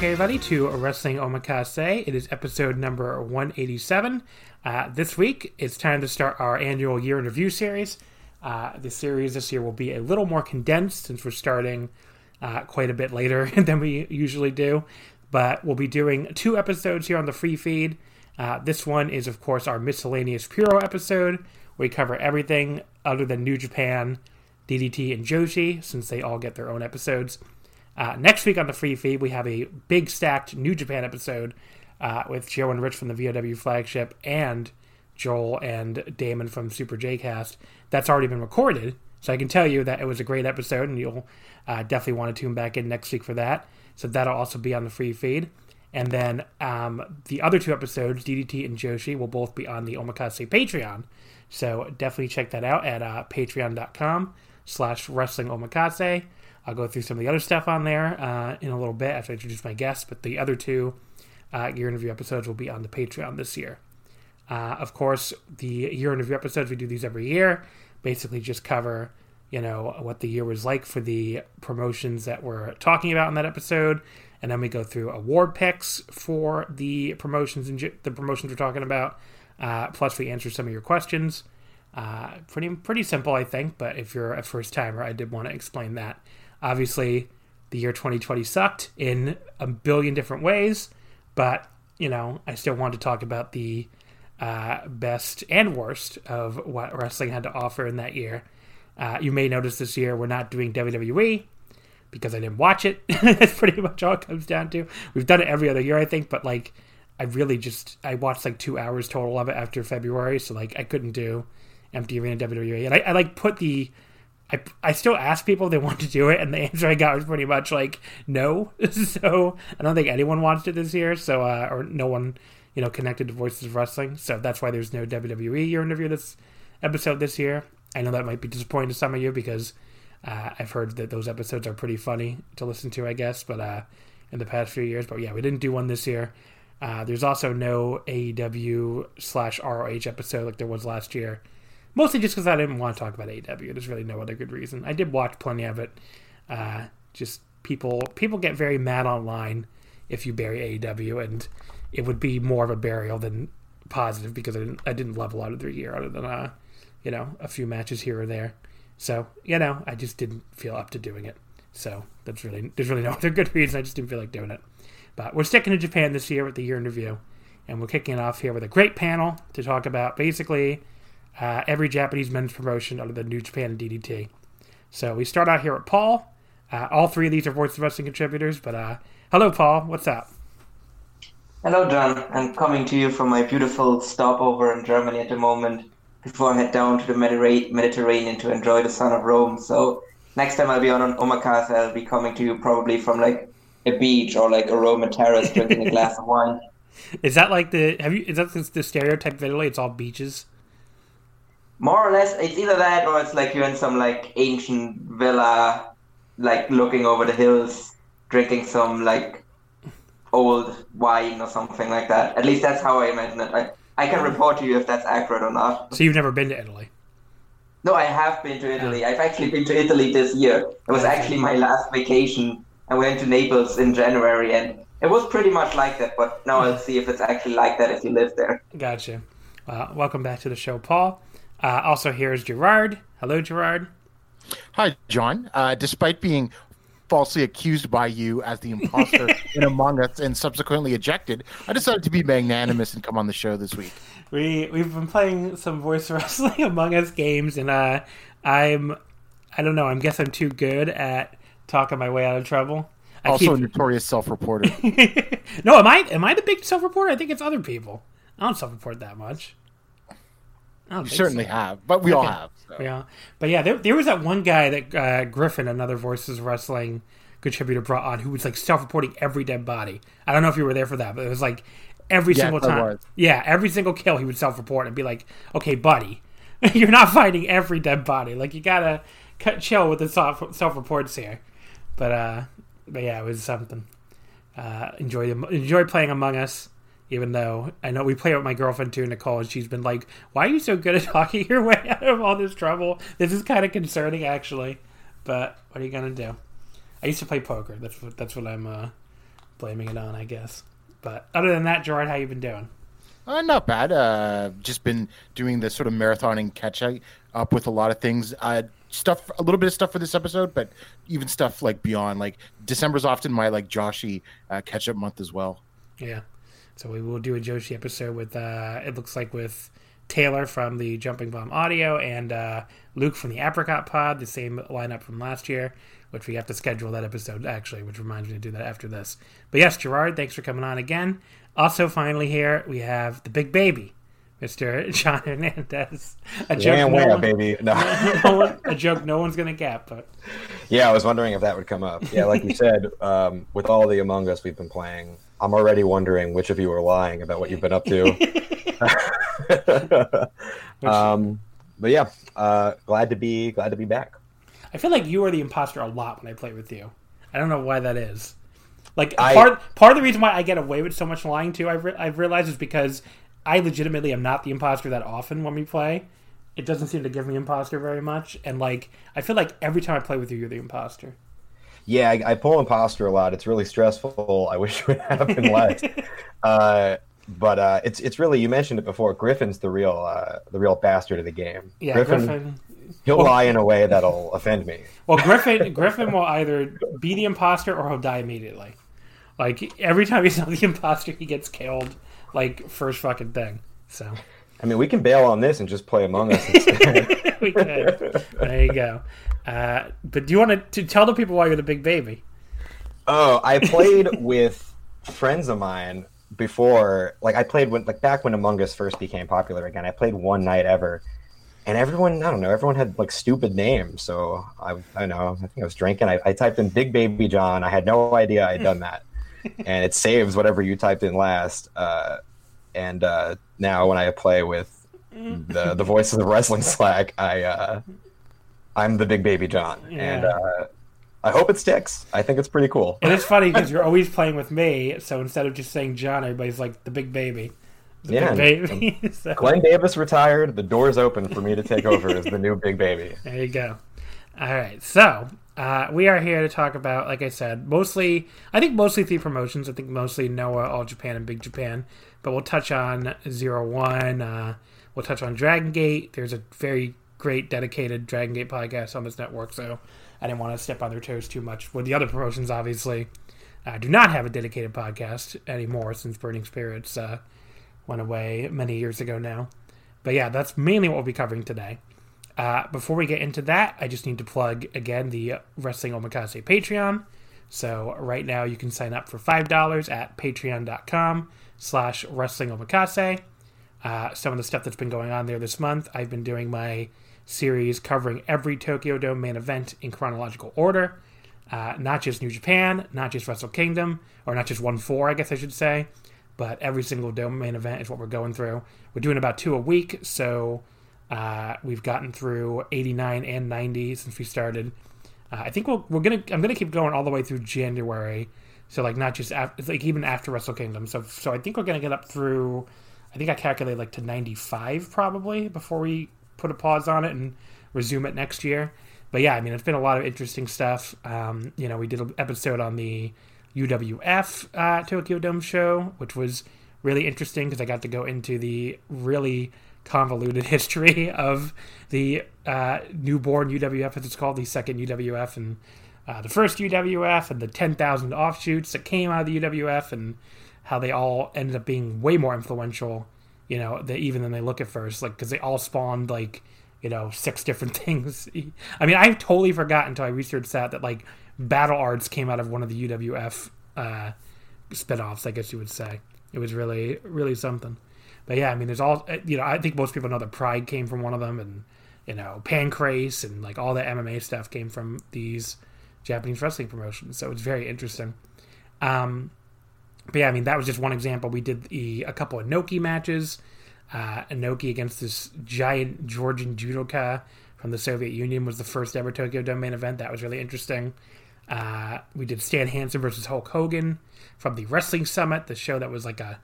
Back, everybody, to Wrestling Omakase. It is episode number 187. Uh, this week, it's time to start our annual year in review series. Uh, the series this year will be a little more condensed since we're starting uh, quite a bit later than we usually do. But we'll be doing two episodes here on the free feed. Uh, this one is, of course, our miscellaneous Puro episode, we cover everything other than New Japan, DDT, and Joshi, since they all get their own episodes. Uh, next week on the free feed, we have a big stacked New Japan episode uh, with Joe and Rich from the VOW flagship and Joel and Damon from Super J Cast. That's already been recorded, so I can tell you that it was a great episode, and you'll uh, definitely want to tune back in next week for that. So that'll also be on the free feed. And then um, the other two episodes, DDT and Joshi, will both be on the Omakase Patreon. So definitely check that out at uh, patreon.com slash wrestling omakase. I'll go through some of the other stuff on there uh, in a little bit after I introduce my guests, but the other two uh, year interview episodes will be on the Patreon this year. Uh, of course, the year interview episodes, we do these every year, basically just cover, you know, what the year was like for the promotions that we're talking about in that episode. And then we go through award picks for the promotions and the promotions we're talking about. Uh, plus, we answer some of your questions. Uh, pretty pretty simple, I think. But if you're a first timer, I did want to explain that Obviously, the year 2020 sucked in a billion different ways, but you know, I still want to talk about the uh, best and worst of what wrestling had to offer in that year. Uh, you may notice this year we're not doing WWE because I didn't watch it. That's pretty much all it comes down to. We've done it every other year, I think, but like I really just I watched like two hours total of it after February, so like I couldn't do empty arena WWE, and I, I like put the I, I still ask people if they want to do it, and the answer I got was pretty much like no. so I don't think anyone watched it this year. So uh, or no one, you know, connected to Voices of Wrestling. So that's why there's no WWE year interview this episode this year. I know that might be disappointing to some of you because uh, I've heard that those episodes are pretty funny to listen to, I guess. But uh, in the past few years, but yeah, we didn't do one this year. Uh, there's also no AEW slash ROH episode like there was last year. Mostly just because I didn't want to talk about AEW. There's really no other good reason. I did watch plenty of it. Uh, just people people get very mad online if you bury AEW, and it would be more of a burial than positive because I didn't I didn't love a lot of their year other than uh you know a few matches here or there. So you know I just didn't feel up to doing it. So that's really there's really no other good reason. I just didn't feel like doing it. But we're sticking to Japan this year with the year in review, and we're kicking it off here with a great panel to talk about basically uh, every Japanese men's promotion under the New Japan and DDT. So we start out here with Paul. Uh, all three of these are Voice of Wrestling contributors, but uh, hello, Paul. What's up? Hello, John. I'm coming to you from my beautiful stopover in Germany at the moment. before I head down to the Mediterranean to enjoy the sun of Rome. So next time I'll be on an omakase, I'll be coming to you probably from like a beach or like a Roman terrace, drinking a glass of wine. Is that like the have you? Is that the stereotype of Italy? It's all beaches. More or less, it's either that or it's like you're in some like ancient villa, like looking over the hills, drinking some like old wine or something like that. At least that's how I imagine it. I, I can report to you if that's accurate or not. So you've never been to Italy? No, I have been to Italy. I've actually been to Italy this year. It was actually my last vacation. I went to Naples in January and it was pretty much like that, but now I'll see if it's actually like that if you live there. Gotcha. Uh, welcome back to the show, Paul. Uh, also, here's Gerard. Hello, Gerard. Hi, John. Uh, despite being falsely accused by you as the imposter in Among Us and subsequently ejected, I decided to be magnanimous and come on the show this week. We we've been playing some voice wrestling Among Us games, and uh, I'm I don't know. I guess I'm too good at talking my way out of trouble. I also keep... a notorious self-reporter. no, am I am I the big self-reporter? I think it's other people. I don't self-report that much. You certainly so. have, but we okay. all have. So. Yeah, but yeah, there, there was that one guy that uh, Griffin, another Voices Wrestling contributor, brought on who was like self-reporting every dead body. I don't know if you were there for that, but it was like every yes, single time. Yeah, every single kill he would self-report and be like, "Okay, buddy, you're not finding every dead body. Like you gotta cut chill with the self-reports here." But uh, but yeah, it was something. Uh, enjoy enjoy playing Among Us, even though I know we play with my girlfriend too, Nicole, and she's been like, "Why are you so good at talking your way out of all this trouble? This is kind of concerning, actually." But what are you gonna do? I used to play poker. That's what that's what I'm uh, blaming it on, I guess. But other than that, Gerard, how you been doing? Uh, not bad. Uh, just been doing the sort of marathoning catch up with a lot of things. Uh, stuff, a little bit of stuff for this episode, but even stuff like beyond. Like December's often my like Joshi uh, catch up month as well. Yeah, so we will do a Joshi episode with. Uh, it looks like with Taylor from the Jumping Bomb Audio and uh, Luke from the Apricot Pod, the same lineup from last year, which we have to schedule that episode actually, which reminds me to do that after this. But yes, Gerard, thanks for coming on again. Also, finally, here we have the big baby, Mr. John Hernandez. A joke, wham, no one, baby. No. no one, a joke no one's gonna get, but yeah, I was wondering if that would come up. Yeah, like you said, um, with all the Among Us we've been playing, I'm already wondering which of you are lying about what you've been up to. um, but yeah, uh, glad to be glad to be back. I feel like you are the imposter a lot when I play with you. I don't know why that is. Like I, part part of the reason why I get away with so much lying too, I've, re- I've realized is because I legitimately am not the imposter that often when we play. It doesn't seem to give me imposter very much, and like I feel like every time I play with you, you're the imposter. Yeah, I, I pull imposter a lot. It's really stressful. I wish it would happen less. uh, but uh, it's it's really you mentioned it before. Griffin's the real uh, the real bastard of the game. Yeah, Griffin. Griffin he'll well, lie in a way that'll offend me. Well, Griffin Griffin will either be the imposter or he'll die immediately. Like every time he's not the imposter, he gets killed. Like first fucking thing. So. I mean, we can bail on this and just play Among Us instead. we could. There you go. Uh, but do you want to, tell the people why you're the big baby? Oh, I played with friends of mine before. Like I played when, like back when Among Us first became popular again. I played one night ever, and everyone, I don't know, everyone had like stupid names. So I, I don't know. I think I was drinking. I, I typed in Big Baby John. I had no idea I had done that and it saves whatever you typed in last. Uh, and uh, now when I play with the the voices of the wrestling Slack, I uh, I'm the big baby John, yeah. and uh, I hope it sticks. I think it's pretty cool. And it's funny because you're always playing with me, so instead of just saying John, everybody's like the big baby. The yeah, big baby. so. Glen Davis retired. The door's open for me to take over as the new big baby. There you go. All right, so uh, we are here to talk about, like I said, mostly, I think mostly three promotions. I think mostly Noah, All Japan, and Big Japan. But we'll touch on Zero One. Uh, we'll touch on Dragon Gate. There's a very great dedicated Dragon Gate podcast on this network, so I didn't want to step on their toes too much. With the other promotions, obviously, uh, do not have a dedicated podcast anymore since Burning Spirits uh, went away many years ago now. But yeah, that's mainly what we'll be covering today. Uh, before we get into that, I just need to plug again the Wrestling Omakase Patreon. So right now you can sign up for five dollars at patreon.com slash wrestling omakase. uh, some of the stuff that's been going on there this month. I've been doing my series covering every Tokyo Dome main event in chronological order, uh, not just New Japan, not just Wrestle Kingdom, or not just one four, I guess I should say, but every single Dome main event is what we're going through. We're doing about two a week, so uh, we've gotten through 89 and 90 since we started. Uh, I think we'll, we're gonna I'm gonna keep going all the way through January. So like not just after, like even after Wrestle Kingdom. So so I think we're gonna get up through. I think I calculated like to 95 probably before we put a pause on it and resume it next year. But yeah, I mean it's been a lot of interesting stuff. Um, you know, we did an episode on the UWF uh, Tokyo Dome show, which was really interesting because I got to go into the really convoluted history of the uh, newborn UWF, as it's called, the second UWF, and uh, the first UWF, and the 10,000 offshoots that came out of the UWF, and how they all ended up being way more influential, you know, even than they look at first, like, because they all spawned, like, you know, six different things. I mean, I totally forgot until I researched that, that, like, Battle Arts came out of one of the UWF uh, spinoffs, I guess you would say. It was really, really something. But yeah, I mean, there's all you know. I think most people know that Pride came from one of them, and you know, Pancrase and like all the MMA stuff came from these Japanese wrestling promotions. So it's very interesting. Um, but yeah, I mean, that was just one example. We did the, a couple of Inoki matches. Uh, Inoki against this giant Georgian judoka from the Soviet Union was the first ever Tokyo Dome main event. That was really interesting. Uh, we did Stan Hansen versus Hulk Hogan from the Wrestling Summit, the show that was like a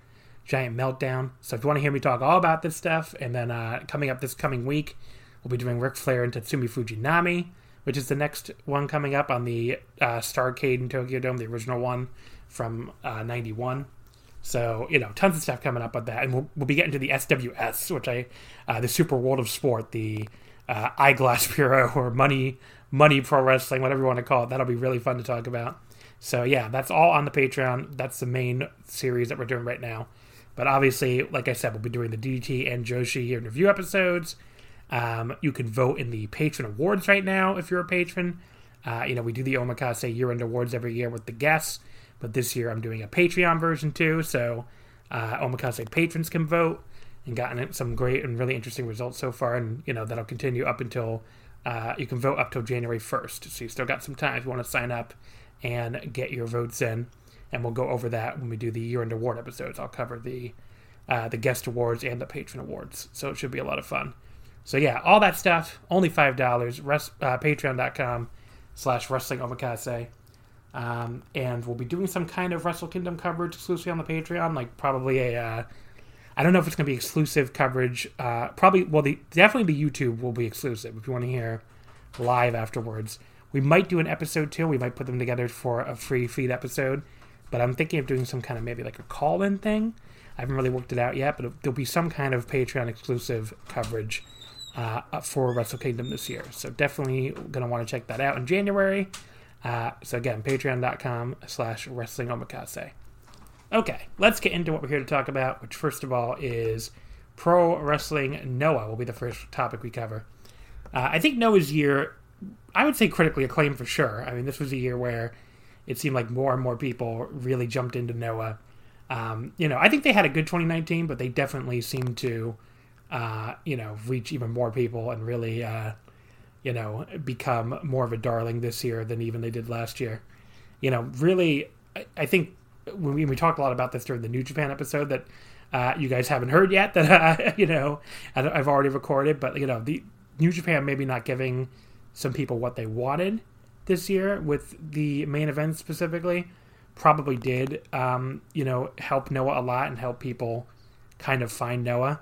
giant meltdown. So if you want to hear me talk all about this stuff, and then uh, coming up this coming week, we'll be doing Ric Flair and Tatsumi Fujinami, which is the next one coming up on the uh, Starcade in Tokyo Dome, the original one from '91. Uh, so you know, tons of stuff coming up with that, and we'll, we'll be getting to the SWS, which I, uh, the Super World of Sport, the uh, Eyeglass Bureau or Money Money Pro Wrestling, whatever you want to call it. That'll be really fun to talk about. So yeah, that's all on the Patreon. That's the main series that we're doing right now. But obviously, like I said, we'll be doing the DDT and Joshi here in review episodes. Um, you can vote in the patron awards right now if you're a patron. Uh, you know, we do the Omakase year end awards every year with the guests, but this year I'm doing a Patreon version too. So uh, Omakase patrons can vote and gotten some great and really interesting results so far. And, you know, that'll continue up until uh, you can vote up till January 1st. So you still got some time if you want to sign up and get your votes in and we'll go over that when we do the year-end award episodes. I'll cover the uh, the guest awards and the patron awards, so it should be a lot of fun. So yeah, all that stuff only five dollars. Uh, Patreon.com slash Wrestling Omakase. Um, and we'll be doing some kind of Wrestle Kingdom coverage exclusively on the Patreon, like probably a. Uh, I don't know if it's going to be exclusive coverage. Uh, probably, well, the definitely the YouTube will be exclusive if you want to hear live afterwards. We might do an episode too. We might put them together for a free feed episode but I'm thinking of doing some kind of maybe like a call in thing. I haven't really worked it out yet, but there'll be some kind of Patreon exclusive coverage uh, for Wrestle Kingdom this year. So definitely to want to check that out in January. Uh, so again, patreon.com slash wrestling omakase. Okay, let's get into what we're here to talk about, which first of all is Pro Wrestling Noah will be the first topic we cover. Uh, I think Noah's year, I would say critically acclaimed for sure. I mean, this was a year where it seemed like more and more people really jumped into Noah. Um, you know, I think they had a good 2019, but they definitely seemed to, uh, you know, reach even more people and really, uh, you know, become more of a darling this year than even they did last year. You know, really, I, think when we, we, talked a lot about this during the New Japan episode that uh, you guys haven't heard yet that, uh, you know, I've already recorded, but, you know, the New Japan maybe not giving some people what they wanted this year with the main event specifically probably did um, you know help Noah a lot and help people kind of find Noah.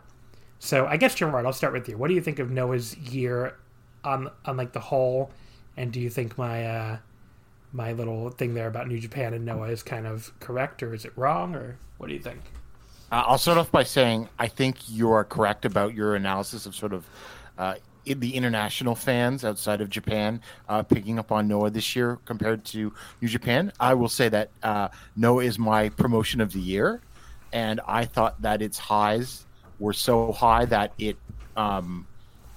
So I guess Gerard, I'll start with you. What do you think of Noah's year on on like the whole? And do you think my uh, my little thing there about New Japan and Noah is kind of correct, or is it wrong, or what do you think? Uh, I'll start off by saying I think you are correct about your analysis of sort of uh, the international fans outside of Japan uh, picking up on Noah this year compared to New Japan. I will say that uh, Noah is my promotion of the year, and I thought that its highs were so high that it um,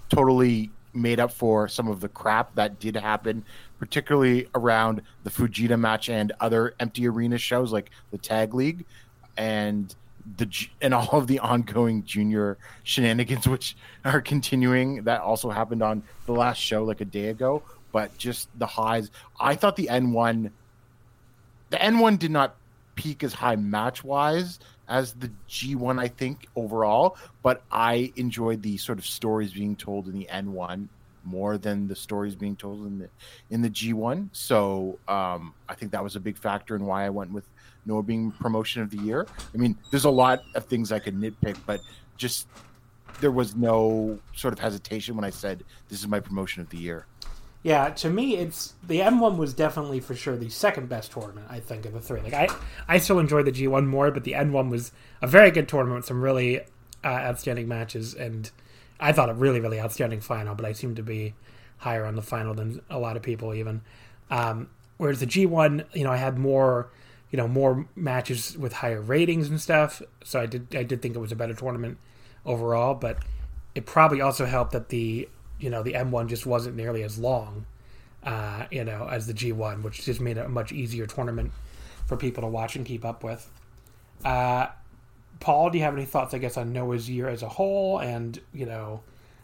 totally made up for some of the crap that did happen, particularly around the Fujita match and other empty arena shows like the Tag League. And the and all of the ongoing junior shenanigans which are continuing that also happened on the last show like a day ago but just the highs i thought the n1 the n1 did not peak as high match wise as the g1 i think overall but i enjoyed the sort of stories being told in the n1 more than the stories being told in the in the G1. So um, I think that was a big factor in why I went with Noah being promotion of the year. I mean, there's a lot of things I could nitpick, but just there was no sort of hesitation when I said this is my promotion of the year. Yeah, to me, it's the N1 was definitely for sure the second best tournament. I think of the three. Like I, I still enjoy the G1 more, but the N1 was a very good tournament, with some really uh, outstanding matches, and I thought a really, really outstanding final, but I seem to be higher on the final than a lot of people even. Um, whereas the G1, you know, I had more, you know, more matches with higher ratings and stuff. So I did, I did think it was a better tournament overall, but it probably also helped that the, you know, the N1 just wasn't nearly as long, uh, you know, as the G1, which just made it a much easier tournament for people to watch and keep up with. Uh, Paul, do you have any thoughts, I guess, on Noah's year as a whole, and you know,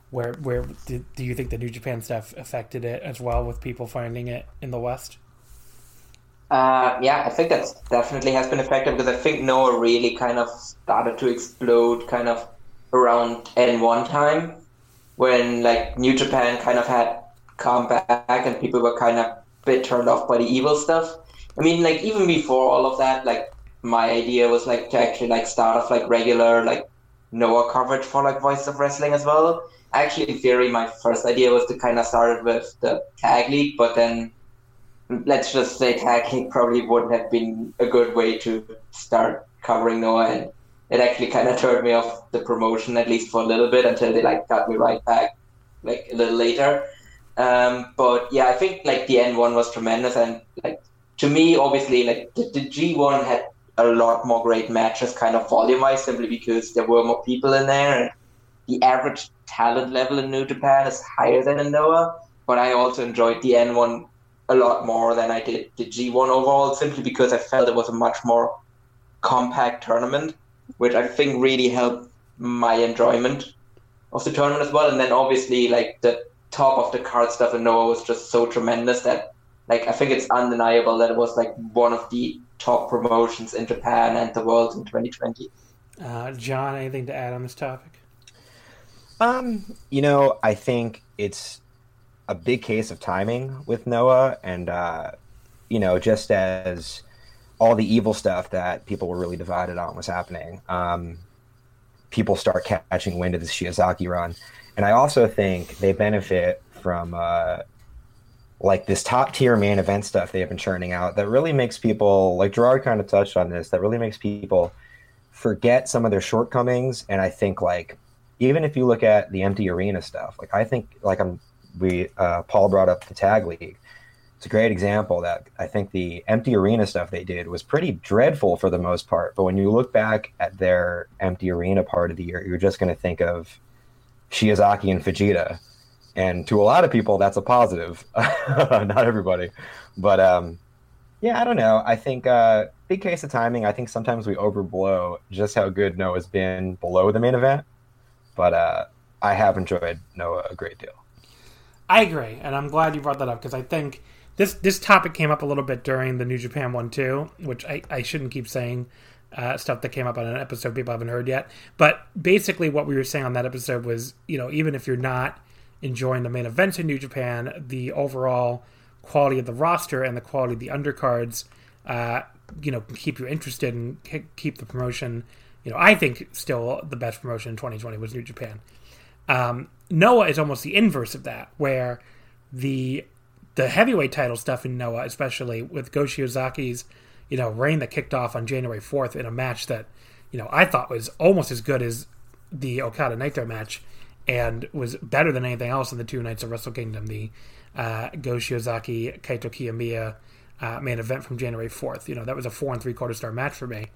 where where do, do you think the New Japan stuff affected it as well, with people finding it in the West? Uh, yeah, I think that definitely has been effective because I think Noah really kind of started to explode kind of around N1 time when like New Japan kind of had come back and people were kind of a bit turned off by the evil stuff. I mean, like even before all of that, like my idea was like to actually like start off like regular like Noah coverage for like Voice of Wrestling as well. Actually, in theory, my first idea was to kind of start it with the Tag League, but then let's just say Tag League probably wouldn't have been a good way to start covering Noah, and it actually kind of turned me off the promotion at least for a little bit until they like got me right back like a little later. Um, but yeah, I think like the N1 was tremendous, and like to me, obviously, like the, the G1 had a lot more great matches, kind of volume wise, simply because there were more people in there. And the average talent level in New Japan is higher than in Noah. But I also enjoyed the N1 a lot more than I did the G1 overall, simply because I felt it was a much more compact tournament, which I think really helped my enjoyment of the tournament as well. And then obviously, like the top of the card stuff in Noah was just so tremendous that, like, I think it's undeniable that it was like one of the top promotions in Japan and the world in 2020. Uh, John, anything to add on this topic? Um, you know, I think it's a big case of timing with Noah, and uh, you know, just as all the evil stuff that people were really divided on was happening, um, people start catching wind of the Shiozaki run, and I also think they benefit from uh, like this top tier main event stuff they have been churning out that really makes people like Gerard kind of touched on this that really makes people forget some of their shortcomings. And I think like even if you look at the empty arena stuff like I think like I'm we uh, Paul brought up the tag league. It's a great example that I think the empty arena stuff they did was pretty dreadful for the most part. But when you look back at their empty arena part of the year you're just going to think of Shiozaki and Fujita and to a lot of people that's a positive. Not everybody. But um, yeah i don't know. I think uh, big case of timing i think sometimes we overblow just how good noah's been below the main event. But uh, i have enjoyed noah a great deal i agree and i'm glad you brought that up because i think this this topic came up a little bit during the new japan one too which i, I shouldn't keep saying uh, stuff that came up on an episode people haven't heard yet but basically what we were saying on that episode was you know even if you're not enjoying the main events in New Japan, the overall quality of the roster and the quality of the undercards, uh, you know, keep you interested and keep the promotion. You know, I think still the best promotion in 2020 was New Japan. Um, Noah is almost the inverse of that, where the the heavyweight title stuff in Noah, especially with Go Shiozaki's, you know, reign that kicked off on January 4th in a match that, you know, I thought was almost as good as the Okada Naito match and was better than anything else in the two nights of Wrestle Kingdom, the uh, Go Shiozaki Kaito Kiyomiya uh, main event from January 4th. You know, that was a four and three quarter star match for me.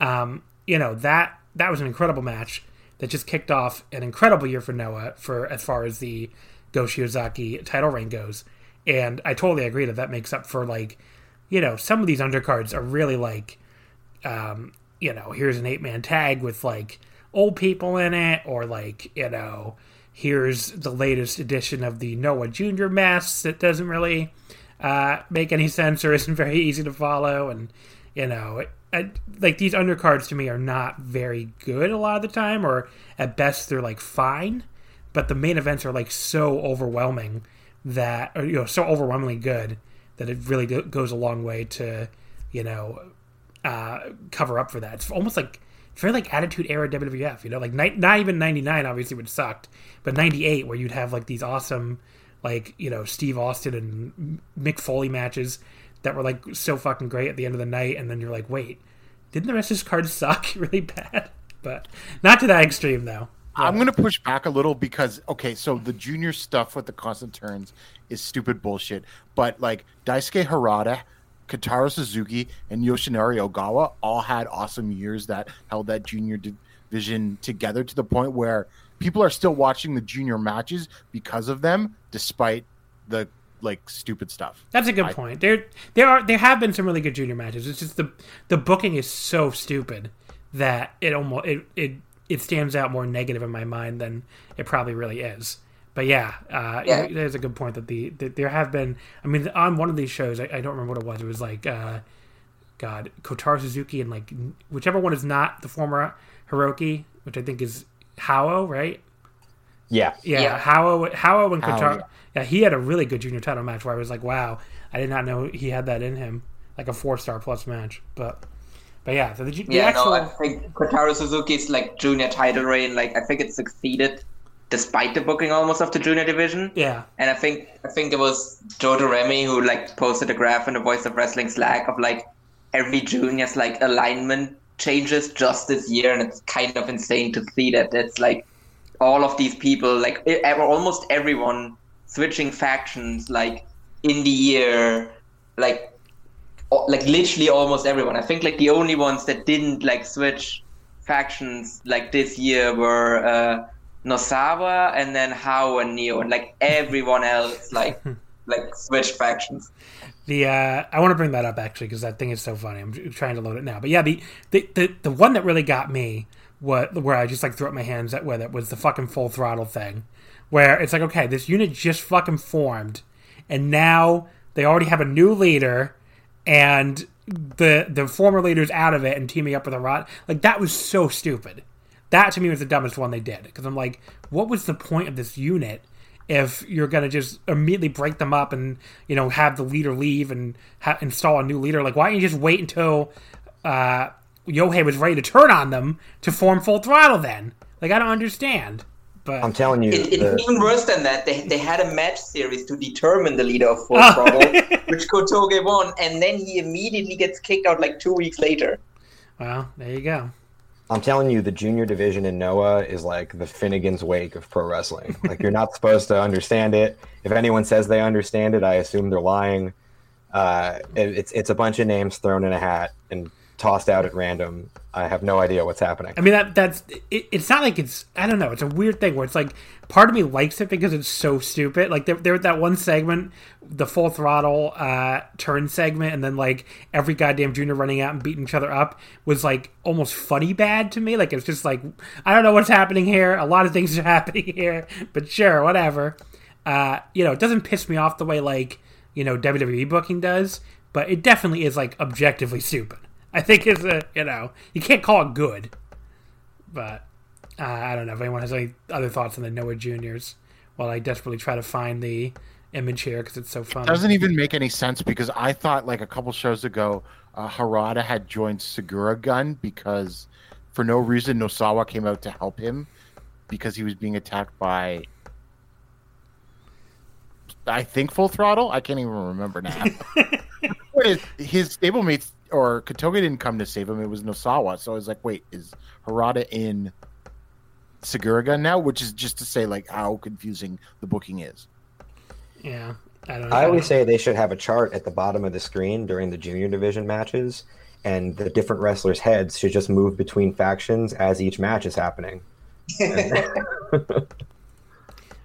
Um, you know, that that was an incredible match that just kicked off an incredible year for Noah for as far as the Go Shiozaki title reign goes. And I totally agree that that makes up for like, you know, some of these undercards are really like, um, you know, here's an eight man tag with like old people in it, or like, you know, here's the latest edition of the Noah Jr. mess that doesn't really uh, make any sense or isn't very easy to follow. And, you know, Like these undercards to me are not very good a lot of the time, or at best they're like fine. But the main events are like so overwhelming that, or, you know, so overwhelmingly good that it really go- goes a long way to, you know, uh, cover up for that. It's almost like it's very like Attitude Era WWF, you know, like ni- not even '99 obviously would sucked, but '98 where you'd have like these awesome, like you know Steve Austin and Mick Foley matches that were like so fucking great at the end of the night, and then you're like, wait, didn't the rest of this card suck really bad? But not to that extreme though. I'm going to push back a little because okay, so the junior stuff with the constant turns is stupid bullshit. But like Daisuke Harada, Kotaro Suzuki, and Yoshinari Ogawa all had awesome years that held that junior division together to the point where people are still watching the junior matches because of them, despite the like stupid stuff. That's a good I- point. There, there are there have been some really good junior matches. It's just the the booking is so stupid that it almost it it, it stands out more negative in my mind than it probably really is. But yeah, uh, Yeah. there's a good point that the that there have been. I mean, on one of these shows, I, I don't remember what it was. It was like, uh, God, Kotaro Suzuki and like whichever one is not the former Hiroki, which I think is Hao, right? Yeah. Yeah, Yeah. Hao, Hao and Hao, Kotaro. yeah. yeah. he had a really good junior title match where I was like, wow, I did not know he had that in him, like a four star plus match. But, but yeah, so the, ju- the Yeah, actual, no, I think Kotaro Suzuki's like junior title reign, like I think it succeeded despite the booking almost of the junior division. yeah, And I think I think it was Joe Remy who like posted a graph in the Voice of Wrestling Slack of like every junior's like alignment changes just this year, and it's kind of insane to see that it's like all of these people, like e- almost everyone, switching factions like in the year, like like literally almost everyone. I think like the only ones that didn't like switch factions like this year were uh, Nosawa and then Hao and Nioh, and like everyone else like like switched factions. the uh, I want to bring that up actually because that thing is so funny. I'm trying to load it now, but yeah, the the the, the one that really got me what where I just like threw up my hands at with it was the fucking full throttle thing, where it's like okay, this unit just fucking formed, and now they already have a new leader, and the the former leader's out of it and teaming up with a rot. Like that was so stupid. That to me was the dumbest one they did because I'm like, what was the point of this unit? if you're to just immediately break them up and you know have the leader leave and ha- install a new leader like why don't you just wait until uh Yohei was ready to turn on them to form full throttle then like i don't understand but I'm telling you, It, it's the- even worse than that. They, they had a match series to determine the leader of Full Oh. Throttle, which Kotoge won, and then he immediately gets kicked out like two weeks later. well there you go I'm telling you, the junior division in Noah is like the Finnegan's Wake of pro wrestling. Like you're not supposed to understand it. If anyone says they understand it, I assume they're lying. Uh, it, it's it's a bunch of names thrown in a hat and tossed out at random. I have no idea what's happening. I mean that that's it, it's not like it's I don't know. It's a weird thing where it's like part of me likes it because it's so stupid. Like there there was that one segment the full throttle uh turn segment and then like every goddamn junior running out and beating each other up was like almost funny bad to me. Like it's just like I don't know what's happening here. A lot of things are happening here but sure whatever. Uh you know it doesn't piss me off the way like you know WWE booking does but it definitely is like objectively stupid I think is a you know you can't call it good but uh, I don't know if anyone has any other thoughts on the Noah Juniors. While I desperately try to find the image here because it's so fun. doesn't even make any sense because I thought like a couple shows ago, uh, Harada had joined Sugiura-gun because for no reason Nosawa came out to help him because he was being attacked by I think Full Throttle. I can't even remember now. What is- his stablemates or Kotoge didn't come to save him. It was Nosawa. So I was like, wait, is Harada in Sugiura now? Which is just to say like how confusing the booking is. yeah, I don't. know. I always say they should have a chart at the bottom of the screen during the junior division matches, and the different wrestlers' heads should just move between factions as each match is happening.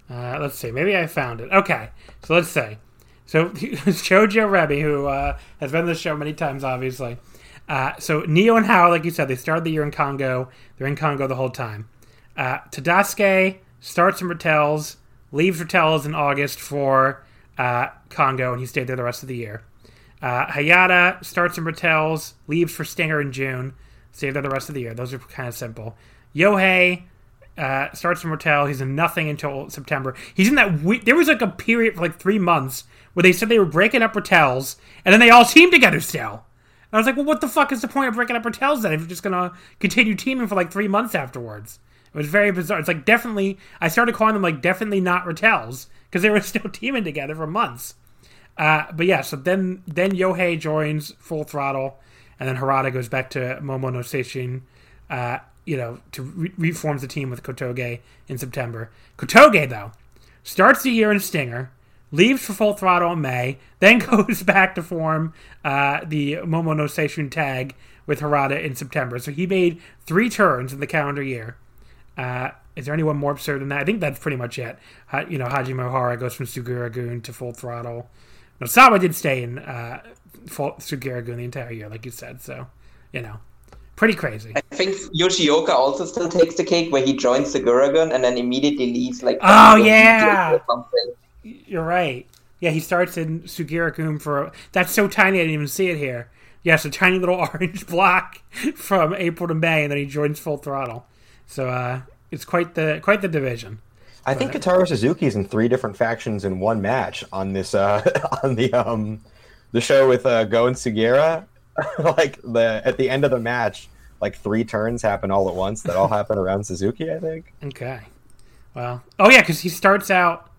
Uh, let's see. Maybe I found it. Okay, so let's say. So Jojo Rebby, who uh, has been on the show many times, obviously, Uh, so Nioh and Hao, like you said, they started the year in Kongo. They're in Kongo the whole time. Uh, Tadasuke starts in Rotels, leaves Rotels in August for uh, Kongo, and he stayed there the rest of the year. Uh, Hayata starts in Rotels, leaves for Stinger in June, stayed there the rest of the year. Those are kind of simple. Yohei uh, starts in Rotel. He's in nothing until September. He's in that. We- there was like a period for like three months where they said they were breaking up Rotels, and then they all teamed together still. And I was like, well, what the fuck is the point of breaking up Rotels then if you're just gonna continue teaming for like three months afterwards? It was very bizarre. It's like definitely. I started calling them like definitely not Rotels because they were still teaming together for months. Uh, but yeah, so then then Yohei joins Full Throttle, and then Harada goes back to Momo no Seishun, uh, you know, to re- reforms the team with Kotoge in September. Kotoge though starts the year in Stinger, leaves for Full Throttle in May, then goes back to form uh, the Momo no Seishun tag with Harada in September. So he made three turns in the calendar year. Uh, is there anyone more absurd than that? I think that's pretty much it. You know, Hajime Ohara goes from Sugiura-gun to Full Throttle. Nosawa did stay in uh, Full the entire year, like you said. So, you know, pretty crazy. I think Yoshioka also still takes the cake where he joins the Guragun and then immediately leaves like Oh, yeah. or something. You're right. Yeah, he starts in Sugiura-gun for. That's so tiny, I didn't even see it here. Yes, a tiny little orange block from April to May, and then he joins Full Throttle. So uh, it's quite the quite the division. I think Kotaro Suzuki is in three different factions in one match on this uh on the um the show with uh Go and Sugiura. like the at the end of the match, like three turns happen all at once that all happen around Suzuki, I think. Okay. Well, oh yeah, because he starts out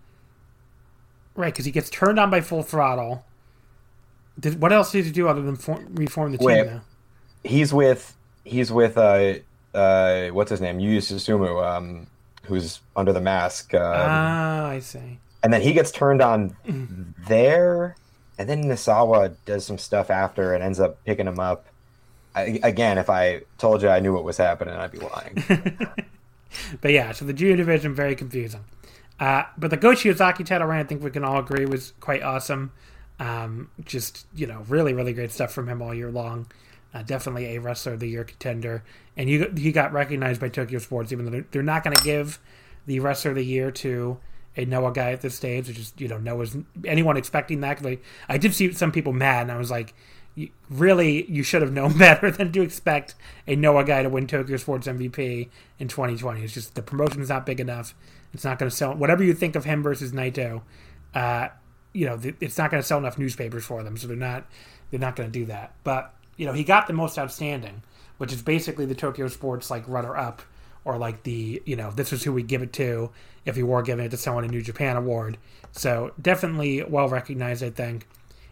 right because he gets turned on by Full Throttle. Did, what else did he do other than form, reform the team? Now? He's with he's with uh uh what's his name? Yu Susumu, um who's under the mask. Um, Ah, I see. and then he gets turned on there, and then Nosawa does some stuff after and ends up picking him up. I, again, if I told you I knew what was happening, I'd be lying. But yeah, so the junior division very confusing. Uh, but the Go Shiozaki title reign, I think we can all agree, was quite awesome. Um, just you know, really, really great stuff from him all year long. Uh, definitely a wrestler of the year contender, and you, he got recognized by Tokyo Sports, even though they're, not going to give the wrestler of the year to a Noah guy at this stage, which is you know Noah's anyone expecting that. 'Cause, I did see some people mad, and I was like, really, you should have known better than to expect a Noah guy to win Tokyo Sports MVP in 2020. It's just the promotion is not big enough. It's not going to sell. Whatever you think of him versus Naito, uh, you know, th- it's not going to sell enough newspapers for them, so they're not they're not going to do that. But you know, he got the most outstanding, which is basically the Tokyo Sports like runner up, or like the you know this is who we give it to if you were giving it to someone in New Japan award. So definitely well recognized, I think.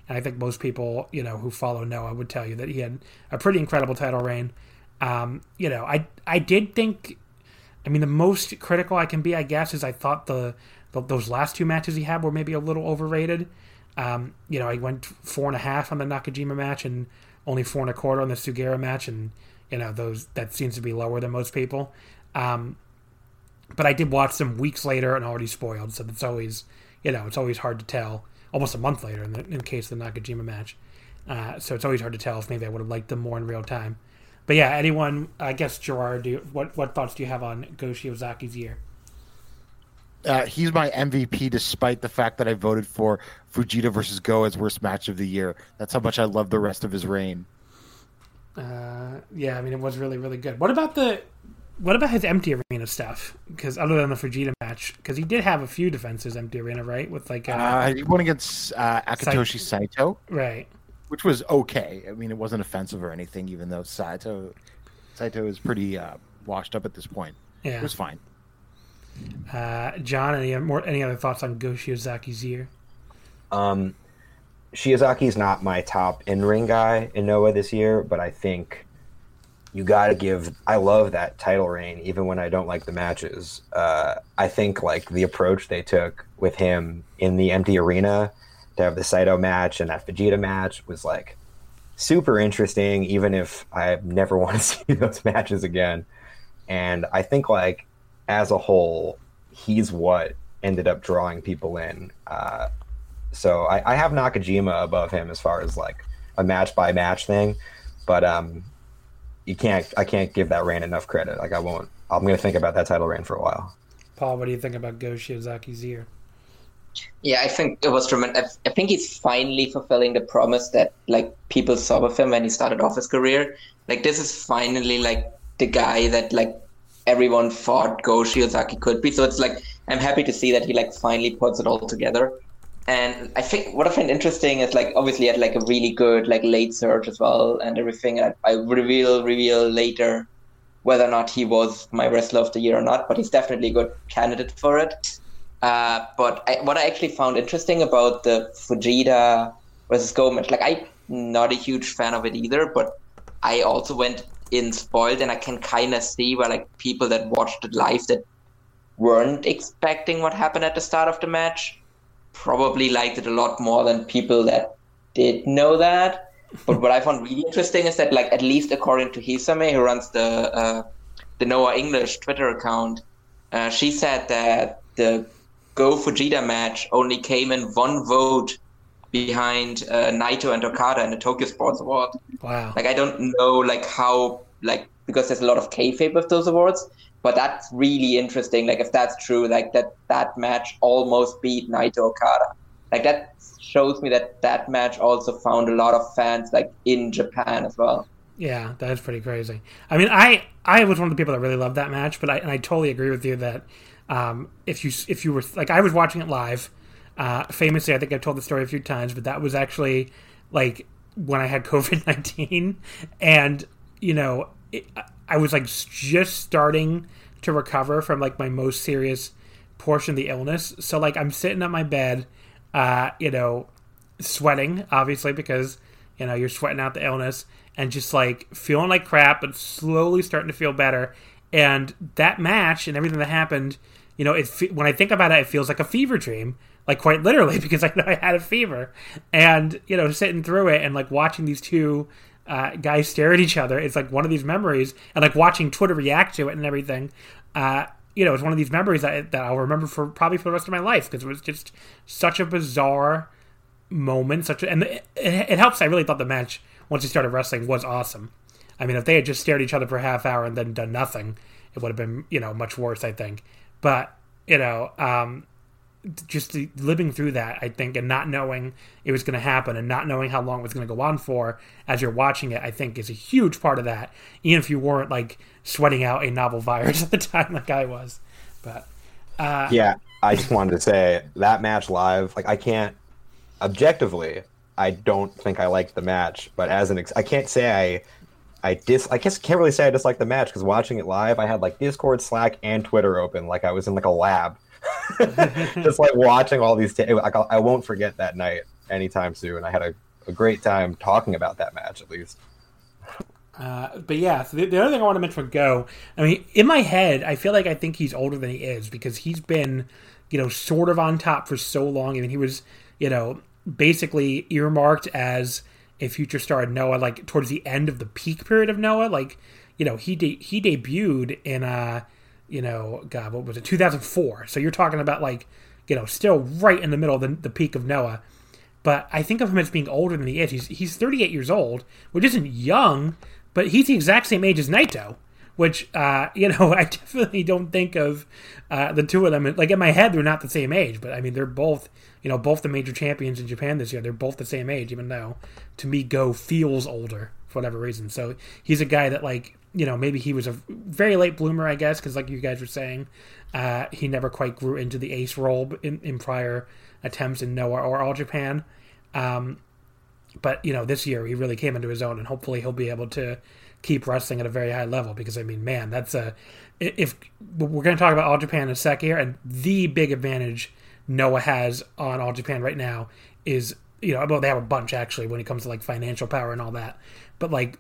And I think most people, you know, who follow Noah would tell you that he had a pretty incredible title reign. Um, you know, I I did think I mean, the most critical I can be, I guess, is I thought the, the those last two matches he had were maybe a little overrated. Um, you know, I went four and a half on the Nakajima match and only four and a quarter on the Sugiura match, and you know those that seems to be lower than most people. Um, but I did watch them weeks later and already spoiled, so it's always you know it's always hard to tell. Almost a month later, in the in case of the Nakajima match, uh, so it's always hard to tell if maybe I would have liked them more in real time. But yeah, anyone, I guess Gerard, do you, what what thoughts do you have on Go Shiozaki's year? Uh, he's my MVP, despite the fact that I voted for Fujita versus Go as worst match of the year. That's how much I love the rest of his reign. Uh, yeah, I mean it was really really good. What about the what about his empty arena stuff? Because other than the Fujita match, because he did have a few defenses empty arena, right? With like uh, Uh, he won against uh, Akitoshi Saito, right. Which was okay. I mean, it wasn't offensive or anything, even though Saito Saito is pretty uh, washed up at this point. Yeah. It was fine. Uh, John, any more any other thoughts on Go Shiozaki's year? Um, Shiozaki's not my top in ring guy in Noah this year, but I think you got to give. I love that title reign, even when I don't like the matches. Uh, I think like the approach they took with him in the empty arena to have the Saito match and that Fujita match was like super interesting, even if I never want to see those matches again. And I think like as a whole, he's what ended up drawing people in. Uh, so I, I have Nakajima above him as far as like a match by match thing. but um, you can't. I can't give that reign enough credit. Like I won't. I'm to think about that title reign for a while. Paul, what do you think about Go Shiozaki's year? Yeah, I think it was tremendous. I think he's finally fulfilling the promise that like people saw of him when he started off his career. Like this is finally like the guy that like everyone thought Go Shiozaki could be. So it's like I'm happy to see that he like finally puts it all together. And I think what I find interesting is like obviously had like a really good like late surge as well and everything. I, I reveal reveal later whether or not he was my wrestler of the year or not, but he's definitely a good candidate for it. Uh, but I, what I actually found interesting about the Fujita versus Go match, like I'm not a huge fan of it either, but I also went in spoiled, and I can kind of see where like people that watched it live that weren't expecting what happened at the start of the match probably liked it a lot more than people that did know that. But what I found really interesting is that, like, at least according to Hisame, who runs the uh, the Noah English Twitter account, uh, she said that the Go Fujita match only came in one vote behind uh, Naito and Okada in the Tokyo Sports Award. Wow! Like, I don't know, like, how, like, because there's a lot of kayfabe with those awards, but that's really interesting. Like, if that's true, like that that match almost beat Naito Okada. Like that shows me that that match also found a lot of fans like in Japan as well. Yeah, that's pretty crazy. I mean, I I was one of the people that really loved that match, but I and I totally agree with you that um, if you if you were like I was watching it live, uh, famously I think I've told the story a few times, but that was actually like when I had COVID nineteen, and you know it, I was like just starting to recover from like my most serious portion of the illness. So like I'm sitting on my bed, uh, you know, sweating obviously because you know you're sweating out the illness and just like feeling like crap, but slowly starting to feel better. And that match and everything that happened, you know, it when I think about it, it feels like a fever dream, like quite literally because I know I had a fever, and you know, sitting through it and like watching these two uh, guys stare at each other. It's like one of these memories, and like watching Twitter react to it and everything. Uh, you know, it's one of these memories that, that I'll remember for probably for the rest of my life because it was just such a bizarre moment. Such a, and it, it, helps. I really thought the match once he started wrestling was awesome. I mean, if they had just stared at each other for a half hour and then done nothing, it would have been you know much worse. I think, but you know, um, just living through that, I think, and not knowing it was going to happen and not knowing how long it was going to go on for as you're watching it, I think is a huge part of that. Even if you weren't like sweating out a novel virus at the time, like I was. But uh, yeah, I just wanted to say that match live, like I can't objectively, I don't think I liked the match, but as an, ex- I can't say I. I dis I guess can't really say I dislike the match because watching it live, I had like Discord, Slack, and Twitter open, like I was in like a lab just like watching all these. T- like I won't forget that night anytime soon. I had a, a great time talking about that match at least. Uh, but yeah, so the, the, other thing I want to mention Go, I mean, in my head, I feel like I think he's older than he is because he's been, you know, sort of on top for so long. I mean, he was, you know, basically earmarked as a future star in Noah, like towards the end of the peak period of Noah. Like, you know, he de- he debuted in uh you know, God, what was it, 2004? So you're talking about like, you know, still right in the middle of the, the peak of Noah. But I think of him as being older than he is. He's, he's 38 years old, which isn't young, but he's the exact same age as Naito, which, uh, you know, I definitely don't think of uh, the two of them. Like in my head, they're not the same age, but I mean, they're both, you know, both the major champions in Japan this year. They're both the same age, even though to me, Go feels older for whatever reason. So he's a guy that, like, you know, maybe he was a very late bloomer, I guess, because like you guys were saying, uh, he never quite grew into the ace role in, in prior attempts in Noah or All Japan. Um, but you know, this year he really came into his own, and hopefully he'll be able to keep wrestling at a very high level. Because I mean, man, that's a if we're going to talk about All Japan in a sec here, and the big advantage Noah has on All Japan right now is you know, well, they have a bunch actually when it comes to like financial power and all that, but like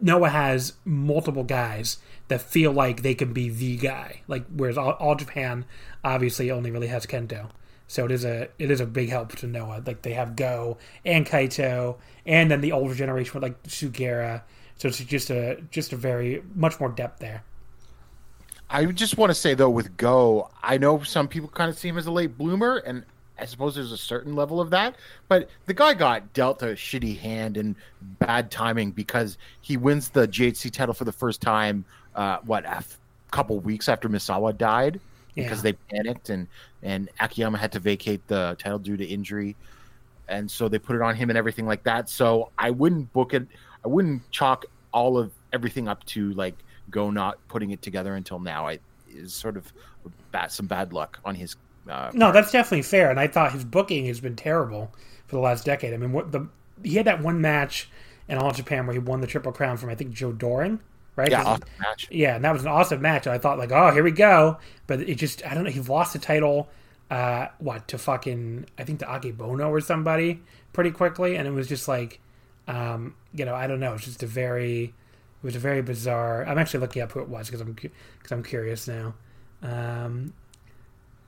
Noah has multiple guys that feel like they can be the guy. Like whereas all, all, Japan obviously only really has Kento. So it is a it is a big help to Noah. Like they have Go and Kaito and then the older generation with like Sugiura. So it's just a just a very much more depth there. I just want to say though with Go, I know some people kind of see him as a late bloomer and I suppose there's a certain level of that, but the guy got dealt a shitty hand and bad timing because he wins the GHC title for the first time. Uh, what a f- couple weeks after Misawa died because Yeah. they panicked and and Akiyama had to vacate the title due to injury, and so they put it on him and everything like that. So I wouldn't book it. I wouldn't chalk all of everything up to like go not putting it together until now. I is sort of bad, some bad luck on his. Uh, No, that's definitely fair. And I thought his booking has been terrible for the last decade. I mean, what the he had that one match in All Japan where he won the Triple Crown from I think Joe Doering, right? yeah, awesome match. yeah, and that was an awesome match. And I thought like, oh, here we go. But it just I don't know. He lost the title. Uh, what to fucking I think to Akebono or somebody pretty quickly, and it was just like, um, you know, I don't know. It's just a very, it was a very bizarre. I'm actually looking up who it was because I'm because I'm curious now. Um,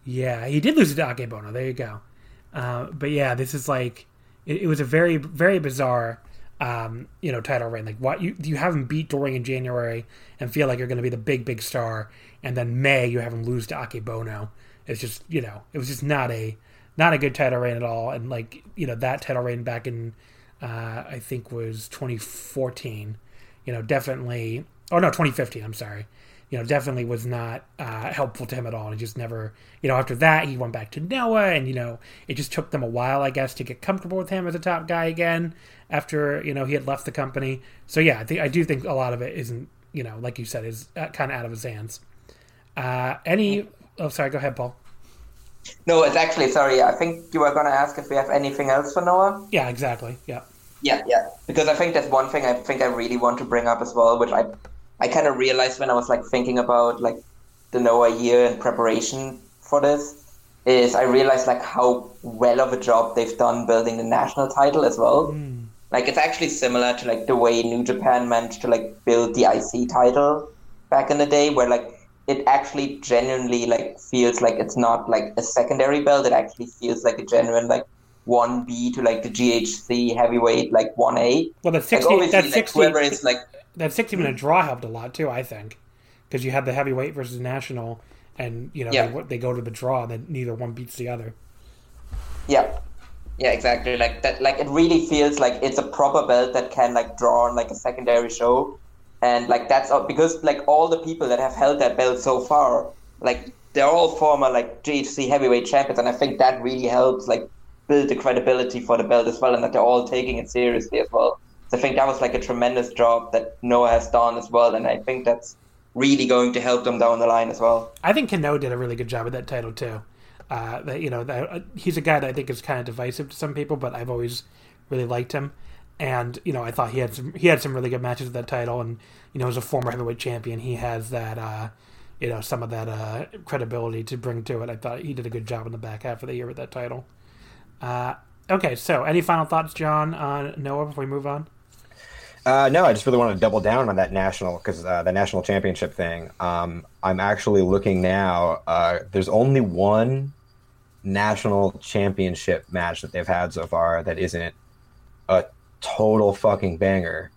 yeah, he did lose to Akebono. There you go. Uh, but yeah, this is like it, it was a very very bizarre um, you know title reign. Like what you you have him beat Doering in January and feel like you're going to be the big big star, and then May you have him lose to Akebono. It's just you know it was just not a not a good title reign at all. And like you know that title reign back in uh, I think was 2014. You know definitely. Oh no, 2015. I'm sorry you know, definitely was not uh, helpful to him at all. And he just never, you know, after that, he went back to Noah, and, you know, it just took them a while, I guess, to get comfortable with him as a top guy again after, you know, he had left the company. So, yeah, I, think, I do think a lot of it isn't, you know, like you said, is uh, kind of out of his hands. Uh, any, oh, sorry, go ahead, Paul. No, it's actually sorry. I think you were gonna ask if we have anything else for Noah. Yeah, exactly. Yeah. Yeah, yeah. Because I think that's one thing I think I really want to bring up as well, which I I kind of realized when I was like thinking about like the Noah year in preparation for this is I realized like how well of a job they've done building the national title as well. Hmm. Like it's actually similar to like the way New Japan managed to like build the IC title back in the day, where like it actually genuinely like feels like it's not like a secondary belt. It actually feels like a genuine like one B to like the GHC heavyweight like one A. Well, that Like 60, obviously, that like, 60, whoever is like that 60 minute draw helped a lot too, I think, because you had the heavyweight versus national, and you know Yeah. they, they go to the draw, and then neither one beats the other. Yeah. Yeah, exactly. Like that like it really feels like it's a proper belt that can like draw on like a secondary show. And like that's all because like all the people that have held that belt so far, like they're all former like GHC heavyweight champions and I think that really helps like build the credibility for the belt as well and that they're all taking it seriously as well. So I think that was like a tremendous job that Noah has done as well and I think that's really going to help them down the line as well. I think Kenoh did a really good job with that title too. Uh, that you know, that, uh, he's a guy that I think is kind of divisive to some people, but I've always really liked him. And you know, I thought he had some he had some really good matches with that title, and you know, as a former heavyweight champion, he has that uh, you know some of that uh, credibility to bring to it. I thought he did a good job in the back half of the year with that title. Uh, okay, so any final thoughts, John, on Noah before we move on? Uh, no, I just really want to double down on that national because uh, the national championship thing. Um, I'm actually looking now. Uh, there's only one national championship match that they've had so far that isn't a total fucking banger,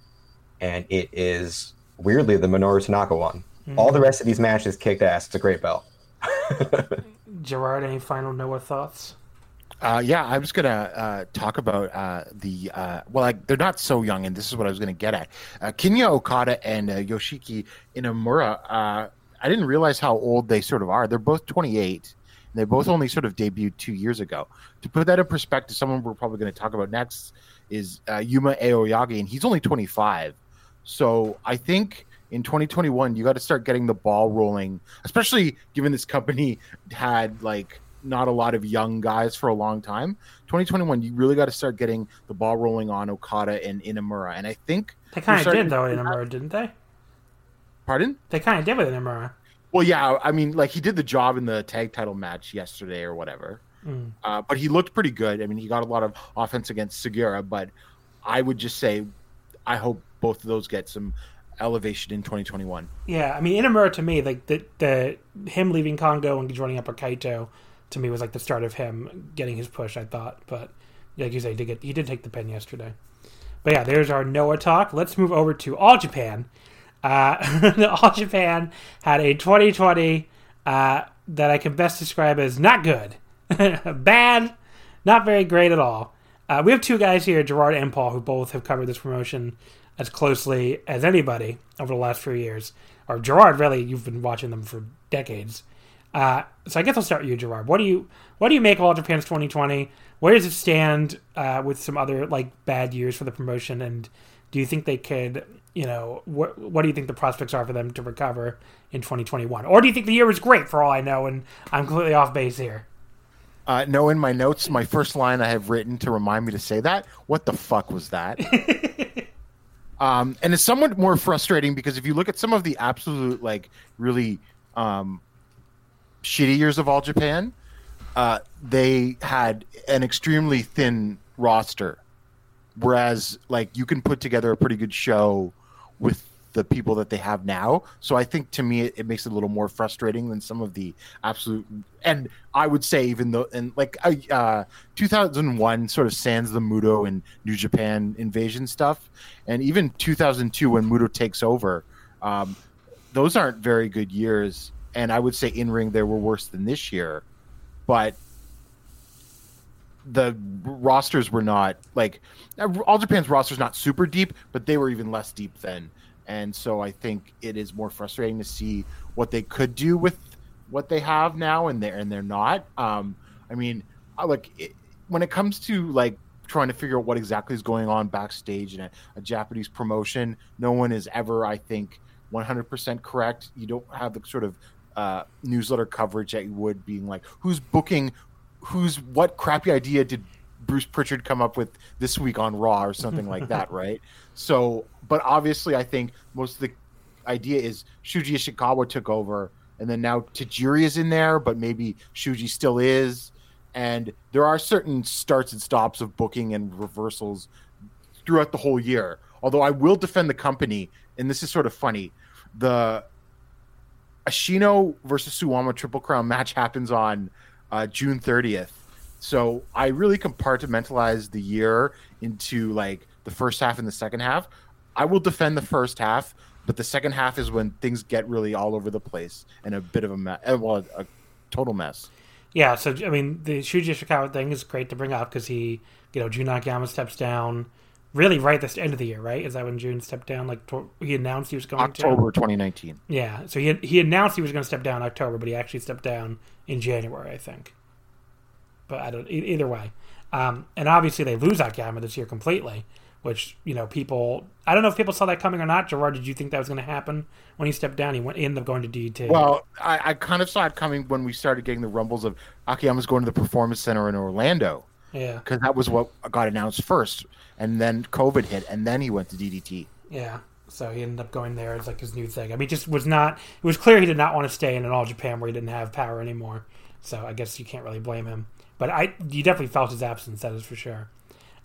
and it is weirdly the Minoru Tanaka one. All the rest of these matches kicked ass. It's a great belt. Gerard, any final Noah thoughts? Uh, yeah, I was gonna uh, talk about uh, the uh, well, they're not so young, and this is what I was gonna get at. Uh, Kinya Okada and uh, Yoshiki Inamura. I didn't realize how old they sort of are. They're both 28. And they both only sort of debuted two years ago. To put that in perspective, someone we're probably going to talk about next is Yuma Aoyagi, and he's only 25. So I think in 2021, you got to start getting the ball rolling, especially given this company had like not a lot of young guys for a long time. 2021, you really got to start getting the ball rolling on Okada and Inamura. And I think They kind of did though to in see that. Didn't they? Pardon? They kind of did with Inamura. Well, yeah, I mean, like he did the job in the tag title match yesterday or whatever. Mm. Uh, but he looked pretty good. I mean, he got a lot of offense against Sugiura, but I would just say I hope both of those get some elevation in 2021. Yeah, I mean Inamura to me, like the the him leaving Kongo and joining Upper Kaito, to me was like the start of him getting his push. I thought, but like you say, he did get he did take the pin yesterday. But yeah, there's our Noah talk. Let's move over to All Japan. Uh, All Japan had a 2020 uh, that I can best describe as not good, bad, not very great at all. Uh, we have two guys here, Gerard and Paul, who both have covered this promotion as closely as anybody over the last few years. Or Gerard, really, you've been watching them for decades. Uh, so I guess I'll start with you, Gerard. What do you what do you make of All Japan's 2020? Where does it stand uh, with some other like bad years for the promotion? And do you think they could, you know, what what do you think the prospects are for them to recover in 2021? Or do you think the year was great for all I know and I'm completely off base here? Uh, no, in my notes, my first line I have written to remind me to say that. What the fuck was that? um, and it's somewhat more frustrating because if you look at some of the absolute, like, really um, shitty years of All Japan, uh, they had an extremely thin roster. Whereas, like, you can put together a pretty good show with the people that they have now. So I think to me, it, it, makes it a little more frustrating than some of the absolute. And I would say even though, and like uh, 2001 sort of sands the Muto and New Japan invasion stuff, and even 2002 when Muto takes over, um, those aren't very good years. And I would say in ring they were worse than this year, but the rosters were not like all Japan's rosters not super deep, but they were even less deep then and so I think it is more frustrating to see what they could do with what they have now, and they're and they're not. Um, I mean, like it, when it comes to like trying to figure out what exactly is going on backstage in a, a Japanese promotion, no one is ever, I think, 100% correct. You don't have the sort of uh, newsletter coverage that you would being like, who's booking, who's what crappy idea did Bruce Pritchard come up with this week on Raw or something like that, right? So, but obviously, I think most of the idea is Shuji Ishikawa took over, and then now Tajiri is in there, but maybe Shuji still is. And there are certain starts and stops of booking and reversals throughout the whole year. Although I will defend the company, and this is sort of funny. The Ashino versus Suwama Triple Crown match happens on uh, June 30th so I really compartmentalize the year into like the first half and the second half. I will defend the first half, but the second half is when things get really all over the place and a bit of a mess. Uh, well, a, total mess. Yeah, so I mean, the Shuji Ishikawa thing is great to bring up because he, you know, Jun Akiyama steps down, really right the end of the year, right? Is that when Jun stepped down? Like he announced he was going to October to? 2019. Yeah, so he he announced he was going to step down October, but he actually stepped down in January, I think but I don't either way. Um, and obviously they lose Akiyama this year completely, which you know people. I don't know if people saw that coming or not. Gerard, did you think that was going to happen when he stepped down? He went ended up going to DDT. Well, I, I kind of saw it coming when we started getting the rumbles of Akiyama's going to the Performance Center in Orlando. Yeah, because that was what got announced first, and then COVID hit, and then he went to DDT. Yeah. So he ended up going there as like his new thing. I mean, just was not. It was clear he did not want to stay in an All Japan where he didn't have power anymore. So I guess you can't really blame him. But I, you definitely felt his absence. That is for sure.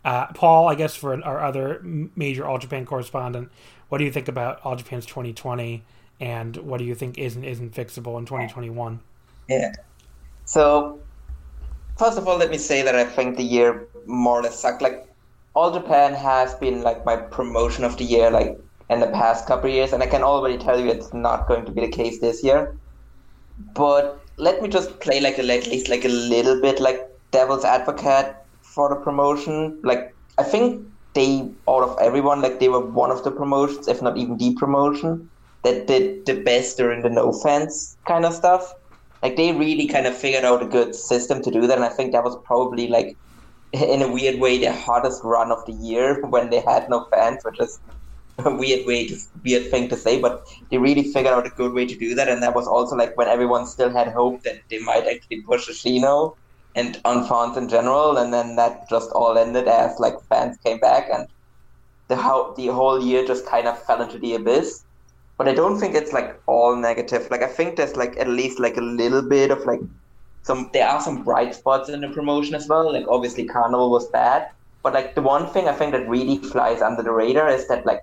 Uh, Paul, I guess for our other major All Japan correspondent, what do you think about All Japan's 2020, and what do you think isn't isn't fixable in 2021? Yeah. So, first of all, let me say that I think the year more or less sucked. Like, All Japan has been like my promotion of the year, like in the past couple years, and I can already tell you it's not going to be the case this year. But let me just play like a, at least like a little bit like devil's advocate for the promotion. Like I think they out of everyone like they were one of the promotions, if not even the promotion, that did the best during the no fans kind of stuff. Like they really kind of figured out a good system to do that, and I think that was probably like in a weird way the hardest run of the year when they had no fans, which is a weird way to weird thing to say, but they really figured out a good way to do that, and that was also like when everyone still had hope that they might actually push Ashino and on fans in general, and then that just all ended as like fans came back and the how the whole year just kind of fell into the abyss. But I don't think it's like all negative. Like I think there's like at least like a little bit of like some there are some bright spots in the promotion as well. Like obviously Carnival was bad, but like the one thing I think that really flies under the radar is that like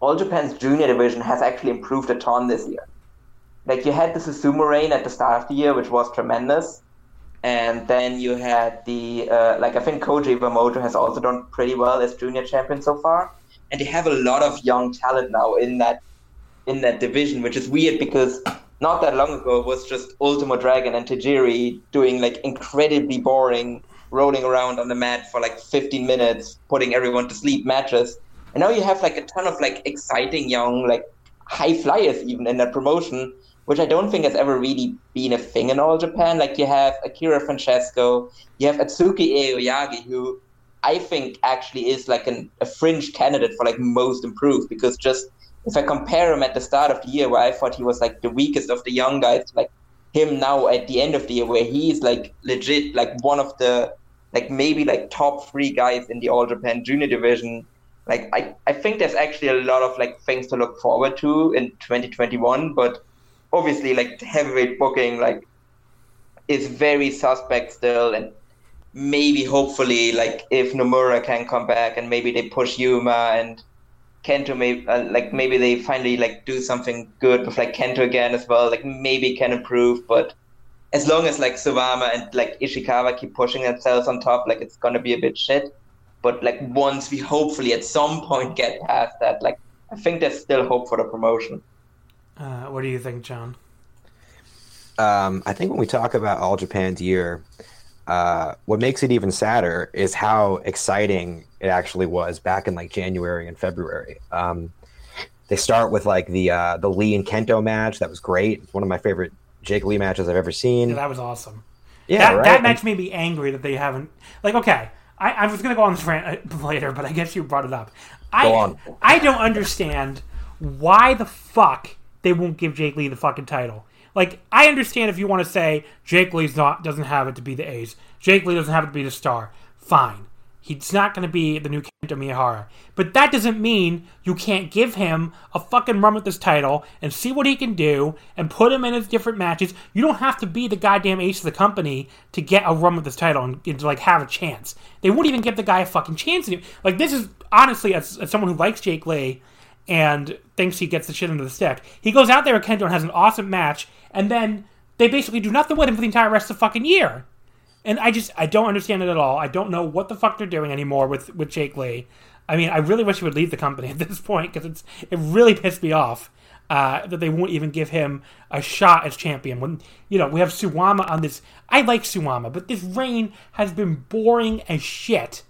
all Japan's junior division has actually improved a ton this year. Like you had the Susumu reign at the start of the year, which was tremendous, and then you had the uh, like I think Koji Iwamoto has also done pretty well as junior champion so far, and they have a lot of young talent now in that in that division, which is weird because not that long ago was just Ultimo Dragon and Tajiri doing like incredibly boring rolling around on the mat for like 15 minutes, putting everyone to sleep matches. And now you have like a ton of like exciting young like high flyers even in that promotion, which I don't think has ever really been a thing in all Japan. Like you have Akira Francesco, you have Atsuki Aoyagi, who I think actually is like an, a fringe candidate for like most improved because just if I compare him at the start of the year where I thought he was like the weakest of the young guys, like him now at the end of the year where he's like legit like one of the like maybe like top three guys in the All Japan Junior division. Like I, I think there's actually a lot of like things to look forward to in 2021, but obviously like heavyweight booking like is very suspect still and maybe hopefully like if Nomura can come back and maybe they push Yuma and Kento maybe uh, like maybe they finally like do something good with like Kento again as well like maybe can improve but as long as like Suwama and like Ishikawa keep pushing themselves on top like it's gonna be a bit shit. But like once we hopefully at some point get past that like I think there's still hope for the promotion. Uh, what do you think John? Um, I think when we talk about All Japan's year uh, what makes it even sadder is how exciting it actually was back in like January and February. Um, they start with like the uh, the Lee and Kento match that was great. It's one of my favorite Jake Lee matches I've ever seen. Yeah, that was awesome. Yeah, that, right? that match made me angry that they haven't. Like, okay, I, I was gonna go on this rant uh, later, but I guess you brought it up. I Go on. I don't understand why the fuck they won't give Jake Lee the fucking title. Like, I understand if you want to say Jake Lee's not doesn't have it to be the ace. Jake Lee doesn't have it to be the star. Fine. He's not going to be the new Kento Miyahara. But that doesn't mean you can't give him a fucking run with this title and see what he can do and put him in his different matches. You don't have to be the goddamn ace of the company to get a run with this title and, and to like have a chance. They wouldn't even give the guy a fucking chance. Like this is honestly, as, as someone who likes Jake Lee and thinks he gets the shit into the stick, he goes out there with Kento and has an awesome match, and then they basically do nothing with him for the entire rest of the fucking year. And I just I don't understand it at all. I don't know what the fuck they're doing anymore with with Jake Lee. I mean, I really wish he would leave the company at this point because it's it really pissed me off uh, that they won't even give him a shot as champion. When you know we have Suwama on this, I like Suwama, but this reign has been boring as shit.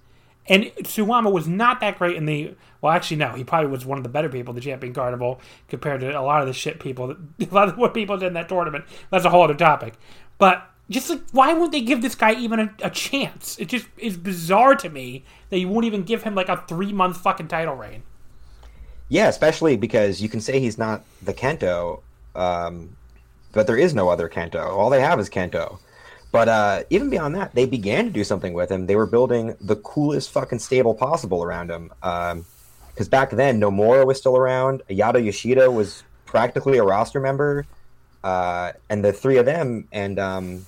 And Suwama was not that great in the. Well, actually, no. He probably was one of the better people, the Champion Carnival, compared to a lot of the shit people, a lot of what people did in that tournament. That's a whole other topic. But just like, why won't they give this guy even a, a chance? It just is bizarre to me that you won't even give him like a three month fucking title reign. Yeah, especially because you can say he's not the Kento, um, but there is no other Kento. All they have is Kento. But uh, even beyond that, they began to do something with him. They were building the coolest fucking stable possible around him. Because back then, Nomura was still around. Yada Yoshida was practically a roster member. Uh, and the three of them and um,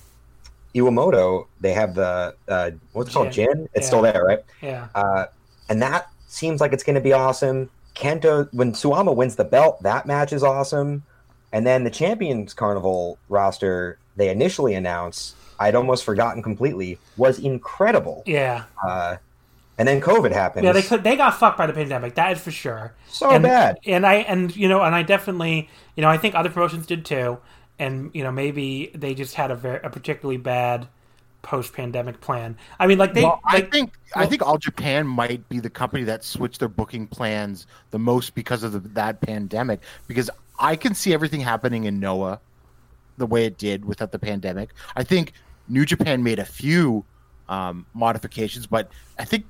Iwamoto, they have the, uh, what's it called, Jin. Jin? It's Yeah. still there, right? Yeah. Uh, and that seems like it's going to be awesome. Kento, when Suwama wins the belt, that match is awesome. And then the Champions Carnival roster they initially announced, I'd almost forgotten completely, was incredible. Yeah. Uh, and then COVID happened. Yeah, they could. They got fucked by the pandemic. That is for sure. So and, bad. And I and you know and I definitely you know I think other promotions did too. And you know maybe they just had a very a particularly bad post pandemic plan. I mean, like they. well, I like, think I think All Japan might be the company that switched their booking plans the most because of the, that pandemic. Because I can see everything happening in Noah the way it did without the pandemic. I think New Japan made a few um, modifications, but I think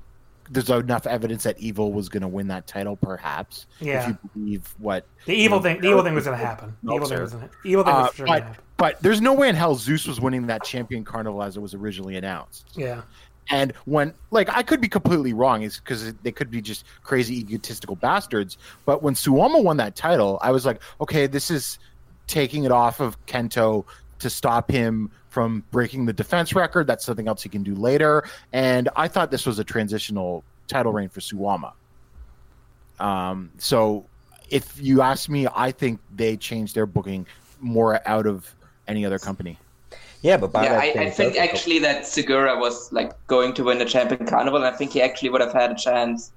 there's enough evidence that Evil was going to win that title, perhaps. Yeah. If you believe what the evil you know, thing. The evil thing was going to happen. The evil thing was. Gonna, evil thing was Uh, sure but happen. but there's no way in hell Zeus was winning that champion carnival as it was originally announced. Yeah. And when, like, I could be completely wrong, is because they could be just crazy egotistical bastards. But when Suwama won that title, I was like, okay, this is taking it off of Kento to stop him from breaking the defense record. That's something else he can do later. And I thought this was a transitional title reign for Suwama. Um, so if you ask me, I think they changed their booking more out of any other company. yeah, but by yeah, that I, I think actually that Sugiura was like going to win the champion carnival, and I think he actually would have had a chance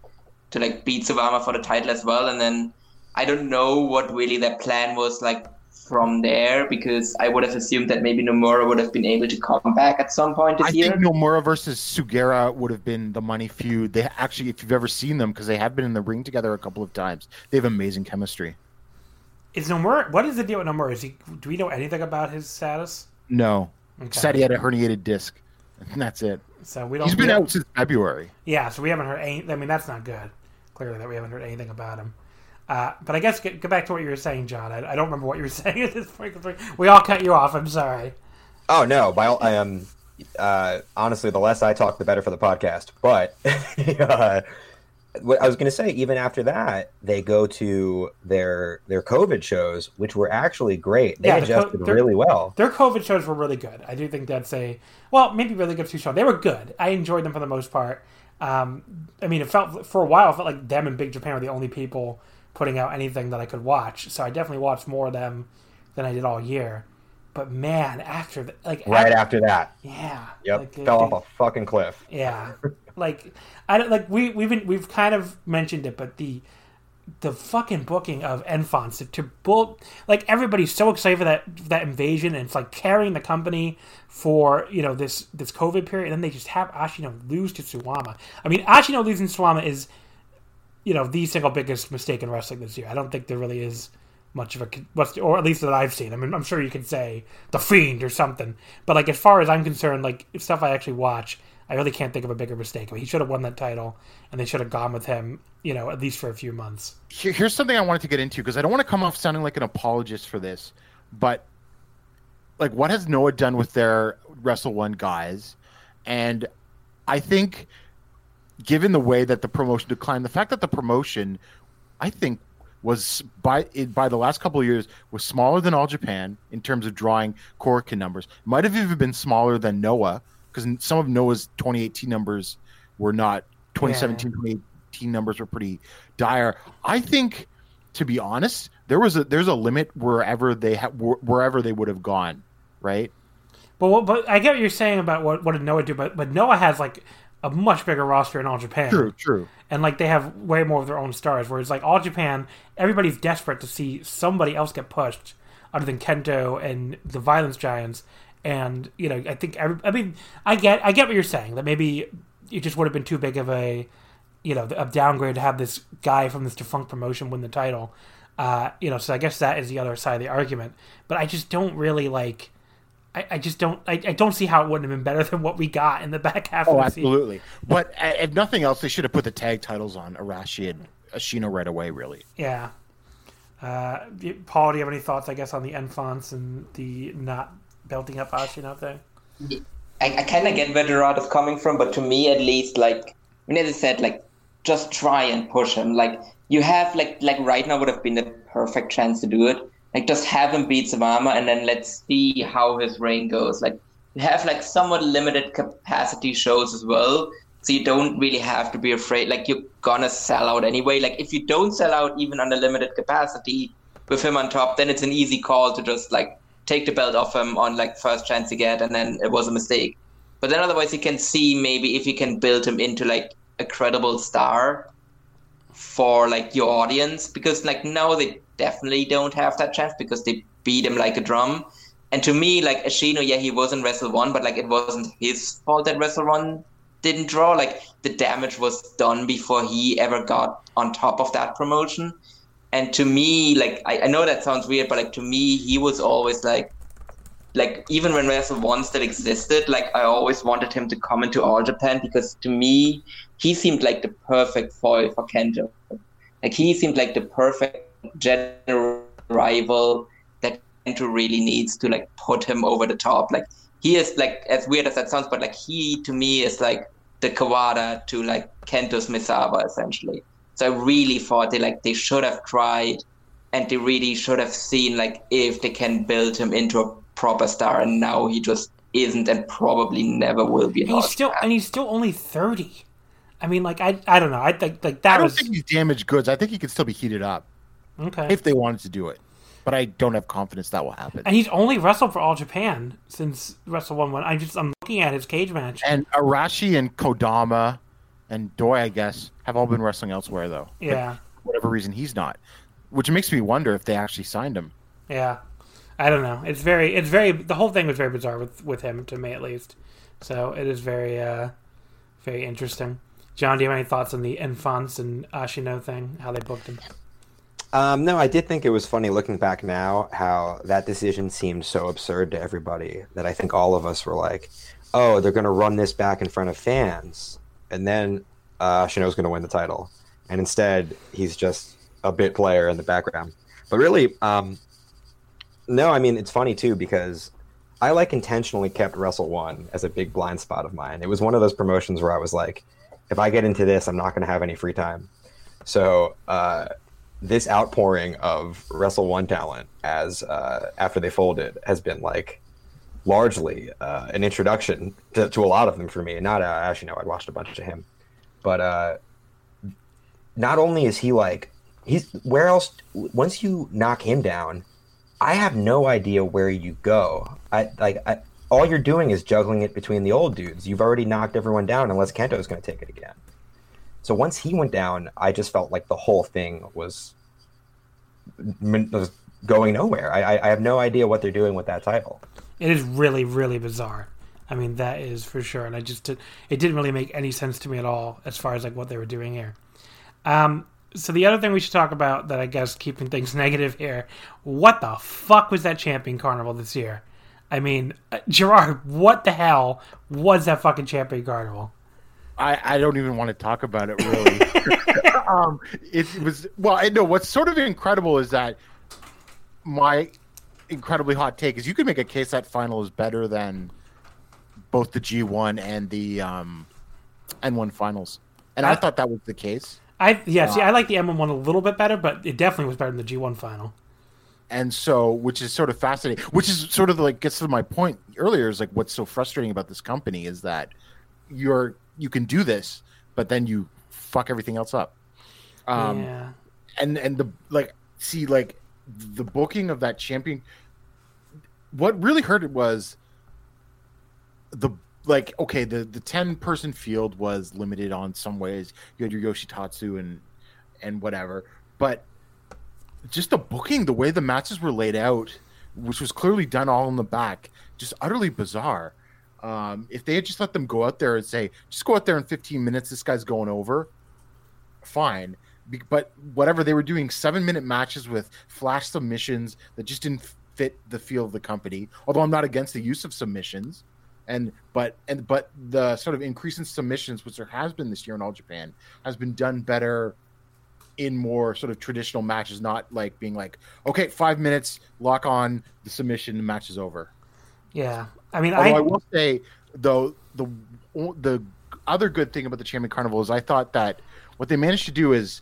to like beat Suwama for the title as well. And then I don't know what really their plan was like from there because I would have assumed that maybe Nomura would have been able to come back at some point this I year. think Nomura versus Sugiura would have been the money feud. They actually, if you've ever seen them, because they have been in the ring together a couple of times, they have amazing chemistry. Is Nomura? What is the deal with Nomura? Is he? Do we know anything about his status? No, Okay. said he had a herniated disc, and that's it. So we don't. He's been we out since February. Yeah, so we haven't heard any. I mean, that's not good. Clearly, that we haven't heard anything about him. Uh, but I guess get, get back to what you were saying, John. I, I don't remember what you were saying at this point. we- all cut you off. I'm sorry. Oh no! By all, I am uh, honestly, the less I talk, the better for the podcast. But uh, what I was going to say, even after that, they go to their their COVID shows, which were actually great. They Yeah, the co- adjusted really well. Their COVID shows were really good. I do think that's a well, maybe really good too strong. They were good. I enjoyed them for the most part. Um, I mean, it felt for a while. It felt like them and Big Japan were the only people putting out anything that I could watch. So I definitely watched more of them than I did all year. But man, after the, like Right after, after that, yeah, yep, like, fell off a fucking cliff. Yeah, like I don't like we we've been, we've kind of mentioned it, but the the fucking booking of Enfants to, to bull like everybody's so excited for that that invasion and it's like carrying the company for you know this this COVID period, and then they just have Ashino lose to Suwama. I mean, Ashino losing Suwama is you know the single biggest mistake in wrestling this year. I don't think there really is much of a what's or at least that I've seen. I mean, I'm sure you could say the Fiend or something, but like as far as I'm concerned, like stuff I actually watch, I really can't think of a bigger mistake. I mean, he should have won that title, and they should have gone with him, you know, at least for a few months. Here's something I wanted to get into because I don't want to come off sounding like an apologist for this, but like, what has Noah done with their Wrestle One guys? And I think, given the way that the promotion declined, the fact that the promotion, I think, was by it, by the last couple of years was smaller than All Japan in terms of drawing Korakuen numbers. Might have even been smaller than Noah because some of Noah's 2018 numbers were not 2017 2018 numbers were pretty dire. I think, to be honest, there was a there's a limit wherever they ha- wherever they would have gone, right? But what, but I get what you're saying about what what did Noah do, but but Noah has like a much bigger roster in All Japan. True, true. and like they have way more of their own stars. Whereas like All Japan, everybody's desperate to see somebody else get pushed, other than Kento and the Violence Giants. And you know, I think every, I mean, I get I get what you're saying that maybe it just would have been too big of a you know a downgrade to have this guy from this defunct promotion win the title. Uh, you know, so I guess that is the other side of the argument. But I just don't really like. I, I just don't. I, I don't see how it wouldn't have been better than what we got in the back half. Oh, of the season. absolutely. But if nothing else, they should have put the tag titles on Arashi and Ashino right away. Really. Yeah. Uh, Paul, do you have any thoughts, I guess, on the Enfants and the not belting up Ashino thing? I, I kind of get where Gerard is coming from, but to me at least, like, I mean, as I said, like, just try and push him. Like, you have, like, like right now would have been the perfect chance to do it. Like, just have him beat Suwama, and then let's see how his reign goes. Like, you have, like, somewhat limited capacity shows as well, so you don't really have to be afraid. Like, you're gonna sell out anyway. Like, if you don't sell out even under limited capacity with him on top, then it's an easy call to just, like, take the belt off him on like first chance you get and then it was a mistake but then otherwise you can see maybe if you can build him into like a credible star for like your audience because like now they definitely don't have that chance because they beat him like a drum. And to me like Ashino yeah he was in Wrestle 1 but like it wasn't his fault that Wrestle 1 didn't draw. Like the damage was done before he ever got on top of that promotion. And to me like I, I know that sounds weird but like to me he was always like like even when Wrestle One still existed, like I always wanted him to come into All Japan because to me he seemed like the perfect foil for Kento. Like he seemed like the perfect general rival that Kento really needs to like put him over the top. Like he is like as weird as that sounds, but like he to me is like the Kawada to like Kento's Misawa essentially. So I really thought they like they should have tried and they really should have seen like if they can build him into a proper star and now he just isn't and probably never will be. And he's still and he's still only thirty. I mean, like I I don't know. I think like that I don't was think he's damaged goods. I think he could still be heated up okay. if they wanted to do it. But I don't have confidence that will happen. and he's only wrestled for All Japan since Wrestle One One. I just I'm looking at his cage match. And Arashi and Kodama and Doi, I guess, have all been wrestling elsewhere though. Yeah, for whatever reason he's not. Which makes me wonder if they actually signed him. yeah. I don't know. It's very, it's very. The whole thing was very bizarre with with him, to me at least. So it is very, uh very interesting. John, do you have any thoughts on the Enfants and Ashino thing? How they booked him? Um, no, I did think it was funny looking back now how that decision seemed so absurd to everybody that I think all of us were like, "Oh, they're going to run this back in front of fans," and then uh, Shino's going to win the title, and instead he's just a bit player in the background. But really, um, no, I mean it's funny too because I like intentionally kept Wrestle One as a big blind spot of mine. It was one of those promotions where I was like, if I get into this, I'm not going to have any free time. So uh, this outpouring of Wrestle One talent as uh, after they folded has been like largely uh, an introduction to, to a lot of them for me. Not uh, actually, no, I'd watched a bunch of him, but uh, not only is he like he's where else once you knock him down, I have no idea where you go. I like I, all you're doing is juggling it between the old dudes. You've already knocked everyone down unless Kento is going to take it again. So once he went down, I just felt like the whole thing was, was going nowhere. I, I have no idea what they're doing with that title. It is really, really bizarre. I mean, that is for sure. And I just did, it didn't really make any sense to me at all as far as like what they were doing here. Um, so the other thing we should talk about that I guess keeping things negative here, what the fuck was that champion carnival this year? I mean, uh, Gerard, what the hell was that fucking champion carnival? I, I don't even want to talk about it really. um, it, it was well, I know what's sort of incredible is that my incredibly hot take is you could make a case that final is better than both the G1 and the um, N1 finals, and I, I thought that was the case. I yeah, uh, see, I like the N1 one a little bit better, but it definitely was better than the G1 final. And so, which is sort of fascinating, which is sort of like gets to my point earlier is like what's so frustrating about this company is that you're you can do this, but then you fuck everything else up. Um, yeah. And and the like, see, like the booking of that champion. What really hurt it was the like okay the the 10 person field was limited on some ways you had your yoshitatsu and and whatever but just the booking the way the matches were laid out which was clearly done all in the back just utterly bizarre um, if they had just let them go out there and say, just go out there in 15 minutes, this guy's going over, fine. But whatever they were doing, seven minute matches with flash submissions that just didn't fit the feel of the company. Although I'm not against the use of submissions, and but and but the sort of increase in submissions, which there has been this year in All Japan, has been done better in more sort of traditional matches, not like being like, okay, five minutes, lock on the submission, the match is over. Yeah, I mean, I... I will say though the the other good thing about the Champion Carnival is I thought that what they managed to do is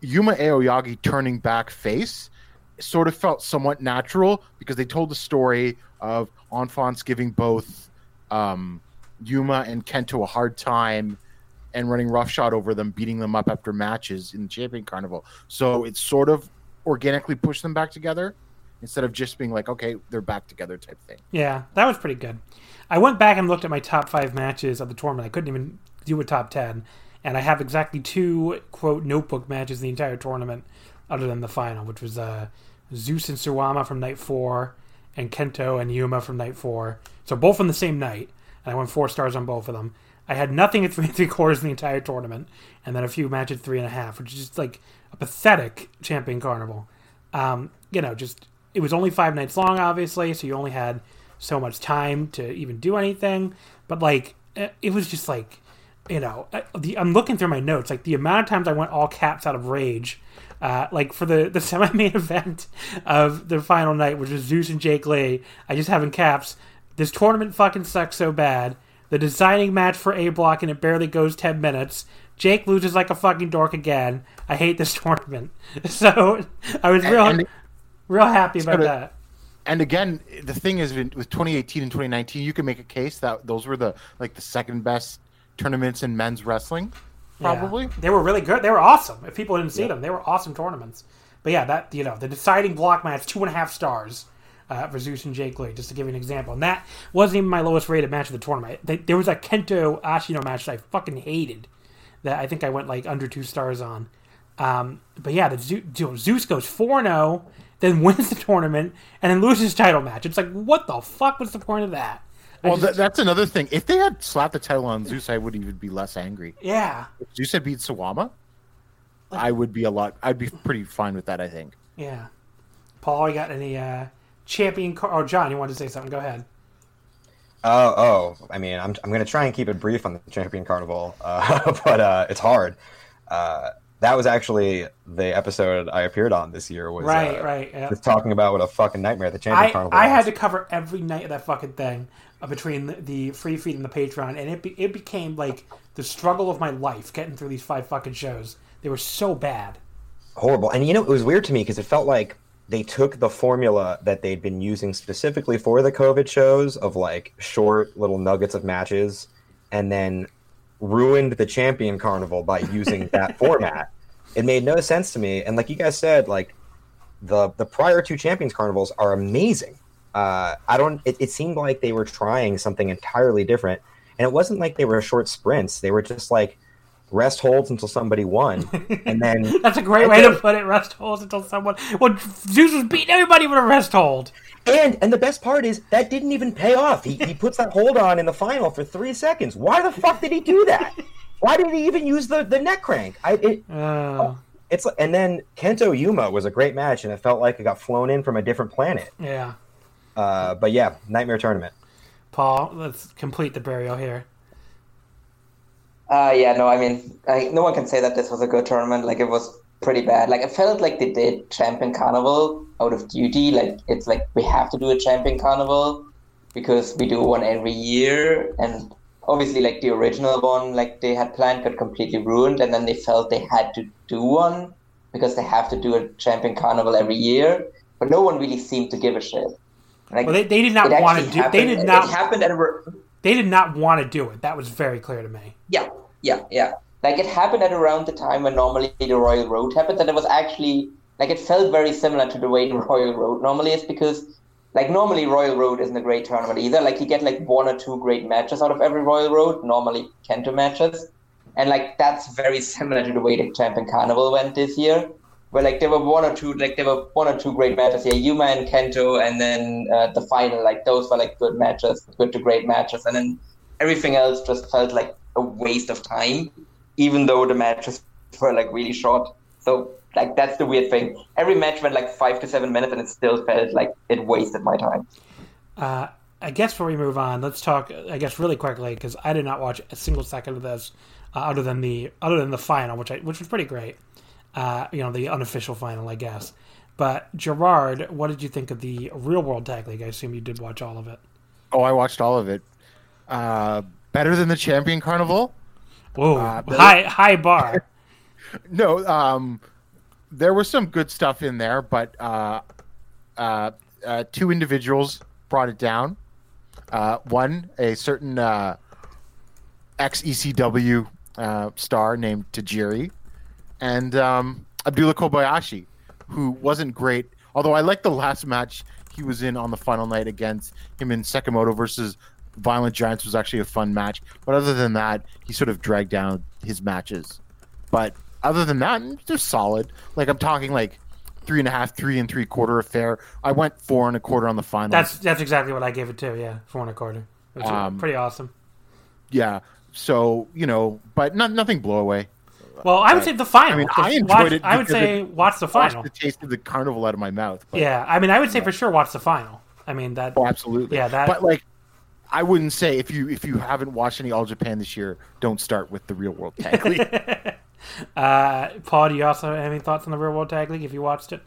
Yuma Aoyagi turning back face sort of felt somewhat natural because they told the story of Enfants giving both um, Yuma and Kento a hard time and running roughshod over them, beating them up after matches in the Champion Carnival. So it sort of organically pushed them back together instead of just being like, okay, they're back together type thing. Yeah, that was pretty good. I went back and looked at my top five matches of the tournament. I couldn't even do a top ten, and I have exactly two quote notebook matches the entire tournament, other than the final, which was uh, Zeus and Suwama from night four, and Kento and Yuma from night four. So both from the same night, and I went four stars on both of them. I had nothing at three and three quarters in the entire tournament, and then a few matches at three and a half, which is just like a pathetic champion carnival. Um, you know, just it was only five nights long, obviously, so you only had so much time to even do anything. But like, eh, it was just like, you know, eh, the, I'm looking through my notes, like the amount of times I went all caps out of rage. Uh, like for the, the semi main event of the final night, which was Zeus and Jake Lee, I just have in caps. This tournament fucking sucks so bad. The deciding match for A block and it barely goes 10 minutes. Jake loses like a fucking dork again. I hate this tournament. So I was real. Real happy about that. And again, the thing is, with 2018 and 2019, you can make a case that those were the like the second best tournaments in men's wrestling. Probably yeah. they were really good. They were awesome. If people didn't see yeah. them, they were awesome tournaments. But yeah, that you know the deciding block match, two and a half stars uh, for Zeus and Jake Lee, just to give you an example. And that wasn't even my lowest rated match of the tournament. There was a Kento Ashino match that I fucking hated. That I think I went like under two stars on. Um, but yeah, the Zeus goes four zero then wins the tournament, and then loses title match. It's like, what the fuck was the point of that? I Well, just- th- that's another thing. If they had slapped the title on Zeus, I would even be less angry. yeah, If Zeus had beat Suwama, I would be a lot. I'd be pretty fine with that. I think. yeah. Paul, you got any uh, champion? Car- oh, John, you wanted to say something? Go ahead. Oh, oh. I mean, I'm I'm gonna try and keep it brief on the Champion Carnival, uh, but uh, it's hard. Uh, that was actually the episode I appeared on this year. Was Right, uh, right, yeah. Just talking about what a fucking nightmare the Champion I, Carnival. I had to cover every night of that fucking thing uh, between the, the free feed and the Patreon, and it be, it became like the struggle of my life getting through these five fucking shows. They were so bad. horrible. And you know, it was weird to me because it felt like they took the formula that they'd been using specifically for the COVID shows of like short little nuggets of matches, and then ruined the Champion Carnival by using that format. It made no sense to me. And like you guys said, like the the prior two Champions Carnivals are amazing. Uh, I don't. It, it seemed like they were trying something entirely different, and it wasn't like they were short sprints. They were just like rest holds until somebody won, and then That's a great way to put it. Rest holds until someone. Well, Zeus was beating everybody with a rest hold. And and the best part is that didn't even pay off. He, he puts that hold on in the final for three seconds. Why the fuck did he do that? Why did he even use the, the neck crank? I it, Uh, it's and then Kento Yuma was a great match, and it felt like it got flown in from a different planet. yeah. Uh, but yeah, Nightmare Tournament. Paul, let's complete the burial here. Uh, yeah, no, I mean, I, no one can say that this was a good tournament. Like, it was pretty bad. Like, it felt like they did Champion Carnival out of duty. Like, it's like we have to do a Champion Carnival because we do one every year. And obviously, like, the original one, like, they had planned got completely ruined. And then they felt they had to do one because they have to do a Champion Carnival every year. But no one really seemed to give a shit. Like, Well, they, they did not it want to do. happened, They did It not. happened at a. They did not want to do it. That was very clear to me. Yeah, yeah, yeah. Like it happened at around the time when normally the Royal Road happened, and it was actually like it felt very similar to the way the Royal Road normally is because like normally Royal Road isn't a great tournament either. Like you get like one or two great matches out of every Royal Road, normally Kento matches. And like that's very similar to the way the Champion Carnival went this year. Where like there were one or two like there were one or two great matches here, Yuma and Kento, and then uh, the final, like those were like good matches, good to great matches, and then everything else just felt like a waste of time, even though the matches were like really short. So like that's the weird thing. Every match went like five to seven minutes, and it still felt like it wasted my time. Uh, I guess before we move on, let's talk. I guess really quickly because I did not watch a single second of this, uh, other than the other than the final, which I which was pretty great. Uh, you know, the unofficial final, I guess. But Gerard, what did you think of the Real World Tag League? I assume you did watch all of it. Oh, I watched all of it. Uh, better than the Champion Carnival? Whoa, Uh, high high bar. No, um, there was some good stuff in there, but uh, uh, uh, two individuals brought it down. Uh, one, a certain uh, ex ECW uh, star named Tajiri, and um, Abdullah Kobayashi, who wasn't great. Although I liked the last match he was in on the final night against him in Sekimoto versus Violent Giants was actually a fun match. But other than that, he sort of dragged down his matches. But other than that, they're solid. Like I'm talking like three and a half, three and three quarter affair. I went four and a quarter on the final. That's that's exactly what I gave it to. Yeah, four and a quarter. Was Um, pretty awesome. yeah. So you know, but not nothing blow away. Well, I would say the final. I mean, 'cause I enjoyed watch- it I would say it watch the final. the taste of the carnival out of my mouth. But, Yeah, I mean, I would say for sure watch the final. I mean that. Oh, absolutely. Yeah, that- But like, I wouldn't say if you if you haven't watched any All Japan this year, don't start with the Real World Tag League. Uh, Paul, do you also have any thoughts on the Real World Tag League if you watched it?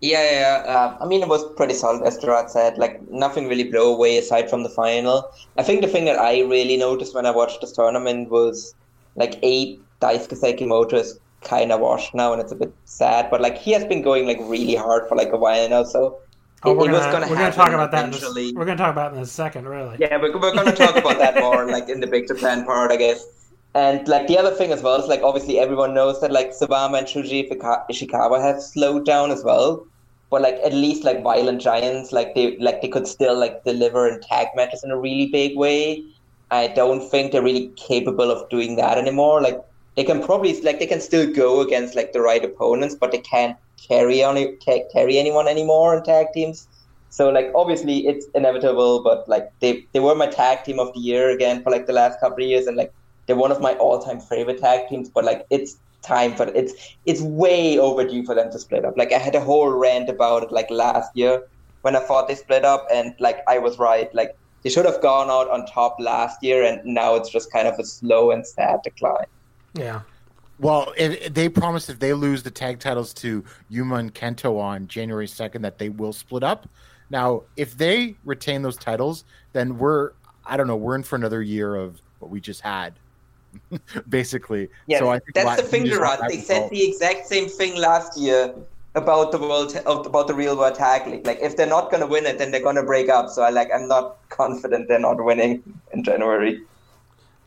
Yeah, yeah. yeah. Uh, I mean, it was pretty solid, as Gerard said. Like, nothing really blew away aside from the final. I think the thing that I really noticed when I watched this tournament was, like, A, Daisuke Sekimoto is kind of washed now, and it's a bit sad. But, like, he has been going, like, really hard for, like, a while now, so Oh, we're gonna, going to we're gonna talk about that. In this, we're gonna talk about it in a second, really. Yeah, we're, we're going to talk about that more, like, in the Big Japan part, I guess. And, like, the other thing as well is, like, obviously everyone knows that, like, Suwama and Shuji Ishikawa have slowed down as well but like at least like violent giants like they like they could still like deliver in tag matches in a really big way i don't think they're really capable of doing that anymore like they can probably like they can still go against like the right opponents but they can't carry on carry anyone anymore in tag teams. So like obviously it's inevitable, but like they they were my tag team of the year again for like the last couple of years, and like they're one of my all time favorite tag teams. But like it's time for it's it's way overdue for them to split up. Like I had a whole rant about it like last year when I thought they split up, and like I was right. Like they should have gone out on top last year, and now it's just kind of a slow and sad decline. Yeah. Well, if, they promised if they lose the tag titles to Yuma and Kento on January 2nd that they will split up. Now, if they retain those titles, then we're, I don't know, we're in for another year of what we just had. Basically. Yeah, so that's the thing, Gerard. They said the exact same thing last year about the world about the real world tag league. Like if they're not gonna win it, then they're gonna break up. So I like I'm not confident they're not winning in January.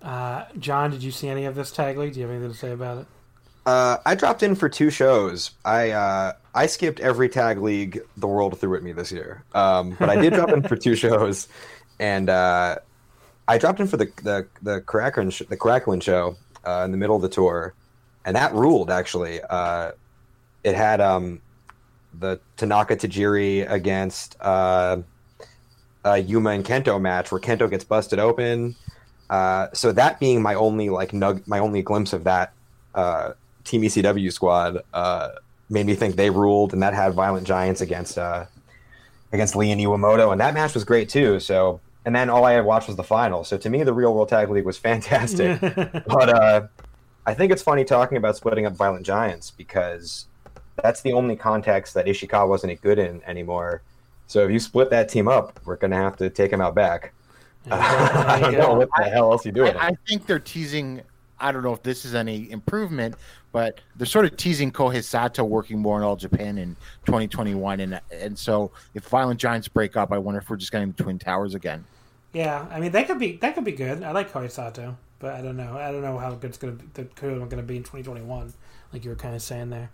Uh, John, did you see any of this tag league? Do you have anything to say about it? Uh, I dropped in for two shows. I uh, I skipped every tag league the world threw at me this year, um, but I did drop in for two shows, and uh, I dropped in for the the the Korakuen sh- the Korakuen show uh, in the middle of the tour, and that ruled actually. Uh, it had um, the Tanaka Tajiri against uh, Yuma and Kento match where Kento gets busted open. Uh, so that being my only like nug, my only glimpse of that uh, Team ECW squad uh, made me think they ruled, and that had Violent Giants against uh, against Lee and Iwamoto, and that match was great too. So, and then all I had watched was the final. So to me, the Real World Tag League was fantastic. but uh, I think it's funny talking about splitting up Violent Giants because that's the only context that Ishikawa wasn't good in anymore. So if you split that team up, we're gonna have to take him out back. I don't know what the hell else you doing. I, I, think they're teasing. I don't know if this is any improvement, but they're sort of teasing Kohei Sato working more in All Japan in 2021, and and so if Violent Giants break up, I wonder if we're just getting the Twin Towers again. Yeah, I mean that could be that could be good. I like Kohei Sato, but I don't know. I don't know how good it's gonna be, the going to be in 2021, like you were kind of saying there.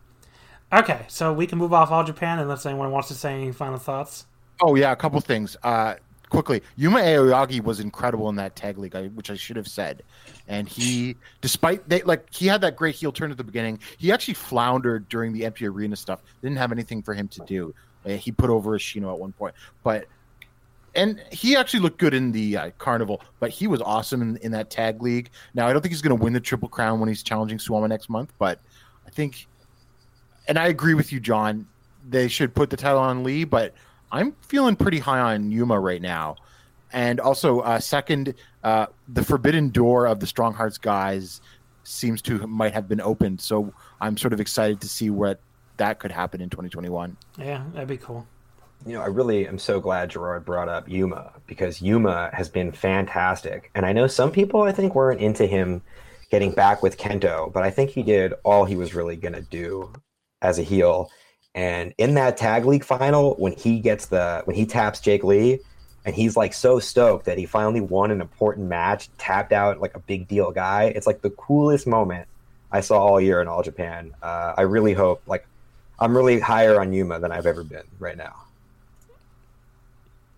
Okay, so we can move off All Japan unless anyone wants to say any final thoughts. Oh yeah, a couple things. Uh, quickly, Yuma Aoyagi was incredible in that tag league, which I should have said. And he, despite they like, he had that great heel turn at the beginning. He actually floundered during the empty arena stuff. Didn't have anything for him to do. Uh, he put over Ashino at one point, but and he actually looked good in the uh, carnival. But he was awesome in, in that tag league. Now I don't think he's going to win the triple crown when he's challenging Suwama next month, but I think, and I agree with you, John. They should put the title on Lee, but I'm feeling pretty high on Yuma right now. And also, uh, second, uh, the forbidden door of the Strong Hearts guys seems to might have been opened. So I'm sort of excited to see what that could happen in 2021. Yeah, that'd be cool. You know, I really am so glad Gerard brought up Yuma because Yuma has been fantastic. And I know some people I think weren't into him getting back with Kento, but I think he did all he was really going to do as a heel. And in that tag league final, when he gets the when he taps Jake Lee, and he's like so stoked that he finally won an important match, tapped out like a big deal guy. It's like the coolest moment I saw all year in All Japan. Uh, I really hope like I'm really higher on Yuma than I've ever been right now.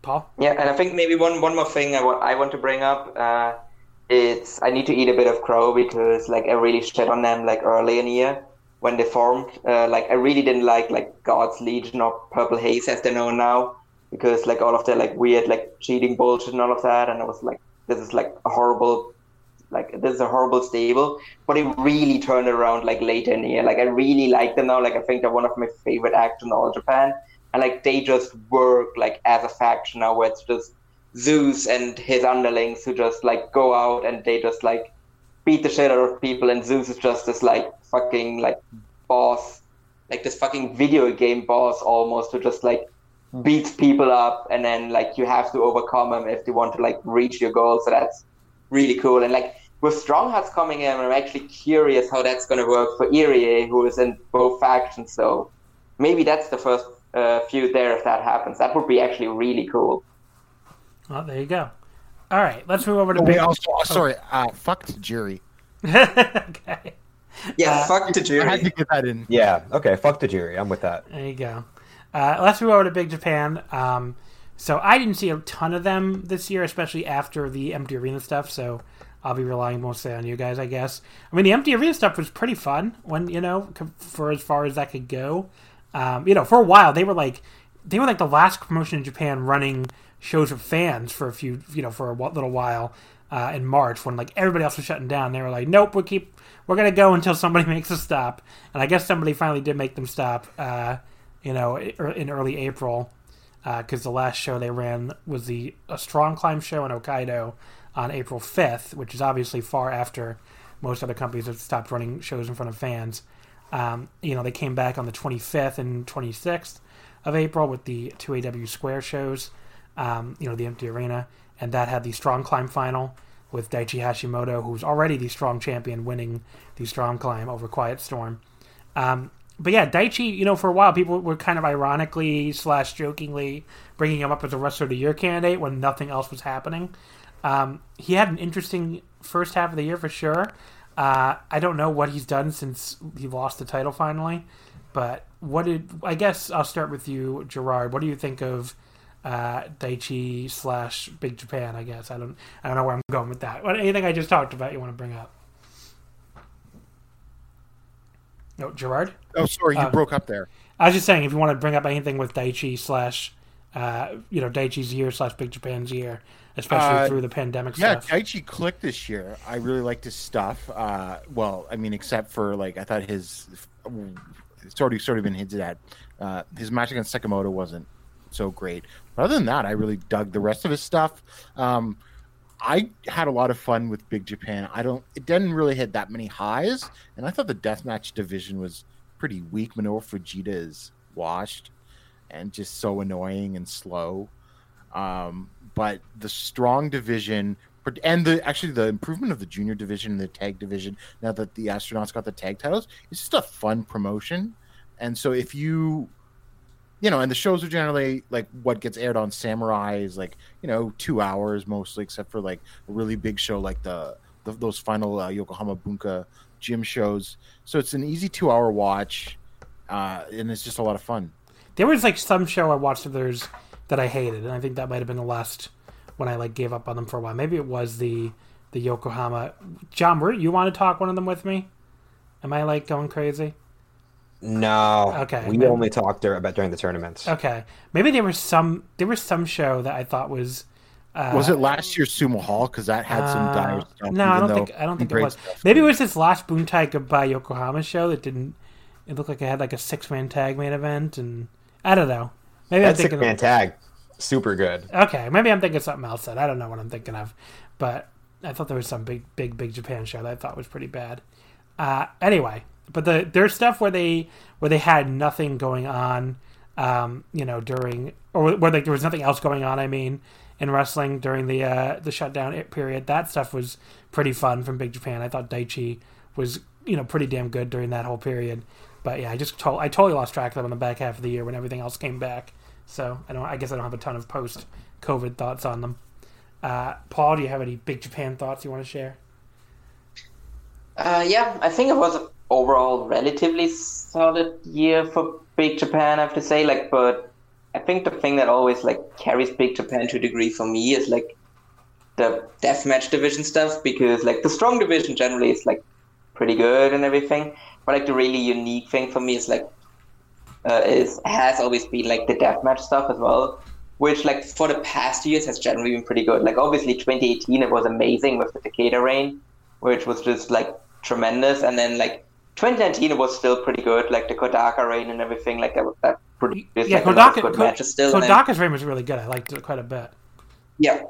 Paul? Yeah, and I think maybe one one more thing I want I want to bring up. Uh, it's I need to eat a bit of crow because like I really shit on them like early in the year when they formed. Uh, like I really didn't like like God's Legion or Purple Haze as they're known now because like all of their like weird like cheating bullshit and all of that, and I was like, this is like a horrible. Like this is a horrible stable, but it really turned around like later in the year. Like I really like them now. Like I think they're one of my favorite acts in all Japan, and like they just work like as a faction now, where it's just Zeus and his underlings who just like go out and they just like beat the shit out of people, and Zeus is just this like fucking like boss, like this fucking video game boss almost, who just like beats people up, and then like you have to overcome them if they want to like reach your goal. So that's really cool. And like with Strong Hearts coming in, I'm actually curious how that's going to work for Irie, who is in both factions. So maybe that's the first uh, feud there if that happens. That would be actually really cool. Well, there you go. All right, let's move over to. Oh, big... also, oh. sorry, uh, fuck Tajiri. okay. Yeah, uh, fuck Tajiri. I had to get that in. Yeah, okay, fuck Tajiri. I'm with that. There you go. Uh, let's move over to Big Japan. Um, so I didn't see a ton of them this year, especially after the empty arena stuff. So I'll be relying mostly on you guys, I guess. I mean, the empty arena stuff was pretty fun when you know for as far as that could go. Um, you know, for a while they were like they were like the last promotion in Japan running shows with fans for a few, you know, for a little while uh, in March when like everybody else was shutting down. They were like, nope, we keep we're gonna go until somebody makes a stop. And I guess somebody finally did make them stop. Uh, you know, in early April because uh, the last show they ran was the a strong climb show in Hokkaido on April 5th, which is obviously far after most other companies have stopped running shows in front of fans. Um, you know, they came back on the 25th and 26th of April with the two AW Square shows, um, you know, the empty arena, and that had the strong climb final with Daichi Hashimoto, who's already the strong champion, winning the strong climb over Quiet Storm. Um, but yeah, Daichi, you know, for a while people were kind of ironically slash jokingly bringing him up as a wrestler of the year candidate when nothing else was happening. Um, he had an interesting first half of the year for sure. Uh, I don't know what he's done since he lost the title finally, but what did I guess I'll start with you, Gerard. What do you think of uh, Daichi slash Big Japan? I guess I don't I don't know where I'm going with that. What anything I just talked about you want to bring up? No, Gerard. Oh, sorry, you uh, broke up there. I was just saying, if you want to bring up anything with Daichi slash, uh, you know, Daichi's year slash Big Japan's year, especially uh, through the pandemic yeah, stuff. Yeah, Daichi clicked this year. I really liked his stuff. Uh, well, I mean, except for like, I thought his it's already sort of been hinted at. Uh, his match against Sekimoto wasn't so great. But other than that, I really dug the rest of his stuff. Um, I had a lot of fun with Big Japan. I don't. It didn't really hit that many highs, and I thought the deathmatch division was pretty weak. Minoru Fujita is washed, and just so annoying and slow. Um, but the strong division and the actually the improvement of the junior division and the tag division now that the astronauts got the tag titles it's just a fun promotion and so if you you know, and the shows are generally like what gets aired on Samurai is like you know two hours mostly, except for like a really big show like the, the those final uh, Yokohama Bunka gym shows. So it's an easy two hour watch, uh, and it's just a lot of fun. There was like some show I watched of theirs that I hated, and I think that might have been the last when I like gave up on them for a while. Maybe it was the the Yokohama. John, were, you want to talk one of them with me? Am I like going crazy? No. Okay. We maybe, only talked about during the tournaments. Okay. Maybe there was some there was some show that I thought was. Uh, was it last year's Sumo Hall? Because that had some uh, dire stuff. No, I don't think I don't think it was. Stuff. Maybe it was this last Buntai Goodbye Yokohama show that didn't. It looked like it had like a six man tag main event, and I don't know. Maybe that six man tag, super good. Okay, maybe I'm thinking something else. Then I don't know what I'm thinking of, but I thought there was some big, big, big Japan show that I thought was pretty bad. Uh, anyway, but the there's stuff where they where they had nothing going on, um, you know, during or where like there was nothing else going on. I mean, in wrestling during the uh, the shutdown period, that stuff was pretty fun from Big Japan. I thought Daichi was you know pretty damn good during that whole period. But yeah, I just to- I totally lost track of them in the back half of the year when everything else came back. So I don't. I guess I don't have a ton of post COVID thoughts on them. Uh, Paul, do you have any Big Japan thoughts you want to share? Uh, yeah, I think it was a overall relatively solid year for Big Japan, I have to say. Like, but I think the thing that always like carries Big Japan to a degree for me is like the deathmatch division stuff because like the strong division generally is like pretty good and everything, but like the really unique thing for me is like uh, is has always been like the deathmatch stuff as well, which like for the past years has generally been pretty good. Like obviously 2018 it was amazing with the Takeda reign, which was just like tremendous, and then like 2019 it was still pretty good, like the Kodaka reign and everything. Like that, that produced yeah, like Kodaka, good matches still. Kodaka's reign was really good. I liked it quite a bit. Yeah,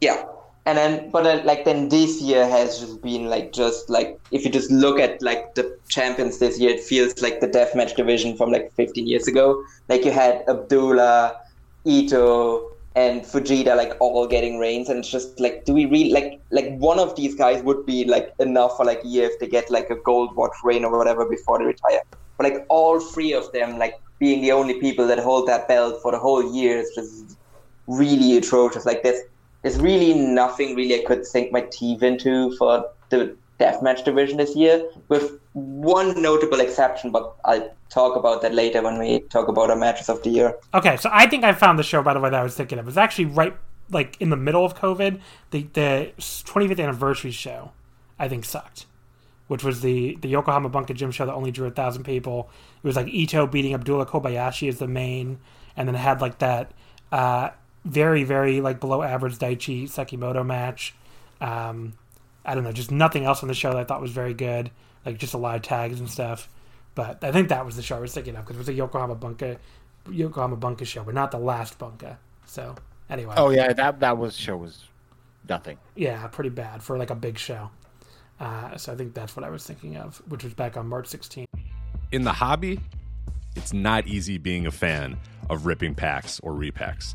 yeah, and then but then, like then this year has just been like just like if you just look at like the champions this year, it feels like the deathmatch division from like 15 years ago. Like you had Abdullah, Ito, and Fujita like all getting reigns, and it's just like, do we really like like one of these guys would be like enough for like a year if they get like a gold watch reign or whatever before they retire. But like all three of them like being the only people that hold that belt for the whole year is just really atrocious. Like there's there's really nothing really I could sink my teeth into for the deathmatch division this year, with one notable exception, but I'll talk about that later when we talk about our matches of the year. Okay, so I think I found the show by the way that I was thinking of. It's actually right like in the middle of COVID. The the 25th anniversary show, I think sucked. which was the the Yokohama Bunka Gym show that only drew a thousand people. It was like Ito beating Abdullah Kobayashi as the main, and then had like that uh, very very like below average Daichi Sekimoto match. Um, I don't know, just nothing else on the show that I thought was very good, like just a lot of tags and stuff. But I think that was the show I was thinking of because it was a Yokohama Bunka Yokohama Bunka show, but not the last Bunka. So anyway. Oh yeah, that that was show was nothing. Yeah, pretty bad for like a big show. Uh, so I think that's what I was thinking of, which was back on March 16th. In the hobby, it's not easy being a fan of ripping packs or repacks.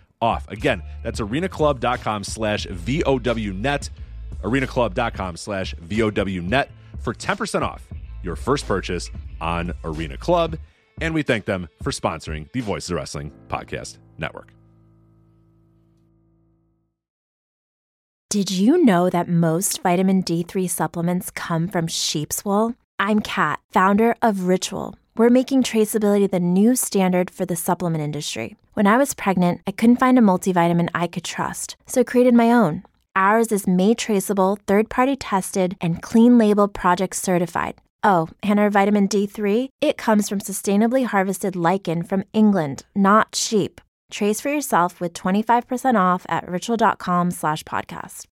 off. Again, that's arenaclub.com slash VOWnet, arenaclub.com slash VOWnet for 10% off your first purchase on Arena Club. And we thank them for sponsoring the Voices of Wrestling Podcast Network. Did you know that most vitamin D3 supplements come from sheep's wool? I'm Kat, founder of Ritual we're making traceability the new standard for the supplement industry. When I was pregnant, I couldn't find a multivitamin I could trust, so I created my own. Ours is made traceable, third party tested, and clean label project certified. Oh, and our vitamin D3? It comes from sustainably harvested lichen from England, not sheep. Trace for yourself with 25% off at ritual.com slash podcast.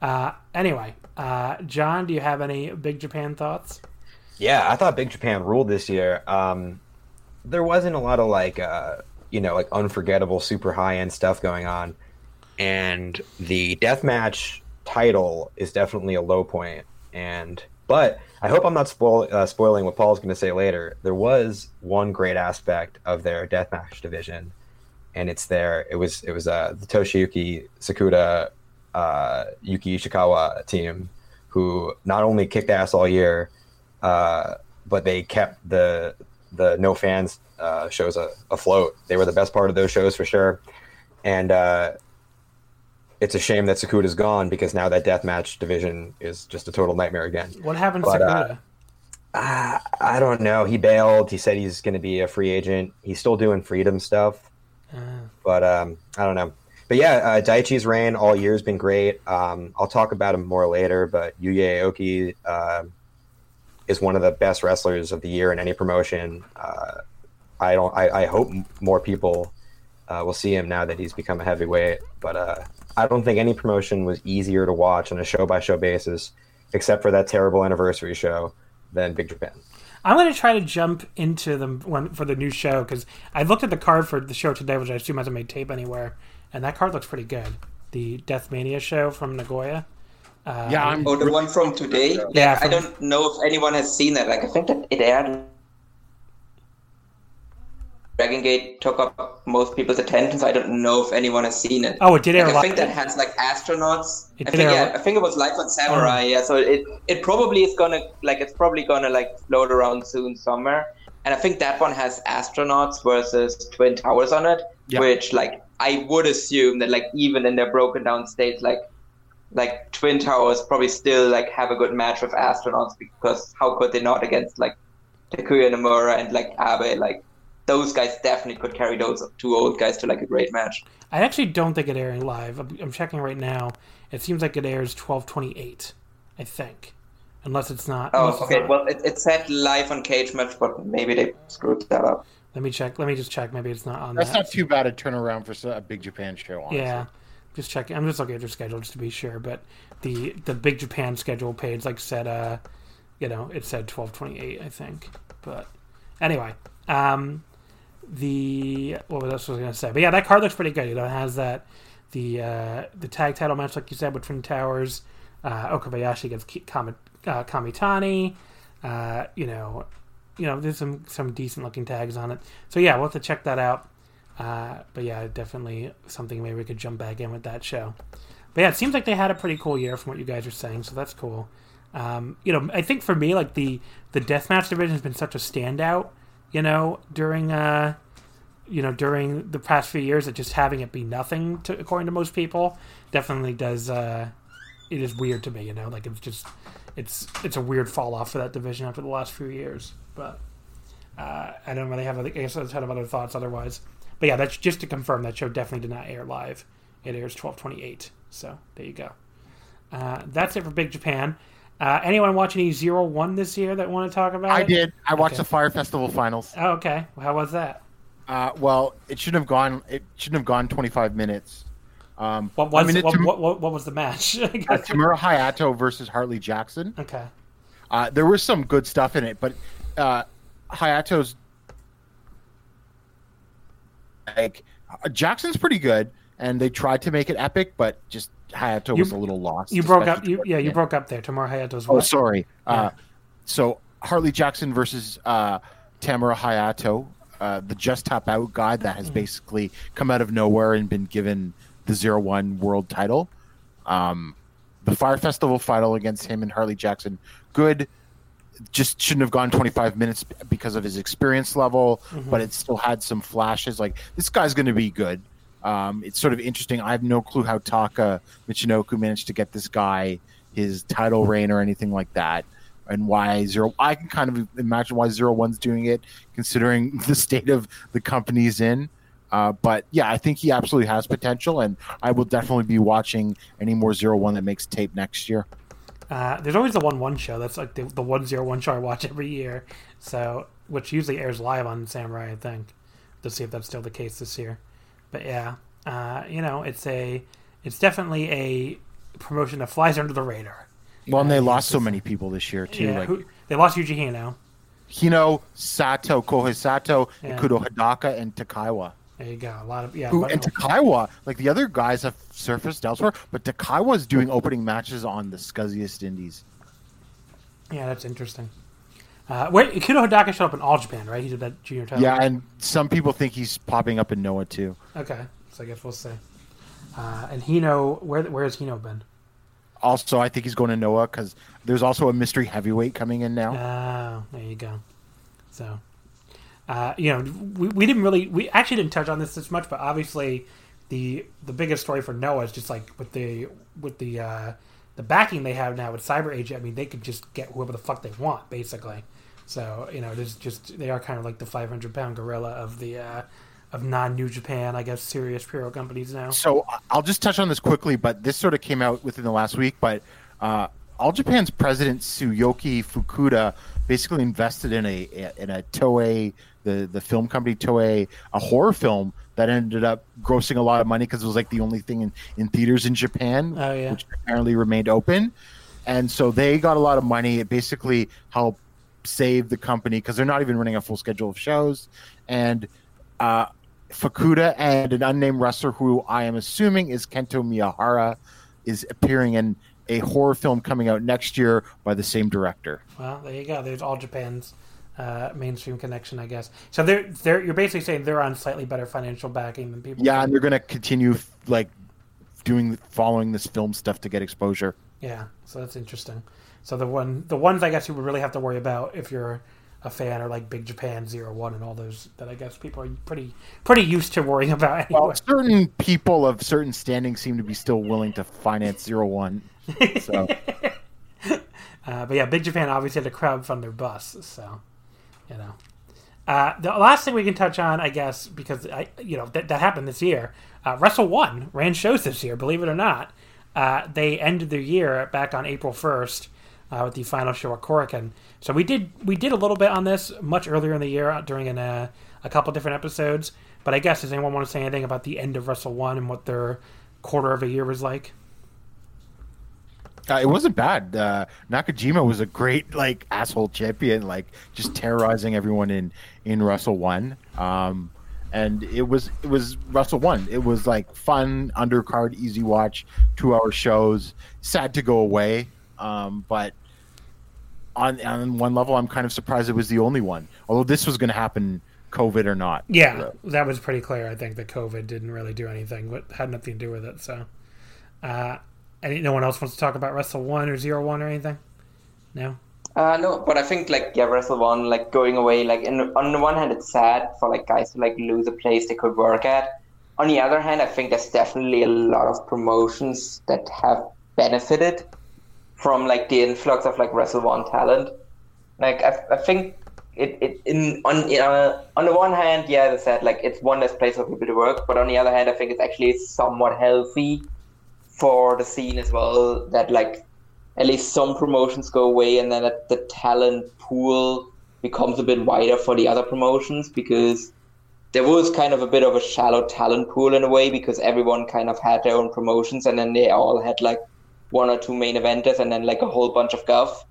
Uh, anyway, uh, John, do you have any big Japan thoughts? Yeah, I thought Big Japan ruled this year. Um, there wasn't a lot of like, uh, you know, like unforgettable, super high end stuff going on, and the deathmatch title is definitely a low point. And but I hope I'm not spoil, uh, spoiling what Paul's going to say later. There was one great aspect of their deathmatch division, and it's there. It was it was uh, the Toshiyuki Sakuda, uh, Yuki Ishikawa team, who not only kicked ass all year uh, but they kept the the no fans uh, shows a, afloat. They were the best part of those shows for sure, and uh, it's a shame that Sakuda's gone because now that deathmatch division is just a total nightmare again. What happened to Sakuda? Uh, I don't know. He bailed. He said he's going to be a free agent. He's still doing freedom stuff, uh. but um, I don't know. But yeah, uh, Daichi's reign all year has been great. Um, I'll talk about him more later. But Yuya Aoki, uh, is one of the best wrestlers of the year in any promotion. Uh, I don't. I, I, hope more people Uh, we'll see him now that he's become a heavyweight. But uh, I don't think any promotion was easier to watch on a show by show basis, except for that terrible anniversary show, than Big Japan. I'm going to try to jump into the one for the new show because I looked at the card for the show today, which I assume hasn't made tape anywhere, and that card looks pretty good. The Death Mania show from Nagoya. Uh, Yeah, I'm Oh, the one from today. Yeah, Like, I don't know if anyone has seen that. Like, I think that it aired. Dragon Gate took up most people's attention, so I don't know if anyone has seen it. Oh, it did air Like, I live. think that has like astronauts. It I did think air yeah, li- I think it was Life on Samurai. Oh. Yeah, so it it probably is gonna like it's probably gonna like float around soon somewhere. And I think that one has astronauts versus Twin Towers on it, Yeah. which like I would assume that like even in their broken down states, like like Twin Towers probably still like have a good match with astronauts because how could they not against like Takuya Nomura and like Abe like those guys definitely could carry those two old guys to like a great match. I actually don't think it airing live. I'm, I'm checking right now. It seems like it airs 12:28. I think, unless it's not. Oh, unless Oh, it's okay. not. Well, it, it said live on Cage Match, but maybe they screwed that up. let me check. Let me just check. Maybe it's not on That's that. not too bad a turnaround for a Big Japan show. Honestly. Yeah, just checking. I'm just looking at their schedule just to be sure. But the the Big Japan schedule page like said, uh, you know, it said 12:28, I think. But anyway, um, the what else was I gonna say? But yeah, that card looks pretty good. You know, it has that the uh, the tag title match, like you said, with Twin Towers. Uh, Okabayashi against Kami, uh, Kamitani. Uh, you know, you know, there's some some decent looking tags on it. So yeah, we'll have to check that out. Uh, but yeah, definitely something maybe we could jump back in with that show. But yeah, it seems like they had a pretty cool year from what you guys are saying, so that's cool. Um, you know, I think for me, like the the deathmatch division has been such a standout. You know, during uh, you know during the past few years, that just having it be nothing, to, according to most people, definitely does. Uh, it is weird to me. You know, like it's just it's it's a weird fall off for that division after the last few years. But uh, I don't really have. I guess I had other thoughts otherwise. But yeah, that's just to confirm that show definitely did not air live. It airs twelve twenty eight. So there you go. Uh, that's it for Big Japan. Uh, anyone watch any Zero One this year that want to talk about? I it? did. I watched Okay. the Fire Festival finals. Oh, okay. How was that? Uh, well, it shouldn't have gone. It shouldn't have gone 25 minutes. Um, What was I mean, it- what, what, what, what was the match? Uh. Tamura Hayato versus Harley Jackson. okay. Uh, there was some good stuff in it, but uh, Hayato's like uh, Jackson's pretty good, and they tried to make it epic, but just Hayato You- was a little lost. You broke up. You yeah. You broke up there. Tamura Hayato's Oh, what? sorry. Yeah. Uh, so Harley Jackson versus uh, Tamara Hayato, uh, the just tap out guy that Mm-hmm. has basically come out of nowhere and been given the zero one world title. Um, the Fire Festival final against him and Harley Jackson, good. Just shouldn't have gone 25 minutes because of his experience level, Mm-hmm. but it still had some flashes. Like this guy's going to be good. Um, it's sort of interesting. I have no clue how Taka Michinoku managed to get this guy his title reign or anything like that, and why zero. I can kind of imagine why zero one's doing it, considering the state of the company's in. Uh, but yeah, I think he absolutely has potential, and I will definitely be watching any more zero one that makes tape next year. Uh, there's always the one one show. That's like the, the one zero one show I watch every year. So which usually airs live on Samurai, I think. To see if that's still the case this year. But yeah, uh, you know, it's a it's definitely a promotion that flies under the radar. Well, and they Uh, lost so many people this year too. Yeah, like who, they lost Yuji Hino. Hino, Sato, Kohei Sato, Yeah. Ikuto Hidaka, and Takaiwa. There you go. A lot of yeah. But- and Takaiwa, like the other guys have surfaced elsewhere, but Takaiwa's doing opening matches on the scuzziest indies. yeah, that's interesting. Uh, wait, Ikuto Hidaka showed up in All Japan, right? He did that junior title. Yeah, and some people think he's popping up in Noah too. Okay, so I guess we'll see. Uh, and Hino, where where has Hino been? Also, I think he's going to Noah because there's also a mystery heavyweight coming in now. Oh, there you go. So, uh, you know, we, we didn't really, we actually didn't touch on this as much, but obviously, the the biggest story for Noah is just like with the with the uh, the backing they have now with Cyber Agent. I mean, they could just get whoever the fuck they want, basically. So, you know, is just they are kind of like the 500 pound gorilla of the uh, of non New Japan, I guess, serious pro companies now. So I'll just touch on this quickly, but this sort of came out within the last week. But uh, All Japan's president Tsuyoki Fukuda basically invested in a in a Toei, the the film company Toei, a horror film that ended up grossing a lot of money because it was like the only thing in, in theaters in Japan, Oh, yeah. which apparently remained open. And so they got a lot of money. It basically helped save the company because they're not even running a full schedule of shows. And uh, Fukuda and an unnamed wrestler who I am assuming is Kento Miyahara is appearing in a horror film coming out next year by the same director. Well, there you go. There's all Japan's uh, mainstream connection, I guess. So they're they're you're basically saying they're on slightly better financial backing than people. Yeah, and they're going to continue like doing following this film stuff to get exposure. Yeah, so that's interesting. So the one, the ones I guess you would really have to worry about if you're a fan are like Big Japan Zero One and all those that I guess people are pretty pretty used to worrying about anyway. Well, certain people of certain standing seem to be still willing to finance Zero One. So Uh, but yeah, Big Japan obviously had to crowdfund their bus, so you know. Uh, the last thing we can touch on, I guess, because I, you know that, that happened this year. Uh, Wrestle One ran shows this year, believe it or not. Uh, they ended their year back on April first uh, with the final show at Korakuen. So we did we did a little bit on this much earlier in the year uh, during an, uh, a couple different episodes. But I guess does anyone want to say anything about the end of Wrestle One and what their quarter of a year was like? Uh, it wasn't bad. Uh, Nakajima was a great like asshole champion, like just terrorizing everyone in in Wrestle One. Um, and it was it was Wrestle One. It was like fun undercard, easy watch, two hour shows. Sad to go away, um, but on on one level, I'm kind of surprised it was the only one. Although this was going to happen, COVID or not. Yeah, So- that was pretty clear. I think that COVID didn't really do anything, but had nothing to do with it. So, uh, and no one else wants to talk about Wrestle One or Zero One or anything. No. Uh, no, but I think like yeah, Wrestle One like going away. Like, in, on the one hand, it's sad for like guys to like lose a place they could work at. On the other hand, I think there's definitely a lot of promotions that have benefited from like the influx of like Wrestle One talent. Like, I, I think it, it in on you know, on the one hand, yeah, as I said, like it's one less place for people to work. But on the other hand, I think it's actually somewhat healthy for the scene as well that like at least some promotions go away and then the talent pool becomes a bit wider for the other promotions because there was kind of a bit of a shallow talent pool in a way because everyone kind of had their own promotions and then they all had like one or two main eventers and then like a whole bunch of guff.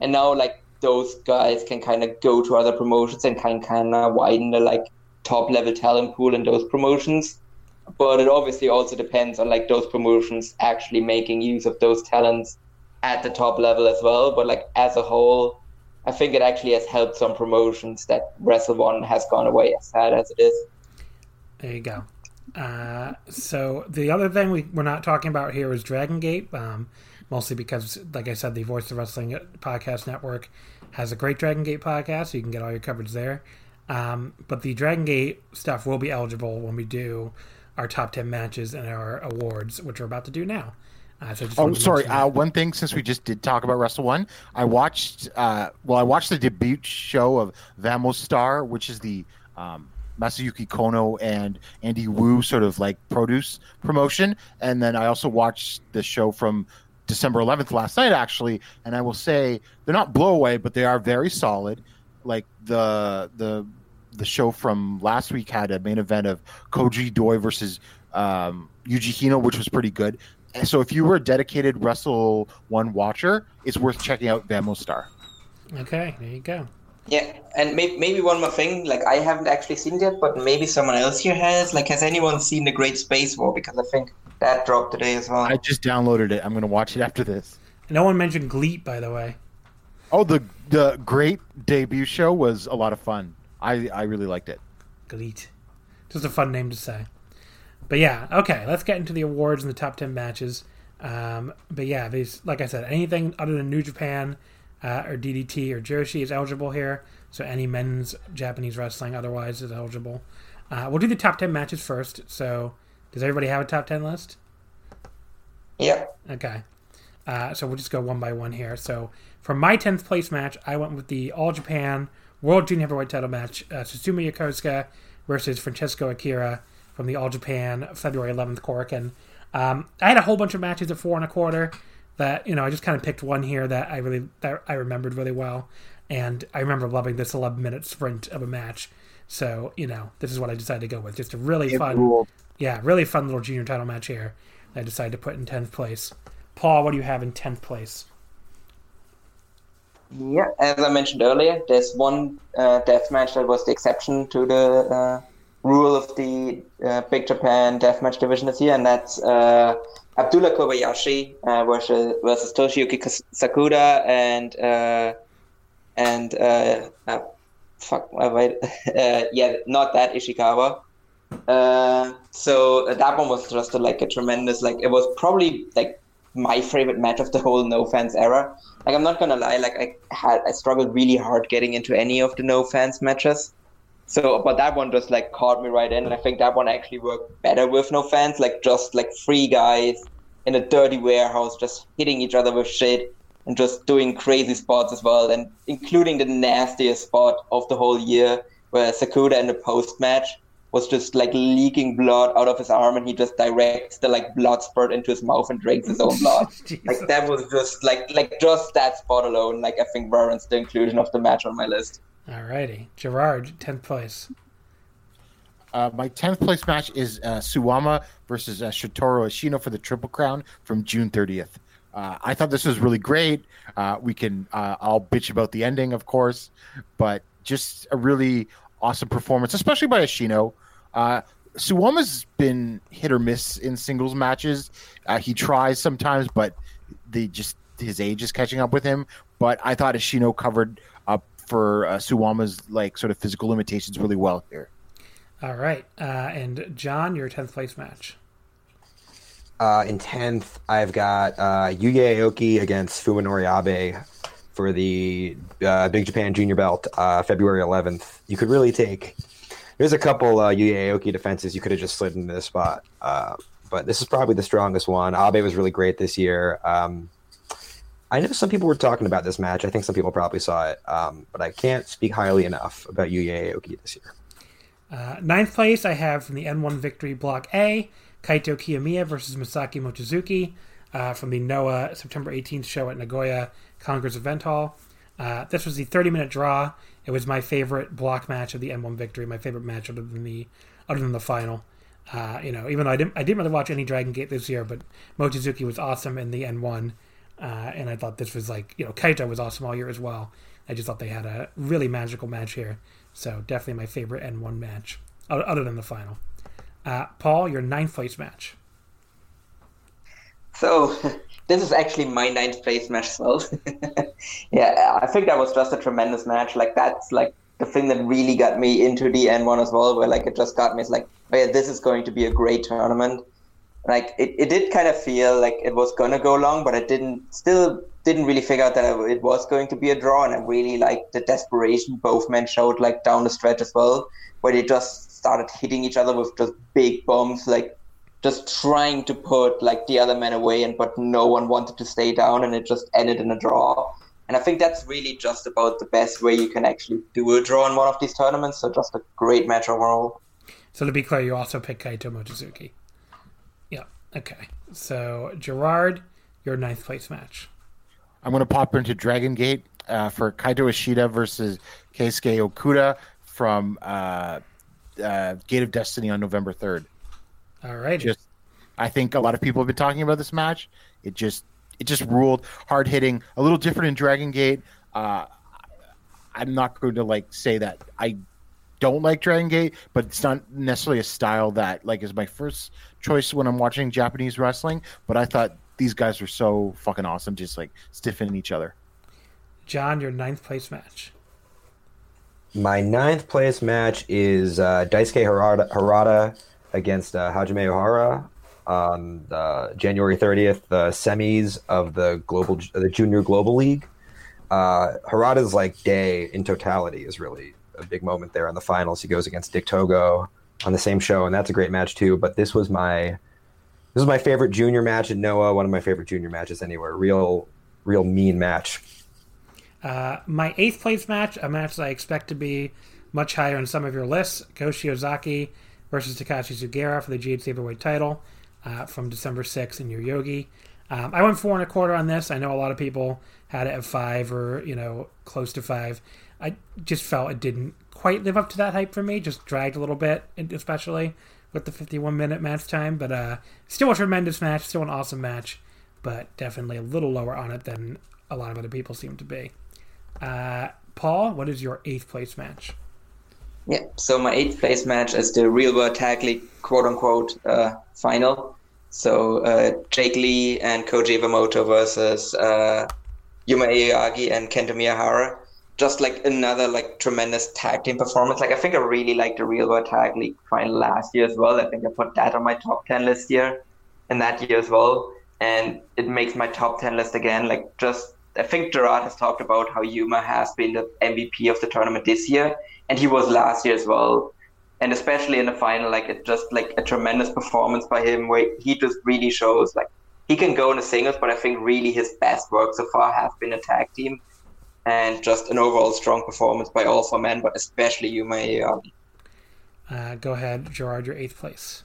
And now like those guys can kind of go to other promotions and can kind of widen the like top level talent pool in those promotions. But it obviously also depends on like those promotions actually making use of those talents at the top level as well. But like as a whole, I think it actually has helped some promotions that Wrestle One has gone away as sad as it is. There you go. Uh, so the other thing we, we're not talking about here is Dragon Gate, um, mostly because, like I said, the Voice of Wrestling podcast network has a great Dragon Gate podcast, so you can get all your coverage there. Um, but the Dragon Gate stuff will be eligible when we do our top 10 matches and our awards, which we're about to do now. Uh, so just Oh, sorry. Uh, one thing, since we just did talk about Wrestle One, I watched. Uh, well, I watched the debut show of Vamos Star, which is the um, Masayuki Kono and Andy Wu sort of like produce promotion, and then I also watched the show from December 11th last night, actually. And I will say they're not blow away, but they are very solid. Like the the the show from last week had a main event of Koji Doi versus um, Yuji Hino, which was pretty good. So if you were a dedicated Wrestle One watcher, it's worth checking out Vamo Star. Okay, there you go. Yeah, and maybe, maybe one more thing, like I haven't actually seen it yet, but maybe someone else here has. Like, has anyone seen The Great Space War? Because I think that dropped today as well. I just downloaded it. I'm going to watch it after this. No one mentioned Gleat, by the way. Oh, the the great debut show was a lot of fun. I I really liked it. Gleat. Just a fun name to say. But yeah, okay, let's get into the awards and the top 10 matches. Um, but yeah, these, like I said, anything other than New Japan uh, or DDT or Joshi is eligible here. So any men's Japanese wrestling otherwise is eligible. Uh, we'll do the top 10 matches first. So does everybody have a top 10 list? Yep. Okay. Uh, so we'll just go one by one here. So for my 10th place match, I went with the All Japan World Junior Heavyweight title match, uh, Susumu Yokosuka versus Francesco Akira from the All Japan February 11th Korakuen. Um, I had a whole bunch of matches at four and a quarter that, you know, I just kind of picked one here that I really, that I remembered really well. And I remember loving this 11 minute sprint of a match. So you know, this is what I decided to go with. Just a really It fun, ruled. yeah, really fun little junior title match here. I decided to put in tenth place. Paul, what do you have in tenth place? Yeah, as I mentioned earlier, there's one uh, death match that was the exception to the uh, rule of the uh, Big Japan deathmatch division this year, and that's uh, Abdullah Kobayashi uh, versus, versus Toshiyuki Sakuda and uh, and uh, fuck, wait, yeah, not that Ishikawa. So that one was just like a tremendous, like it was probably like my favorite match of the whole no fans era. Like I'm not gonna lie, like I had I struggled really hard getting into any of the no fans matches. So, but that one just like caught me right in, and I think that one actually worked better with no fans, like just like three guys in a dirty warehouse, just hitting each other with shit and just doing crazy spots as well, and including the nastiest spot of the whole year, where Sakuda in the post match was just like leaking blood out of his arm, and he just directs the like blood spurt into his mouth and drinks his own blood. like that was just like like just that spot alone. Like I think warrants the inclusion of the match on my list. Alrighty, Gerard, tenth place. Uh, my 10th place match is uh, Suwama versus uh, Shotaro Ashino for the Triple Crown from June 30th. Uh, I thought this was really great. Uh, we can, uh, I'll bitch about the ending, of course, but just a really awesome performance, especially by Ashino. Uh, Suwama's been hit or miss in singles matches. Uh, he tries sometimes, but they just his age is catching up with him. But I thought Ashino covered up for uh, Suwama's like sort of physical limitations really well here. All right, uh, and John, your tenth place match. Uh, in tenth, I've got uh, Yuya Aoki against Fuminori Abe for the uh, Big Japan Junior Belt, uh, February 11th. You could really take. There's a couple uh, Yuya Aoki defenses you could have just slid into this spot, uh, but this is probably the strongest one. Abe was really great this year. Um, I know some people were talking about this match. I think some people probably saw it, um, but I can't speak highly enough about Yuya Aoki this year. Uh, ninth place, I have from the N1 Victory Block A, Kaito Kiyomiya versus Masaki Mochizuki uh, from the Noah September 18th show at Nagoya Congress Event Hall. Uh, this was the 30 minute draw. It was my favorite block match of the N1 Victory, my favorite match other than the other than the final. Uh, you know, even though I didn't, I didn't really watch any Dragon Gate this year, but Mochizuki was awesome in the N1, uh, and I thought this was like, you know, Kaito was awesome all year as well. I just thought they had a really magical match here. So definitely my favorite N1 match, other than the final. Uh, Paul, your ninth place match. So this is actually my ninth place match as well. yeah, I think that was just a tremendous match. Like that's like the thing that really got me into the N1 as well, where like it just got me. It's like, oh yeah, this is going to be a great tournament. Like it, it did kind of feel like it was gonna go long, but I didn't still didn't really figure out that it was going to be a draw. And I really liked the desperation both men showed like down the stretch as well, where they just started hitting each other with just big bombs, like just trying to put like the other men away, and but no one wanted to stay down, and it just ended in a draw. And I think that's really just about the best way you can actually do a draw in one of these tournaments. So just a great match overall. So to be clear, you also picked Kaito Mochizuki. Yeah. Okay. So Gerard, your ninth place match. I'm going to pop into Dragon Gate uh, for Kaito Ishida versus Keisuke Okuda from uh, uh, Gate of Destiny on November 3rd. All right. Just, I think a lot of people have been talking about this match. It just, it just ruled, hard hitting, a little different in Dragon Gate. Uh, I'm not going to like say that I don't like Dragon Gate, but it's not necessarily a style that like is my first choice when I'm watching Japanese wrestling. But I thought these guys were so fucking awesome, just like stiffing each other. John, your ninth place match. My ninth place match is uh, Daisuke Harada, Harada against uh, Hajime Ohara on uh, January 30th, the semis of the global, the Junior Global League. Uh, Harada's like day in totality is really a big moment there in the finals. He goes against Dick Togo on the same show, and that's a great match too. But this was my this was my favorite junior match at Noah. One of my favorite junior matches anywhere. Real, real mean match. Uh, my eighth place match, a match that I expect to be much higher in some of your lists: Koshi Ozaki versus Takashi Sugiura for the GHC Heavyweight title uh, from December 6th in Yoyogi. Um, I went four and a quarter on this. I know a lot of people had it at five or you know close to five. I just felt it didn't quite live up to that hype for me. Just dragged a little bit, especially with the 51 minute match time. But uh, still a tremendous match, still an awesome match, but definitely a little lower on it than a lot of other people seem to be. Uh, Paul, what is your eighth place match? Yeah, so my eighth place match is the Real World Tag League quote unquote uh, final. So uh, Jake Lee and Koji Iwamoto versus uh, Yuma Aoyagi and Kento Miyahara. Just like another like tremendous tag team performance. Like I think I really liked the Real World Tag League final last year as well. I think I put that on my top ten list here and that year as well. And it makes my top ten list again. Like just I think Gerard has talked about how Yuma has been the MVP of the tournament this year, and he was last year as well. And especially in the final, like it's just like a tremendous performance by him, where he just really shows like he can go in the singles, but I think really his best work so far has been a tag team, and just an overall strong performance by all four men, but especially Yuma Aoyagi. Uh, go ahead, Gerard, your eighth place.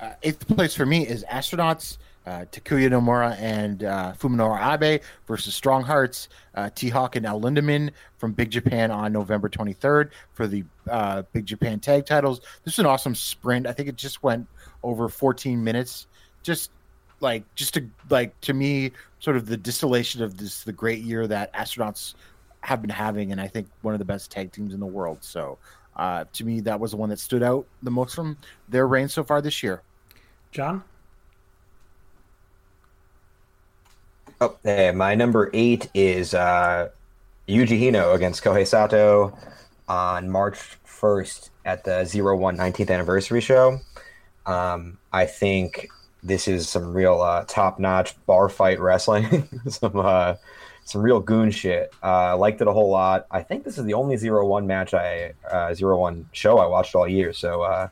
Uh, eighth place for me is Astronauts uh, Takuya Nomura and uh, Fuminori Abe versus Strong Hearts, uh, T Hawk and El Lindaman from Big Japan on November 23rd for the uh, Big Japan tag titles. This is an awesome sprint. I think it just went over 14 minutes. Just like, just to like to me, sort of the distillation of this the great year that astronauts have been having, and I think one of the best tag teams in the world. So, uh, to me, that was the one that stood out the most from their reign so far this year. John. Oh, hey, my number eight is uh, Yuji Hino against Kohei Sato on March 1st at the 01 19th anniversary show. Um, I think this is some real uh, top notch bar fight wrestling, some uh, some real goon shit. Uh, liked it a whole lot. I think this is the only zero one match I uh, 01 show I watched all year. So uh,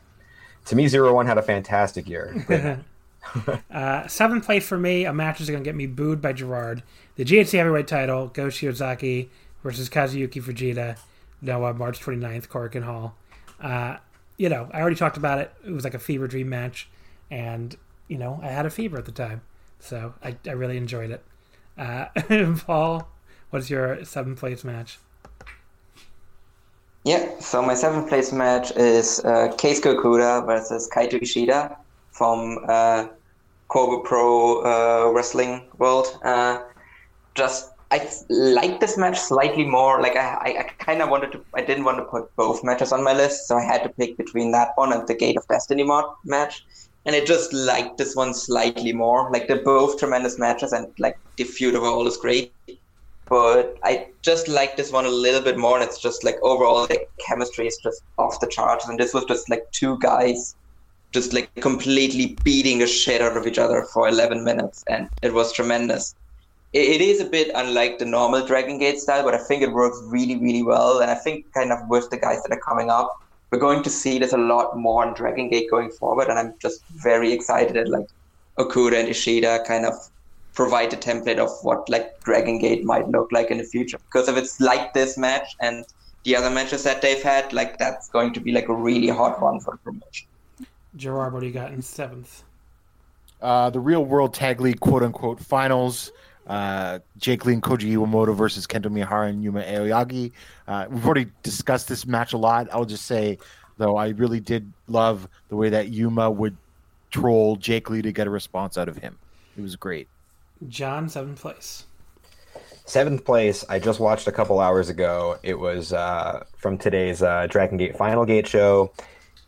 to me, zero one had a fantastic year. uh, seventh place for me, a match is going to get me booed by Gerard. The GHC heavyweight title, Go Shiozaki versus Kazuyuki Fujita, Noah, March 29th, Korakuen Hall. Uh, you know, I already talked about it. It was like a fever dream match, and, you know, I had a fever at the time. So I, I really enjoyed it. Uh, Paul, what's your seventh place match? Yeah, so my seventh place match is uh, Keisuke Okuda versus Kaito Ishida from uh, Pro uh, Wrestling World. Uh, just I like this match slightly more. Like I, I, I kind of wanted to. I didn't want to put both matches on my list, so I had to pick between that one and the Gate of Destiny mod match. And I just liked this one slightly more. Like they're both tremendous matches, and like the feud overall is great. But I just like this one a little bit more, and it's just like overall the chemistry is just off the charts. And this was just like two guys just like completely beating the shit out of each other for 11 minutes, and it was tremendous. it, it is a bit unlike the normal Dragon Gate style, but I think it works really, really well. And I think kind of with the guys that are coming up, we're going to see this a lot more on Dragon Gate going forward, and I'm just very excited that like Okuda and Ishida kind of provide the template of what like Dragon Gate might look like in the future. Because if it's like this match and the other matches that they've had, like that's going to be like a really hot one for the promotion. Gerard, what do you got in seventh? Uh, the Real World Tag League quote unquote finals. Uh, Jake Lee and Koji Iwamoto versus Kento Miyahara and Yuma Aoyagi. Uh, we've already discussed this match a lot. I'll just say, though, I really did love the way that Yuma would troll Jake Lee to get a response out of him. It was great. John, seventh place. Seventh place, I just watched a couple hours ago. It was uh, from today's uh, Dragon Gate Final Gate show.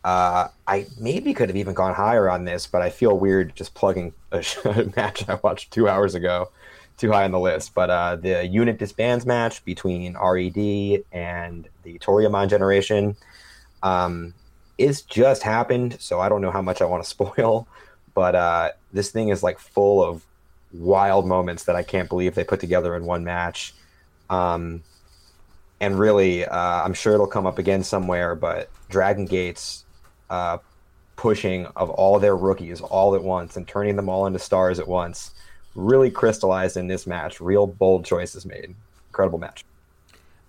Uh, I maybe could have even gone higher on this, but I feel weird just plugging a, match I watched two hours ago too high on the list. But uh, the unit disbands match between RED and the Toryumon generation um, is just happened, so I don't know how much I want to spoil. But uh, this thing is like full of wild moments that I can't believe they put together in one match. Um, and really, uh, I'm sure it'll come up again somewhere. But Dragon Gates uh, pushing of all their rookies all at once and turning them all into stars at once really crystallized in this match. Real bold choices made. Incredible match.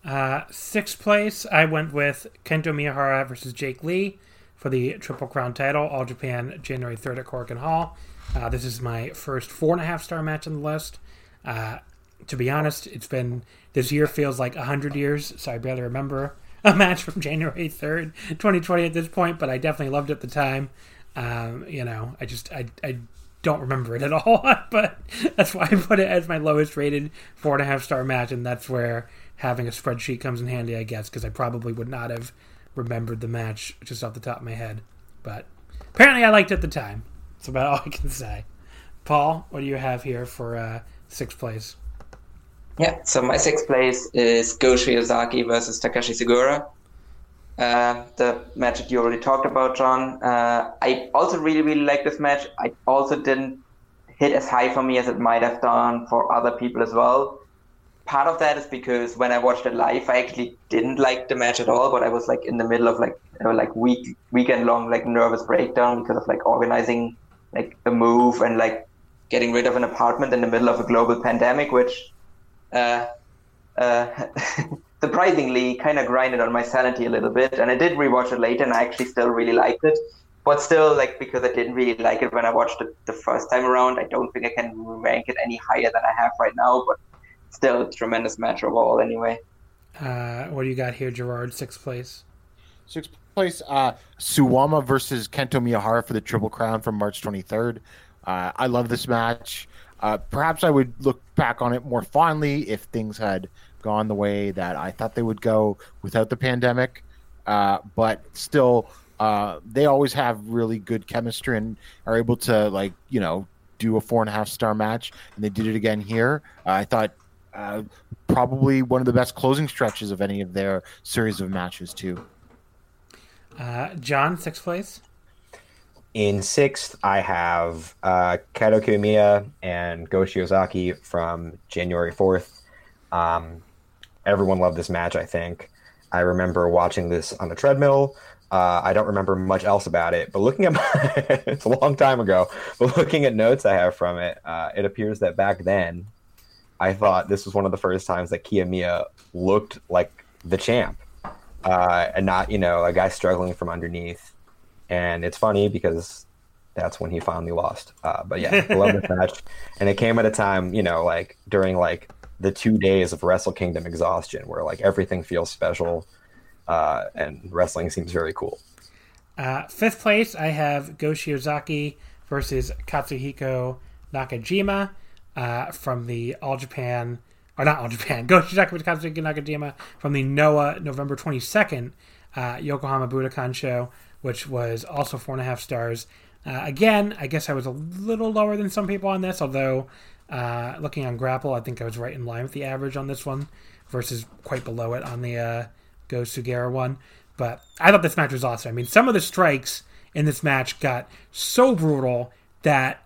Uh, sixth place, I went with Kento Miyahara versus Jake Lee for the Triple Crown title, All Japan, January 3rd at Korakuen Hall. Uh, this is my first four and a half star match on the list. Uh, to be honest, it's been this year feels like a hundred years, so I barely remember a match from January 3rd, 2020 at this point, but I definitely loved it at the time. Um, you know, I just, I, I don't remember it at all, but that's why I put it as my lowest rated four and a half star match, and that's where having a spreadsheet comes in handy, I guess, because I probably would not have remembered the match just off the top of my head. But apparently I liked it at the time. That's about all I can say. Paul, what do you have here for uh, sixth place? Yeah, so my sixth place is Go Shiozaki versus Takashi Sugiura. Uh, the match that you already talked about, John. Uh, I also really, really like this match. I also didn't hit as high for me as it might have done for other people as well. Part of that is because when I watched it live, I actually didn't like the match at all. But I was like in the middle of like like week weekend long like nervous breakdown because of like organizing like a move and like getting rid of an apartment in the middle of a global pandemic, which uh, uh, surprisingly kind of grinded on my sanity a little bit. And I did rewatch it later, and I actually still really liked it. But still, like because I didn't really like it when I watched it the first time around, I don't think I can rank it any higher than I have right now. But still, a tremendous match overall, anyway. Uh, what do you got here, Gerard? Sixth place. Sixth place, uh, Suwama versus Kento Miyahara for the Triple Crown from March 23rd. Uh, I love this match. Uh, perhaps I would look back on it more fondly if things had gone the way that I thought they would go without the pandemic. Uh, but still, uh, they always have really good chemistry and are able to like you know do a four and a half star match, and they did it again here. Uh, I thought uh, probably one of the best closing stretches of any of their series of matches too. Uh, John, sixth place. In sixth, I have uh, Kiyomiya and Go Shiozaki from January 4th. Um, everyone loved this match, I think. I remember watching this on the treadmill. Uh, I don't remember much else about it, but looking at my, it's a long time ago, but looking at notes I have from it, uh, it appears that back then, I thought this was one of the first times that Kiyomiya looked like the champ, uh, and not you know a guy struggling from underneath. And it's funny because that's when he finally lost. Uh, but yeah, I love this match, and it came at a time you know like during like the two days of Wrestle Kingdom exhaustion, where like everything feels special, uh, and wrestling seems very cool. Uh, fifth place, I have Go Shiozaki versus Katsuhiko Nakajima uh, from the All Japan, or not All Japan, Go Shiozaki versus Katsuhiko Nakajima from the Noah November 22nd uh, Yokohama Budokan show, which was also four and a half stars. Uh, again, I guess I was a little lower than some people on this, although uh, looking on Grapple, I think I was right in line with the average on this one versus quite below it on the uh, Go Sugiura one. But I thought this match was awesome. I mean, some of the strikes in this match got so brutal that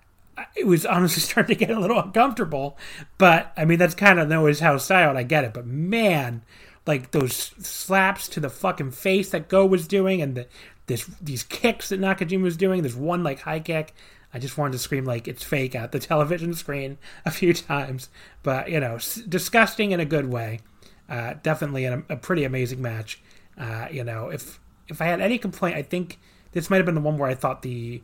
it was honestly starting to get a little uncomfortable. But I mean, that's kind of Noah's house style. I get it. But man, like those slaps to the fucking face that Go was doing, and the, this these kicks that Nakajima was doing. There's one like high kick. I just wanted to scream like it's fake at the television screen a few times. But you know, s- disgusting in a good way. Uh, definitely a, pretty amazing match. Uh, you know, if if I had any complaint, I think this might have been the one where I thought the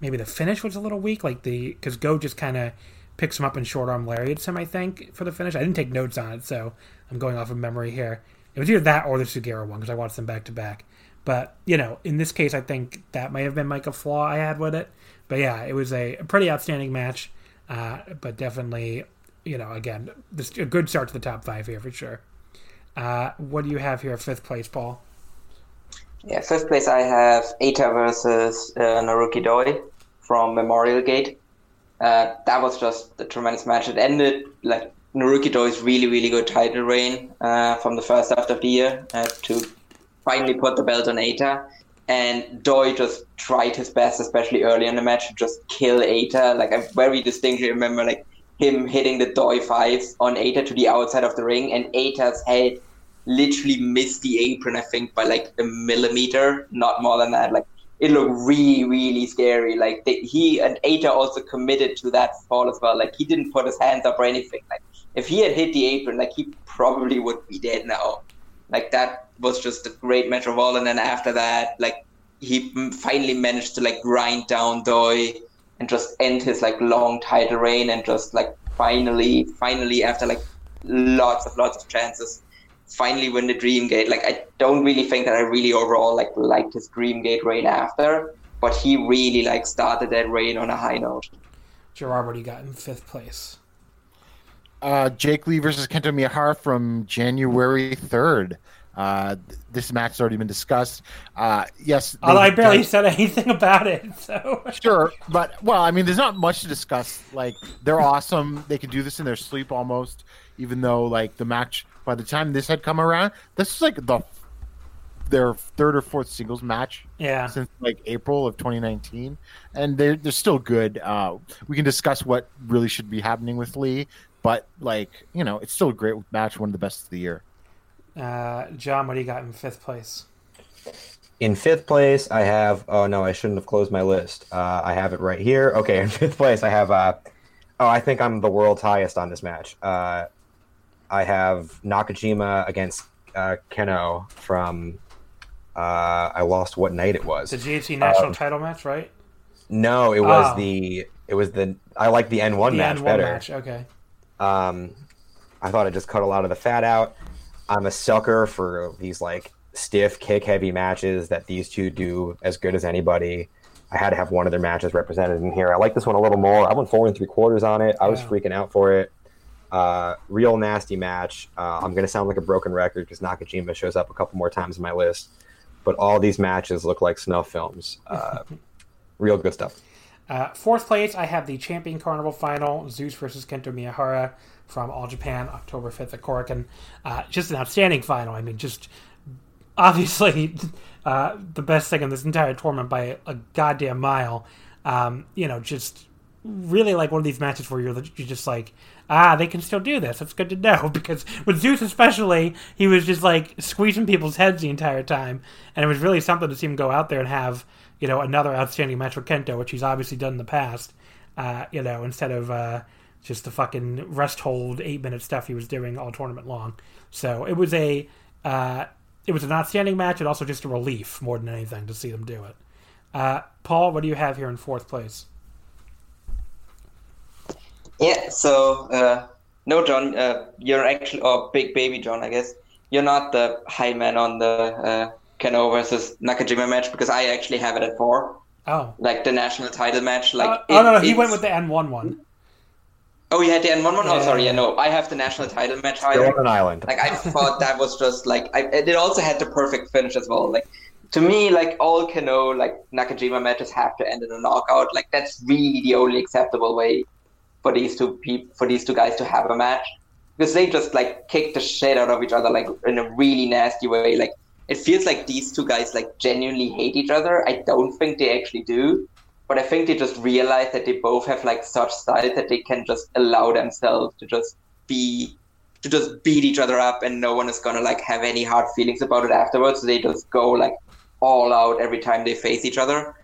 maybe the finish was a little weak, like the because Go just kind of picks him up and short arm lariats him. I think for the finish, I didn't take notes on it, so I'm going off of memory here. It was either that or the Sugiura one because I watched them back to back. But you know, in this case, I think that might have been like a flaw I had with it. But yeah, it was a, pretty outstanding match. Uh, but definitely, you know, again, this, a good start to the top five here for sure. Uh, what do you have here, fifth place, Paul? Yeah, fifth place I have Eita versus uh, Naruki Doi from Memorial Gate. Uh, that was just a tremendous match. It ended like Naruki Doi's really, really good title reign uh, from the first half of the year uh, to finally put the belt on Eita. And Doi just tried his best, especially early in the match, to just kill Eita. Like I very distinctly remember like him hitting the Doi fives on Eita to the outside of the ring, and Eita's head literally missed the apron, I think, by like a millimeter, not more than that. Like it looked really, really scary. Like he and Eita also committed to that fall as well. Like he didn't put his hands up or anything. Like if he had hit the apron, like he probably would be dead now. Like that was just a great of. And then after that, like he finally managed to like grind down Doi and just end his like long title reign and just like finally, finally after like lots of lots of chances, finally win the Dream Gate. Like I don't really think that I really overall like liked his Dream Gate reign after, but he really like started that reign on a high note. Gerard, what do you got in fifth place? Uh, Jake Lee versus Kento Miyahara from January third. Uh, this match has already been discussed. Uh, yes, Although I barely said anything about it, so sure, but well, I mean, there's not much to discuss. Like they're awesome. They can do this in their sleep almost. Even though like the match by the time this had come around, this is like the their third or fourth singles match yeah. since like April of 2019, and they're they're still good. Uh, we can discuss what really should be happening with Lee, but like you know, it's still a great match, one of the best of the year. Uh, John, what do you got in fifth place? In fifth place, I have. Oh no, I shouldn't have closed my list. Uh, I have it right here. Okay, in fifth place, I have. Uh, oh, I think I'm the world's highest on this match. Uh, I have Nakajima against uh, Kenoh from. Uh, I lost what night it was. The GHC national Um, title match, right? No, it was Oh. the. It was the. I like the N1 the match N1 better. match. Okay. Um, I thought it just cut a lot of the fat out. I'm a sucker for these like stiff, kick heavy matches that these two do as good as anybody. I had to have one of their matches represented in here. I like this one a little more. I went four and three quarters on it. I was freaking out for it. Uh, real nasty match. Uh, I'm gonna sound like a broken record because Nakajima shows up a couple more times in my list, but all these matches look like snuff films. Uh, real good stuff. Uh, fourth place, I have the Champion Carnival final, Zeus versus Kento Miyahara from All Japan, October 5th at Korakuen. Uh, just an outstanding final. I mean, just obviously uh, the best thing in this entire tournament by a goddamn mile. Um, you know, just really like one of these matches where you're, you're just like, ah, they can still do this. It's good to know because with Zeus especially, he was just like squeezing people's heads the entire time, and it was really something to see him go out there and have you know another outstanding match with Kento, which he's obviously done in the past. Uh, you know, instead of uh, just the fucking rest hold eight minute stuff he was doing all tournament long. So it was a uh, it was an outstanding match and also just a relief more than anything to see them do it. Uh, Paul, what do you have here in fourth place? Yeah, so uh, no, John, uh, you're actually, or Big Baby John, I guess. You're not the high man on the Kenoh versus Nakajima match because I actually have it at four, Oh, like the national title match. Like, Uh, it- oh no, no, he went with the N one one. Oh, you had the N one one. Oh, Yeah. sorry, yeah, no, I have the national title match Still higher. on an island. Like I thought that was just like I, it also had the perfect finish as well. Like to me, like all Kenoh like Nakajima matches have to end in a knockout. Like that's really the only acceptable way for these two people for these two guys to have a match because they just like kick the shit out of each other like in a really nasty way. Like it feels like these two guys like genuinely hate each other. I don't think they actually do. But I think they just realize that they both have like such styles that they can just allow themselves to just be to just beat each other up and no one is gonna like have any hard feelings about it afterwards. So they just go like all out every time they face each other.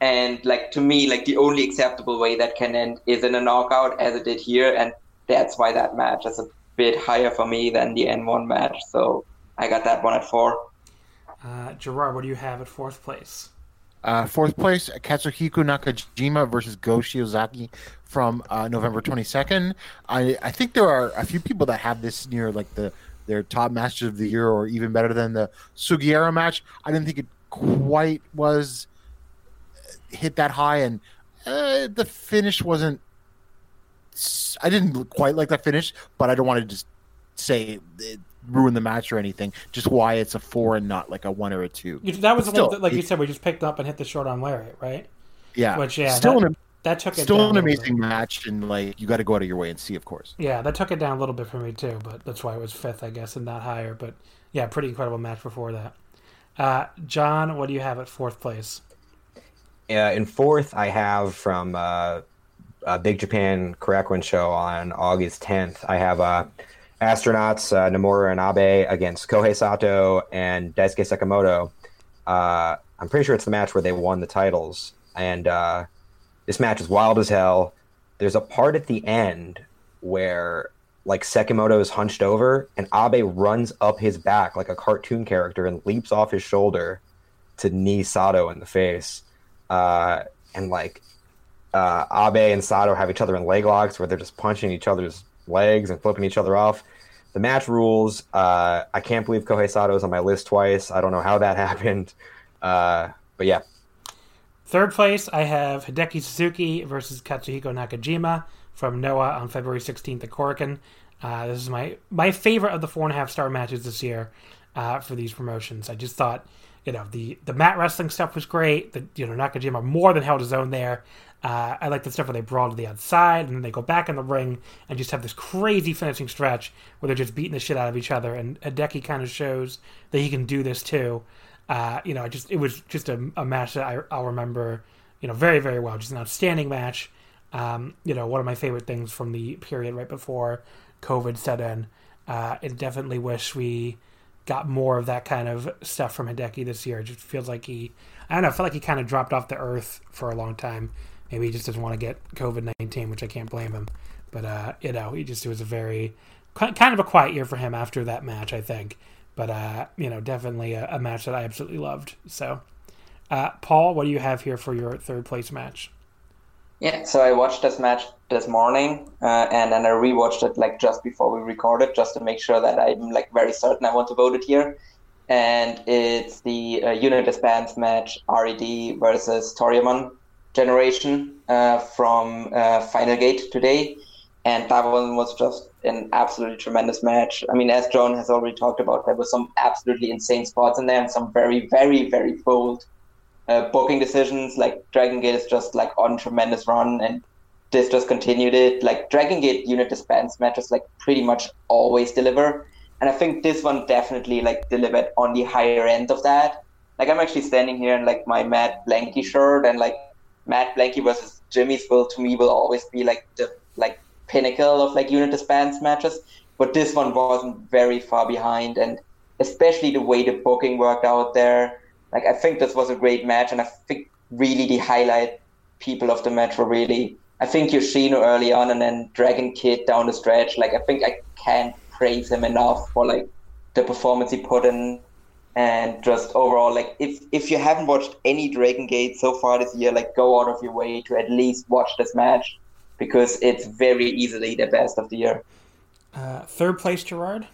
And like to me, like the only acceptable way that can end is in a knockout as it did here, and that's why that match is a bit higher for me than the N one match. So I got that one at four. Uh, Gerard, what do you have at fourth place? Uh, fourth place, Katsuhiko Nakajima versus Go Shiozaki from uh, November 22nd. I, I think there are a few people that have this near like the their top matches of the year or even better than the Sugiura match. I didn't think it quite was uh, hit that high and uh, the finish wasn't I didn't quite like that finish, but I don't want to just say it ruined the match or anything. Just why it's a four and not like a one or a two. That was But the one still, that, like you said, we just picked up and hit the short on Lariat, right? Yeah, Which yeah, still that, an that took it still down an a bit. amazing match, and like you got to go out of your way and see, of course. Yeah, that took it down a little bit for me too, but that's why it was fifth, I guess, and not higher. But yeah, pretty incredible match before that. Uh, John, what do you have at fourth place? Uh, in fourth, I have from uh, uh, Big Japan Korakuen show on August 10th. I have uh, astronauts uh, Nomura and Abe against Kohei Sato and Daisuke Sekimoto. Uh, I'm pretty sure it's the match where they won the titles, and uh, this match is wild as hell. There's a part at the end where like Sekimoto is hunched over and Abe runs up his back like a cartoon character and leaps off his shoulder to knee Sato in the face. Uh, and like uh, Abe and Sato have each other in leg locks where they're just punching each other's legs and flipping each other off. the match rules. Uh, I can't believe Kohei is on my list twice. I don't know how that happened. Uh, but yeah. Third place, I have Hideki Suzuki versus Katsuhiko Nakajima from Noah on February 16th at Korakuen. Uh, this is my my favorite of the four and a half star matches this year uh, for these promotions. I just thought, you know, the the mat wrestling stuff was great. The you know Nakajima more than held his own there. Uh, I like the stuff where they brawl to the outside and then they go back in the ring and just have this crazy finishing stretch where they're just beating the shit out of each other. And Hideki kind of shows that he can do this too. Uh, you know, I just it was just a, a match that I, I'll remember, you know, very very well. Just an outstanding match. Um, you know, one of my favorite things from the period right before COVID set in. Uh, and definitely wish we got more of that kind of stuff from Hideki this year. It just feels like he, I don't know, I feel like he kind of dropped off the earth for a long time. Maybe he just doesn't want to get COVID 19, which I can't blame him. But, uh, you know, he just, it was a very, kind of a quiet year for him after that match, I think. But, uh, you know, definitely a, a match that I absolutely loved. So, uh, Paul, what do you have here for your third place match? Yeah, so I watched this match this morning, uh, and then I rewatched it like just before we recorded, just to make sure that I'm like very certain I want to vote it here. And it's the uh, Unit Disbands match, RED versus Toryumon generation uh, from uh, Final Gate today, and that one was just an absolutely tremendous match. I mean, as John has already talked about, there were some absolutely insane spots in there, and some very, very, very bold uh, booking decisions. Like Dragon Gate is just like on tremendous run, and this just continued it. Like Dragon Gate unit disbands matches like pretty much always deliver, and I think this one definitely like delivered on the higher end of that. Like I'm actually standing here in like my Mad Blankey shirt, and like Mad Blankey versus Jimmyz will to me will always be like the like pinnacle of like unit disbands matches. But this one wasn't very far behind, and especially the way the booking worked out there like I think this was a great match, and I think really the highlight people of the match were really I think Yoshino early on, and then Dragon Kid down the stretch. Like I think I can't praise him enough for like the performance he put in, and just overall like if if you haven't watched any Dragon Gate so far this year, like go out of your way to at least watch this match because it's very easily the best of the year. Uh, third place, Gerard.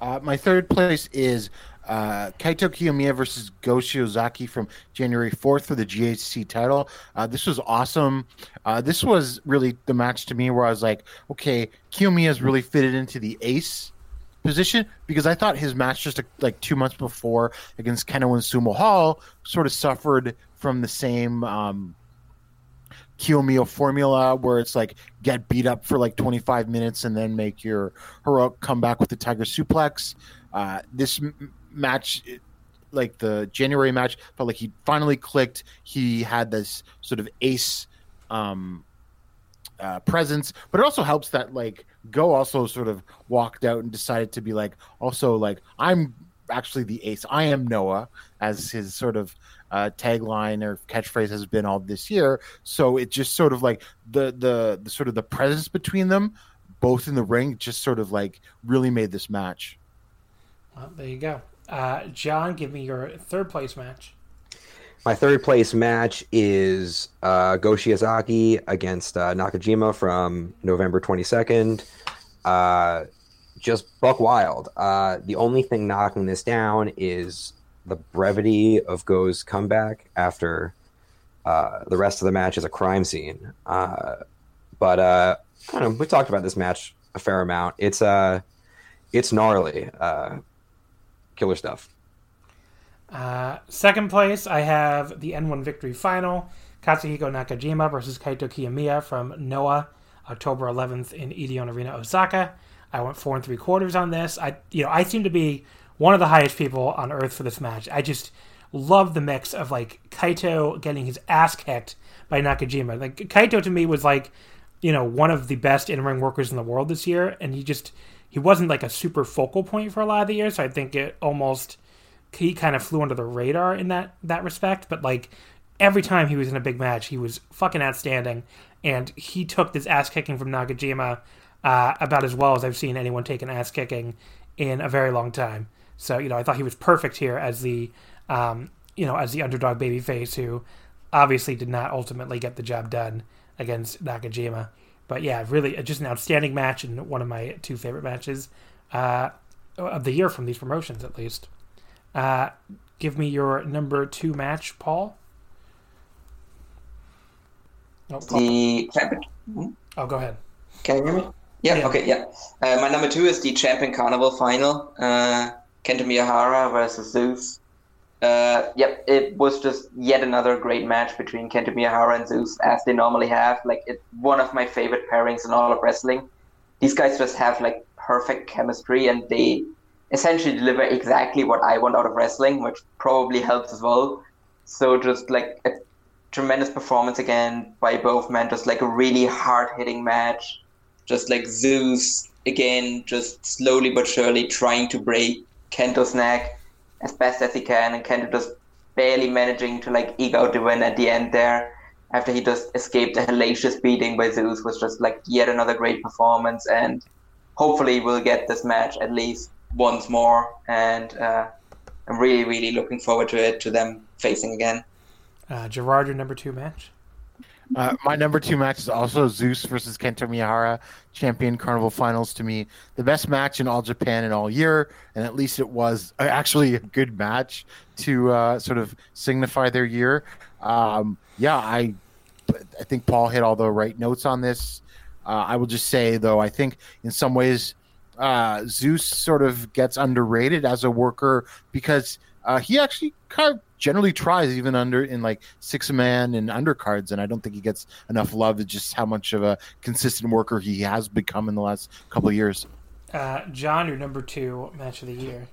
Uh, my third place is uh, Kaito Kiyomiya versus Go Shiozaki from January 4th for the GHC title. Uh, this was awesome. Uh, this was really the match to me where I was like, okay, Kiyomiya's really fitted into the ace position because I thought his match just like two months before against Kenoh and Sumo Hall sort of suffered from the same um, Kiyomiya formula where it's like get beat up for like 25 minutes and then make your heroic comeback with the Tiger suplex. Uh, this m- match, like the January match, felt like he finally clicked. He had this sort of ace um, uh, presence, but it also helps that like Go also sort of walked out and decided to be like also like I'm actually the ace. I am Noah as his sort of uh, tagline or catchphrase has been all this year. So it just sort of like the, the the sort of the presence between them, both in the ring, just sort of like really made this match. Well, there you go, uh, John. Give me your third place match. My third place match is uh, against uh, Nakajima from November 22nd. Uh, just buck wild. Uh, the only thing knocking this down is the brevity of Go's comeback after uh, the rest of the match is a crime scene. Uh, but uh, I don't know. We talked about this match a fair amount. It's uh, it's gnarly, killer stuff. Uh, second place, I have the N1 Victory Final: Katsuhiko Nakajima versus Kaito Kiyomiya from Noah, October 11th in Edion Arena, Osaka. I went four and three quarters on this. I, you know, I seem to be one of the highest people on earth for this match. I just love the mix of like Kaito getting his ass kicked by Nakajima. Like Kaito to me was like, you know, one of the best in ring workers in the world this year, and he just he wasn't like a super focal point for a lot of the year. So I think it almost he kind of flew under the radar in that that respect. But like every time he was in a big match, he was fucking outstanding, and he took this ass kicking from Nakajima uh, about as well as I've seen anyone take an ass kicking in a very long time. So you know, I thought he was perfect here as the um, you know as the underdog babyface who obviously did not ultimately get the job done against Nakajima. but yeah, really uh, just an outstanding match and one of my two favorite matches uh, of the year from these promotions, at least. Uh, give me your number two match, Paul. Oh, Paul. The champion. Hmm? Oh, go ahead. Can you hear me? Yeah. yeah. Okay. Yeah. Uh, my number two is the Champion Carnival final. Uh, Kento Miyahara versus Zeus. Uh, yep, it was just yet another great match between Kento Miyahara and Zeus, as they normally have. Like, it's one of my favorite pairings in all of wrestling. These guys just have like perfect chemistry, and they essentially deliver exactly what I want out of wrestling, which probably helps as well. So just like a tremendous performance again by both men, just like a really hard hitting match. Just like Zeus again, just slowly but surely trying to break Kento's neck as best as he can, and Kento just barely managing to like eke out the win at the end there. After he just escaped a hellacious beating by Zeus, was just like yet another great performance, and hopefully we'll get this match at least once more. And uh, I'm really, really looking forward to it, to them facing again. Uh, Gerard, your number two match. Uh, my number two match is also Zeus versus Kento Miyahara, Champion Carnival Finals. To me, the best match in all Japan in all year, and at least it was actually a good match to uh, sort of signify their year. Um, yeah, I, I think Paul hit all the right notes on this. Uh, I will just say though, I think in some ways, uh, Zeus sort of gets underrated as a worker because uh, he actually kind of generally tries even under in like six man and undercards, and I don't think he gets enough love. It's just how much of a consistent worker he has become in the last couple of years. Uh, John, your number two match of the year.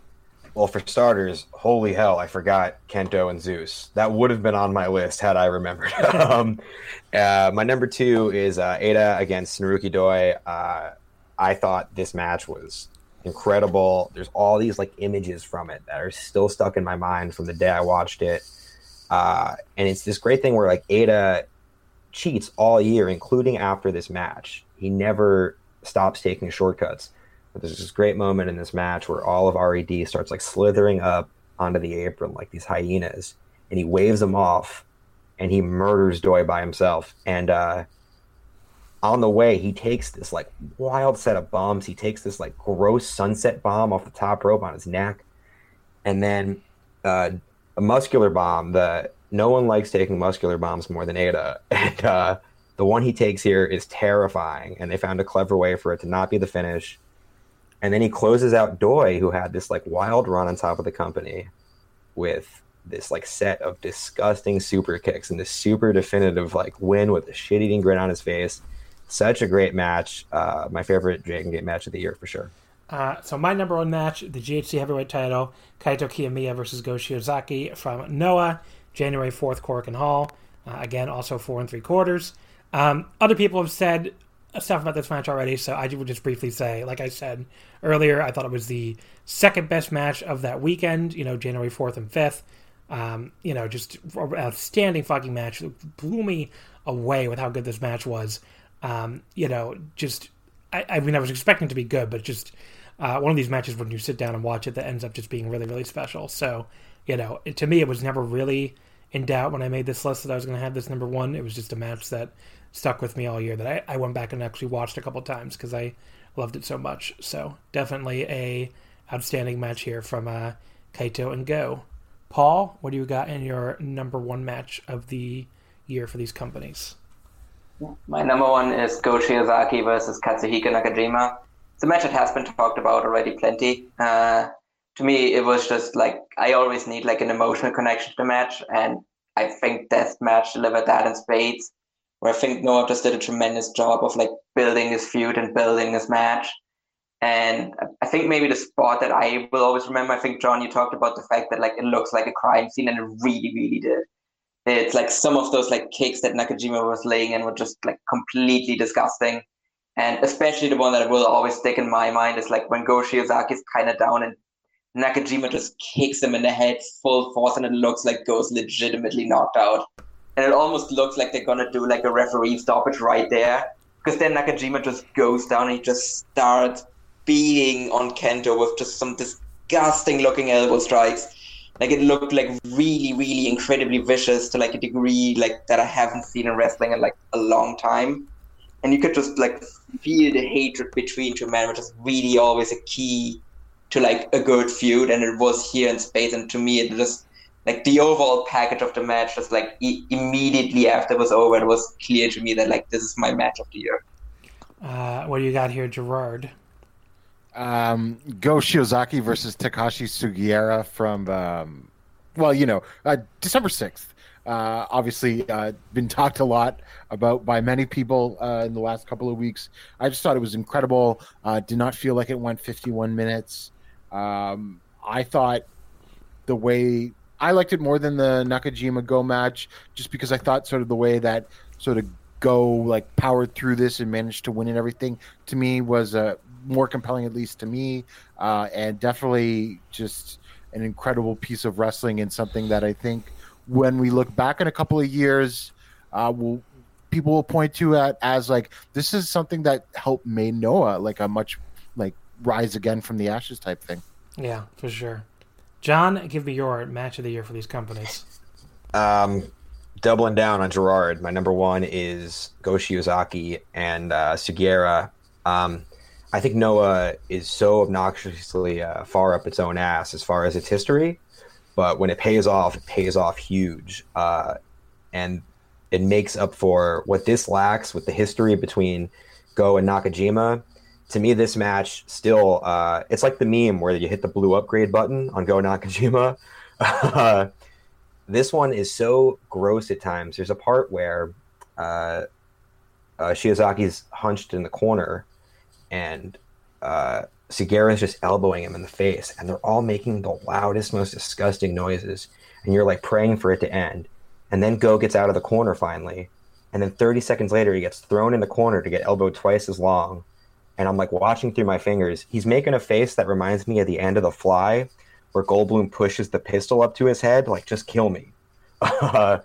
Well, for starters, holy hell, I forgot Kento and Zeus. That would have been on my list had I remembered. um, uh, my number two is uh, Eita against Naruki Doi. I thought this match was incredible. There's all these like images from it that are still stuck in my mind from the day I watched it. Uh, and it's this great thing where like Eita cheats all year, including after this match. He never stops taking shortcuts. But there's this great moment in this match where all of RED starts like slithering up onto the apron like these hyenas, and he waves them off, and he murders Doi by himself. And uh, on the way, he takes this like wild set of bombs. He takes this like gross sunset bomb off the top rope on his neck, and then uh, a muscular bomb. The no one likes taking muscular bombs more than Eita, and uh, the one he takes here is terrifying. And they found a clever way for it to not be the finish. And then he closes out Doi, who had this like wild run on top of the company, with this like set of disgusting super kicks and this super definitive like win with a shit eating grin on his face such a great match. Uh, my favorite Dragon Gate match of the year for sure. Uh, so my number one match, the GHC heavyweight title, Kaito Kiyomiya versus Go Shiozaki from Noah, January fourth, Korakuen Hall. Uh, again, also four and three quarters. Um, other people have said stuff about this match already, so I would just briefly say, like I said earlier, I thought it was the second best match of that weekend. You know, January fourth and fifth. Um, you know, just outstanding fucking match. It blew me away with how good this match was. Um, you know, just I, I, mean, I was expecting to be good, but just uh, one of these matches when you sit down and watch it that ends up just being really, really special. So, you know, it, to me, it was never really in doubt when I made this list that I was going to have this number one. It was just a match that stuck with me all year that I, I went back and actually watched a couple times because I loved it so much. So, definitely a outstanding match here from uh, Kaito and Go. Paul, what do you got in your number one match of the year for these companies? My number one is Go Shiozaki versus Katsuhiko Nakajima. It's a match that has been talked about already plenty. Uh, to me, it was just like I always need like an emotional connection to the match, and I think this match delivered that in spades. Where I think Noah just did a tremendous job of like building this feud and building this match. And I think maybe the spot that I will always remember, I think John, you talked about the fact that like it looks like a crime scene, and it really, really did it's like some of those like cakes that Nakajima was laying in were just like completely disgusting. And especially the one that will always stick in my mind is like when Go Shiozaki is kind of down and Nakajima just kicks him in the head full force and it looks like Go's legitimately knocked out. And it almost looks like they're gonna do like a referee stoppage right there. Because then Nakajima just goes down and he just starts beating on Kento with just some disgusting looking elbow strikes like it looked like really really incredibly vicious to like a degree like that i haven't seen in wrestling in like a long time and you could just like feel the hatred between two men, which is really always a key to like a good feud, and it was here in space. And to me, it just like the overall package of the match, just like e- immediately after it was over, it was clear to me that like this is my match of the year. Uh, what do you got here, Gerard? Um, Go Shiozaki versus Takashi Sugiura from, um, well, you know, uh, December 6th. Uh, obviously, uh, been talked a lot about by many people uh, in the last couple of weeks. I just thought it was incredible. Uh, did not feel like it went 51 minutes. Um, I thought the way I liked it more than the Nakajima Go match, just because I thought sort of the way that sort of Go like powered through this and managed to win and everything to me was uh, more compelling, at least to me, uh, and definitely just an incredible piece of wrestling and something that I think when we look back in a couple of years, uh, will people will point to it as like this is something that helped made Noah like a much like rise again from the ashes type thing. Yeah, for sure. John, give me your match of the year for these companies. Um, doubling down on Gerard, my number one is Go Shiozaki and uh, Sugiura. Um, I think Noah is so obnoxiously uh, far up its own ass as far as its history, but when it pays off, it pays off huge, uh, and it makes up for what this lacks with the history between Go and Nakajima. To me, this match still uh, it's like the meme where you hit the blue upgrade button on Go Nakajima. this one is so gross at times. There's a part where uh, uh, Shiozaki's hunched in the corner, and uh, Sugiura is just elbowing him in the face, and they're all making the loudest, most disgusting noises. And you're like praying for it to end. And then Go gets out of the corner finally, and then 30 seconds later, he gets thrown in the corner to get elbowed twice as long. And I'm like watching through my fingers. He's making a face that reminds me of the end of The Fly, where Goldblum pushes the pistol up to his head, like just kill me.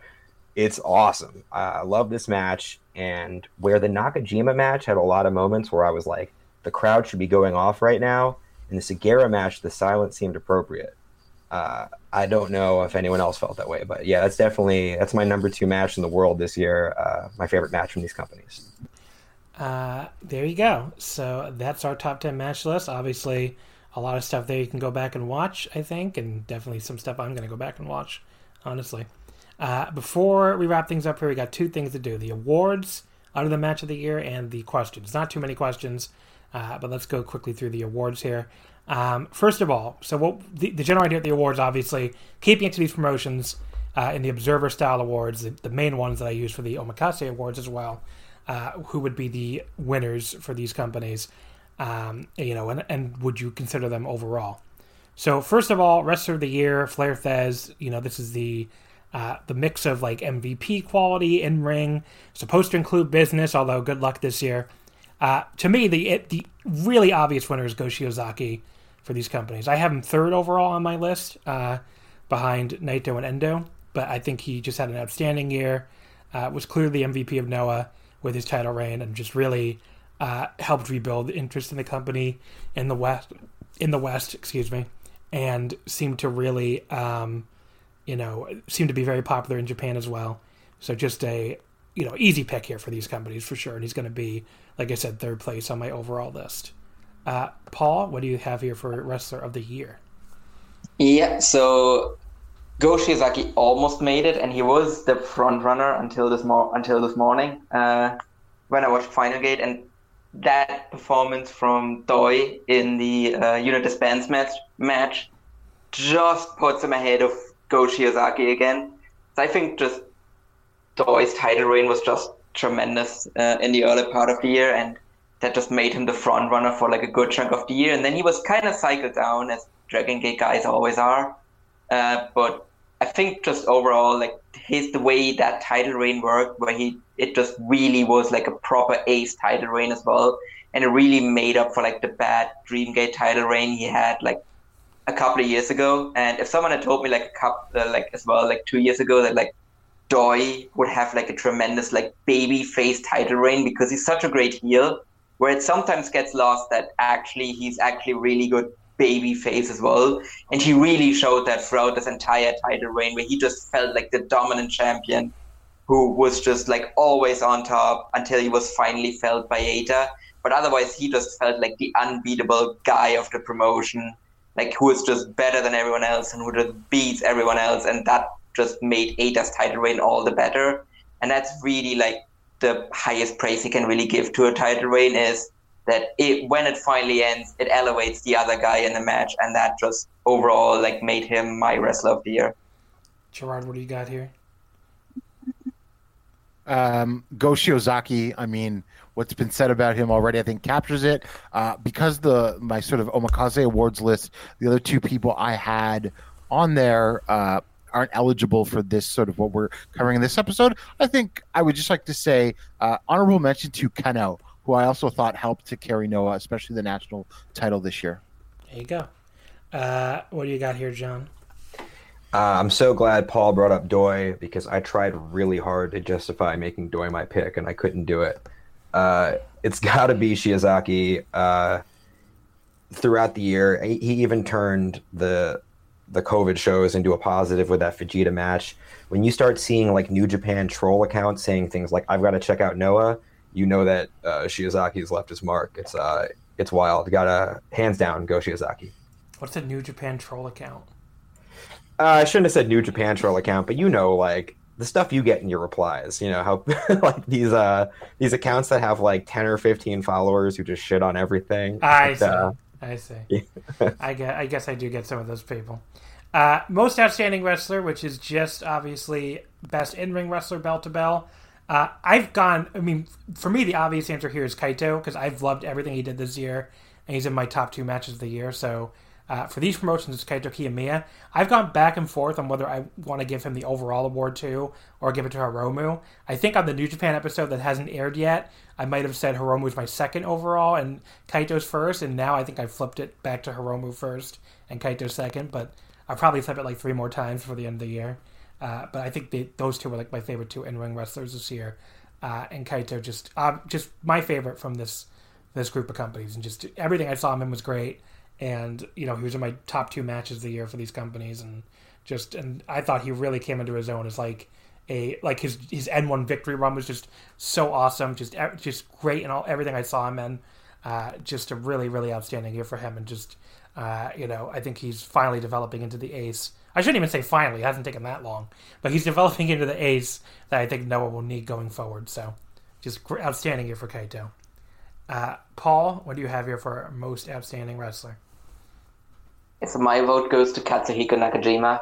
it's awesome. I love this match, and where the Nakajima match had a lot of moments where I was like, the crowd should be going off right now. In the Sugiura match, the silence seemed appropriate. Uh, I don't know if anyone else felt that way, but yeah, that's definitely that's my number two match in the world this year. Uh, my favorite match from these companies. Uh, there you go. So that's our top ten match list. Obviously, a lot of stuff there you can go back and watch. I think, and definitely some stuff I'm going to go back and watch. Honestly, uh, before we wrap things up here, we got two things to do: the awards under the match of the year and the questions. Not too many questions. Uh, but let's go quickly through the awards here. Um, first of all, so what the, the, general idea of the awards, obviously, keeping it to these promotions uh, in the Observer Style Awards, the, the, main ones that I use for the Omakase Awards as well, uh, who would be the winners for these companies, um, you know, and, and would you consider them overall? So first of all, Wrestler of the Year, Flair Thesz, you know, this is the uh, the mix of like MVP quality in ring, supposed to include business, although good luck this year. Uh, to me, the it, the really obvious winner is Go Shiozaki for these companies. I have him third overall on my list, uh, behind Naito and Endo, but I think he just had an outstanding year. Uh, was clearly MVP of Noah with his title reign, and just really uh, helped rebuild interest in the company in the west. In the West, excuse me, and seemed to really, um, you know, seemed to be very popular in Japan as well. So just a you know easy pick here for these companies for sure, and he's going to be like I said, third place on my overall list. Uh, Paul, what do you have here for wrestler of the year? Yeah, so Go Shiozaki almost made it, and he was the front runner until this mo- until this morning uh, when I watched Final Gate, and that performance from Doi in the uh, unit dispense match match just puts him ahead of Go Shiozaki again. So I think just Doi's title reign was just tremendous uh, in the early part of the year, and that just made him the front runner for like a good chunk of the year. And then he was kind of cycled down, as Dragon Gate guys always are. Uh, but I think just overall, like his the way that title reign worked, where he it just really was like a proper ace title reign as well, and it really made up for like the bad Dreamgate title reign he had like a couple of years ago. And if someone had told me like a couple, uh, like as well, like two years ago, that like Doi would have like a tremendous like baby face title reign because he's such a great heel. Where it sometimes gets lost that actually he's actually really good baby face as well, and he really showed that throughout this entire title reign, where he just felt like the dominant champion. who was just like always on top until he was finally felt by Eita. But otherwise, he just felt like the unbeatable guy of the promotion, like who is just better than everyone else and who just beats everyone else. And that just made Eita's title reign all the better. And that's really like the highest praise you can really give to a title reign is that it, when it finally ends, it elevates the other guy in the match, and that just overall like made him my wrestler of the year. Gerard, what do you got here? Um, Go Shiozaki, I mean, what's been said about him already, I think captures it. Uh, because the my sort of Omakase awards list, the other two people I had on there uh, aren't eligible for this sort of what we're covering in this episode. I think I would just like to say uh, honorable mention to Kenoh, who I also thought helped to carry Noah, especially the national title this year. There you go. Uh, what do you got here, John? Uh, I'm so glad Paul brought up Doi because I tried really hard to justify making Doi my pick and I couldn't do it. Uh, it's got to be Shiozaki. Uh, throughout the year, he even turned the the COVID shows into a positive with that Fujita match. When you start seeing like New Japan troll accounts saying things like "I've got to check out Noah," you know that uh, Shiozaki's left his mark. It's uh, it's wild. Gotta hands down go Shiozaki. What's a New Japan troll account? Uh, I shouldn't have said New Japan troll account, but you know, like the stuff you get in your replies. You know how like these uh these accounts that have like ten or fifteen followers who just shit on everything. I see. uh, I see. I get. I guess I do get some of those people. Uh, most outstanding wrestler, which is just obviously best in ring wrestler, bell to bell. Uh, I've gone. I mean, for me, the obvious answer here is Kaito because I've loved everything he did this year, and he's in my top two matches of the year. So uh, for these promotions, it's Kaito Kiyomiya. I've gone back and forth on whether I want to give him the overall award too or give it to Hiromu. I think on the New Japan episode that hasn't aired yet, I might have said Hiromu was my second overall and Kaito's first, and now I think I flipped it back to Hiromu first and Kaito second. But I'll probably flip it like three more times for the end of the year. Uh, but I think they, those two were like my favorite two in-ring wrestlers this year, uh, and Kaito just uh, just my favorite from this this group of companies, and just everything I saw him in was great and you know he was in my top two matches of the year for these companies and just and I thought he really came into his own as like a like his his N1 victory run was just so awesome just just great and all everything I saw him in. Uh, just a really really outstanding year for him and just uh, you know I think he's finally developing into the ace. I shouldn't even say finally it hasn't taken that long but he's developing into the ace that I think Noah will need going forward. So just outstanding year for Kaito. Uh, Paul what do you have here for most outstanding wrestler so my vote goes to Katsuhiko Nakajima.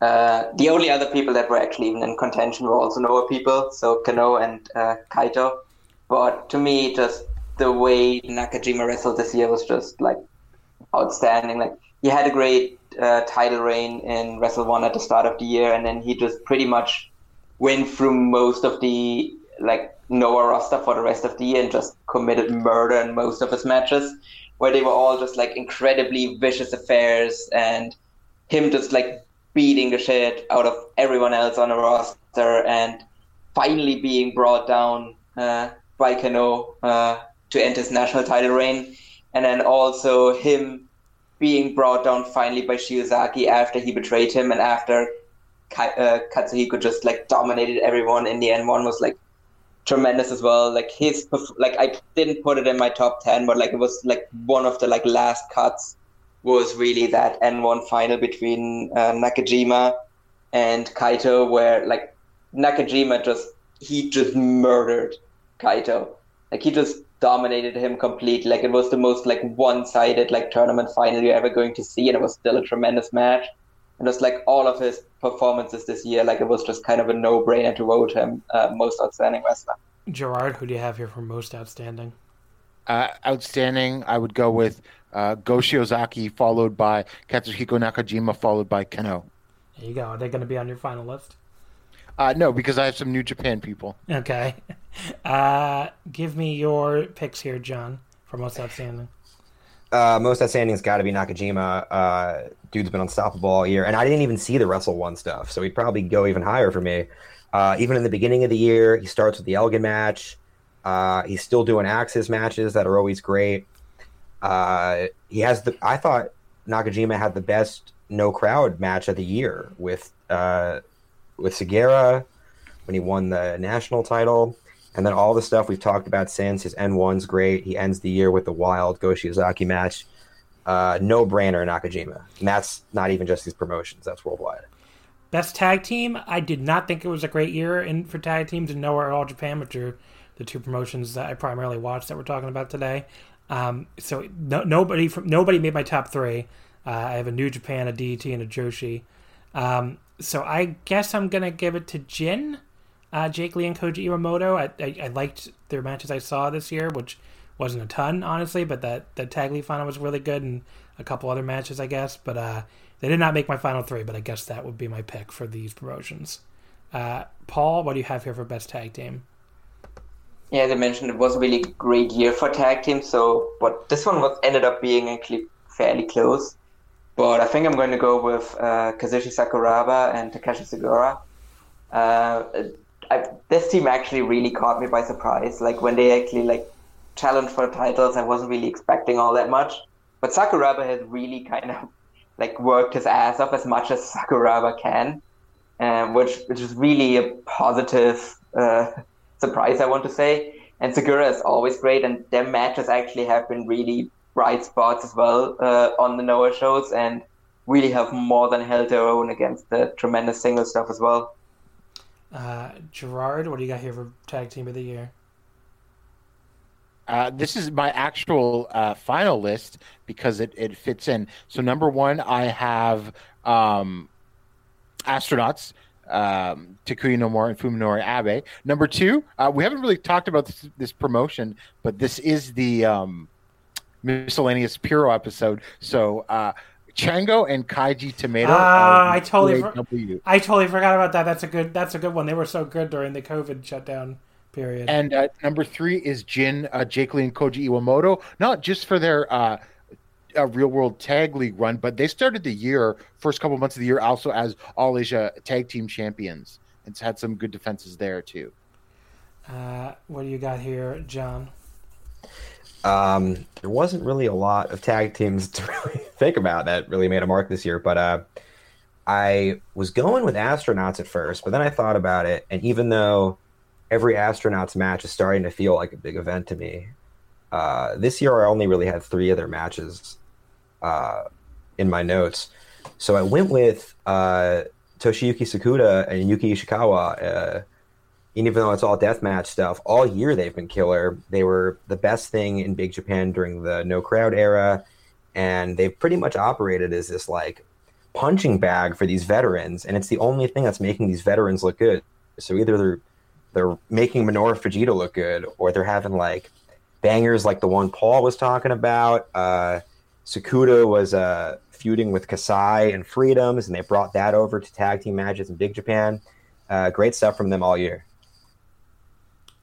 Uh, the only other people that were actually even in contention were also Noah people, so Kenoh and uh, Kaito. But to me, just the way Nakajima wrestled this year was just like outstanding. Like he had a great uh, title reign in Wrestle One at the start of the year, and then he just pretty much went through most of the like Noah roster for the rest of the year and just committed murder in most of his matches where they were all just like incredibly vicious affairs and him just like beating the shit out of everyone else on the roster and finally being brought down uh, by Kenoh uh, to end his national title reign. And then also him being brought down finally by Shiozaki after he betrayed him and after uh, Katsuhiko just like dominated everyone in the end. One was like tremendous as well. Like his, like I didn't put it in my top ten, but like it was like one of the like last cuts was really that N1 final between uh, Nakajima and Kaito, where like Nakajima just he just murdered Kaito. Like he just dominated him completely. Like it was the most like one-sided like tournament final you're ever going to see, and it was still a tremendous match. And just like all of his performances this year, like it was just kind of a no-brainer to vote him uh, most outstanding wrestler. Gerard, who do you have here for most outstanding? Uh, outstanding, I would go with uh, Go Shiozaki, followed by Katsuhiko Nakajima, followed by Kenoh. There you go. Are they going to be on your final list? Uh, no, because I have some New Japan people. Okay. Uh, give me your picks here, John, for most outstanding. Uh, most outstanding has got to be Nakajima. Uh, dude's been unstoppable all year, and I didn't even see the Wrestle One stuff, so he'd probably go even higher for me. Uh, even in the beginning of the year, he starts with the Elgin match. Uh, he's still doing AXIZ matches that are always great. Uh, he has the. I thought Nakajima had the best no crowd match of the year with uh, with Sugiura. when he won the national title. And then all the stuff we've talked about since his N1's great. He ends the year with the wild Go Shiozaki match. Uh, no brainer Nakajima. And that's not even just these promotions, that's worldwide. Best tag team. I did not think it was a great year in for tag teams in Noah or All Japan, which are the two promotions that I primarily watched that we're talking about today. Um, so no, nobody from nobody made my top three. Uh, I have a New Japan, a DDT, and a Joshi. Um, so I guess I'm gonna give it to Jin, uh, Jake Lee, and Koji Iwamoto. I, I, I liked their matches I saw this year, which wasn't a ton honestly, but that that tag league final was really good, and a couple other matches I guess. But uh, they did not make my final three, but I guess that would be my pick for these promotions. Uh, Paul, what do you have here for best tag team? Yeah, as I mentioned, it was a really great year for tag teams. So, but this one was ended up being actually fairly close. But I think I'm going to go with uh, Kazushi Sakuraba and Takashi Sugiura. Uh, I, this team actually really caught me by surprise. Like when they actually like challenged for titles, I wasn't really expecting all that much. But Sakuraba has really kind of like worked his ass off as much as Sakuraba can, um, which which is really a positive uh, surprise, I want to say. And Sugiura is always great, and their matches actually have been really bright spots as well uh, on the Noah shows, and really have more than held their own against the tremendous single stuff as well. Uh, Gerard, what do you got here for tag team of the year? Uh, this is my actual uh, final list because it, it fits in. So number one, I have um, astronauts. Um, Takuya Nomura and Fuminori Abe. Number two, uh, we haven't really talked about this, this promotion, but this is the um, miscellaneous Puro episode. So uh, Chango and Kaji Tomato. Ah, I totally, for- I totally forgot about that. That's a good. That's a good one. They were so good during the COVID shutdown period. And uh, number three is Jin, uh, Jake Lee, and Koji Iwamoto. Not just for their uh, real world tag league run, but they started the year first couple months of the year also as All Asia Tag Team Champions. It's had some good defenses there too. Uh, what do you got here, John? Um, there wasn't really a lot of tag teams to really think about that really made a mark this year, but uh, I was going with astronauts at first, but then I thought about it, and even though every astronauts match is starting to feel like a big event to me, uh, this year I only really had three other matches uh, in my notes, so I went with uh, Toshiyuki Sakuda and Yuki Ishikawa uh, and even though it's all deathmatch stuff, all year they've been killer. They were the best thing in Big Japan during the no crowd era, and they've pretty much operated as this like punching bag for these veterans, and it's the only thing that's making these veterans look good. So either they're they're making Minoru Fujita look good, or they're having like bangers like the one Paul was talking about. Uh, Sakuda was uh, feuding with Kasai and Freedoms, and they brought that over to tag team matches in Big Japan. Uh, great stuff from them all year.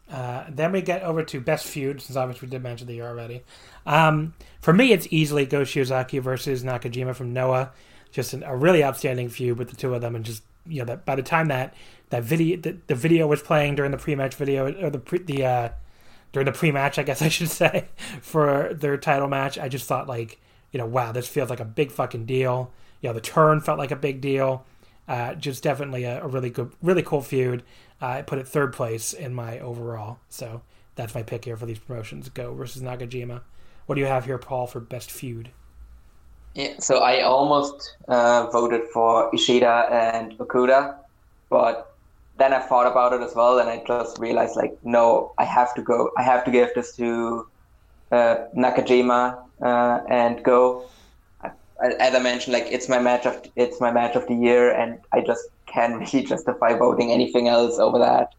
Uh, then we get over to best feud, since obviously we did mention the year already. Um, for me, it's easily Go Shiozaki versus Nakajima from Noah. Just an, a really outstanding feud with the two of them, and just you know that by the time that that video the, the video was playing during the pre-match video or the pre, the uh, during the pre-match, I guess I should say, for their title match, I just thought like you know wow, this feels like a big fucking deal. You know, the turn felt like a big deal. Uh, just definitely a, a really good, really cool feud. I put it third place in my overall. So that's my pick here for these promotions. Go versus Nakajima. What do you have here, Paul, for best feud? Yeah, so I almost uh, voted for Ishida and Okuda, but then I thought about it as well, and I just realized like, no, I have to go. I have to give this to uh, Nakajima uh, and go. As I mentioned, like it's my match of it's my match of the year, and I just can't really justify voting anything else over that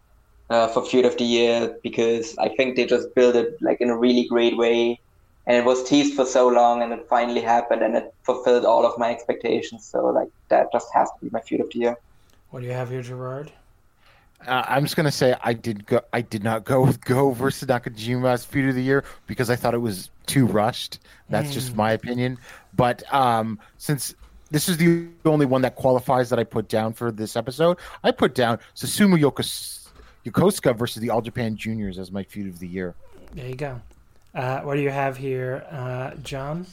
uh, for feud of the year because I think they just built it like in a really great way, and it was teased for so long, and it finally happened, and it fulfilled all of my expectations. So like that just has to be my feud of the year. What do you have here, Gerard? Uh, I'm just gonna say I did go. I did not go with Go versus Nakajima as feud of the year because I thought it was too rushed. That's mm. just my opinion. But um, since this is the only one that qualifies that I put down for this episode. I put down Susumu Yokos- Yokosuka versus the All Japan Juniors as my feud of the year. There you go. Uh, what do you have here, uh, John?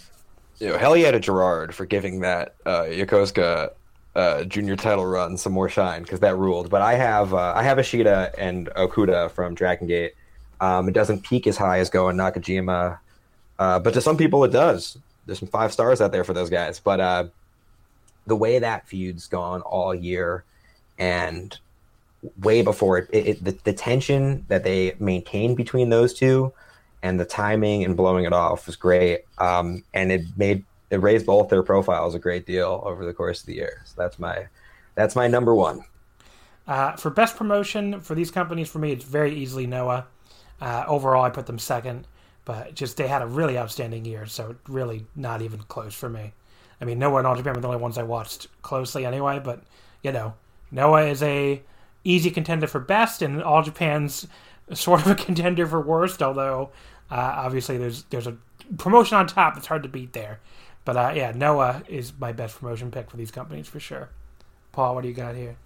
You know, hell yeah to Gerard for giving that uh, Yokosuka uh, junior title run some more shine because that ruled. But I have uh, I have Ishida and Okuda from Dragon Gate. Um, it doesn't peak as high as Go and Nakajima, uh, but to some people it does. There's some five stars out there for those guys. But uh, the way that feud's gone all year, and way before it, it, it the, the tension that they maintained between those two, and the timing and blowing it off was great. Um, and it made it raised both their profiles a great deal over the course of the year. So that's my that's my number one. Uh, for best promotion for these companies, for me, it's very easily Noah. Uh, overall, I put them second, but just they had a really outstanding year, so really not even close for me. I mean, Noah and All Japan were the only ones I watched closely anyway, but you know, Noah is a easy contender for best, and All Japan's sort of a contender for worst. Although uh, obviously there's there's a promotion on top that's hard to beat there. But uh, yeah, Noah is my best promotion pick for these companies for sure. Paul, what do you got here?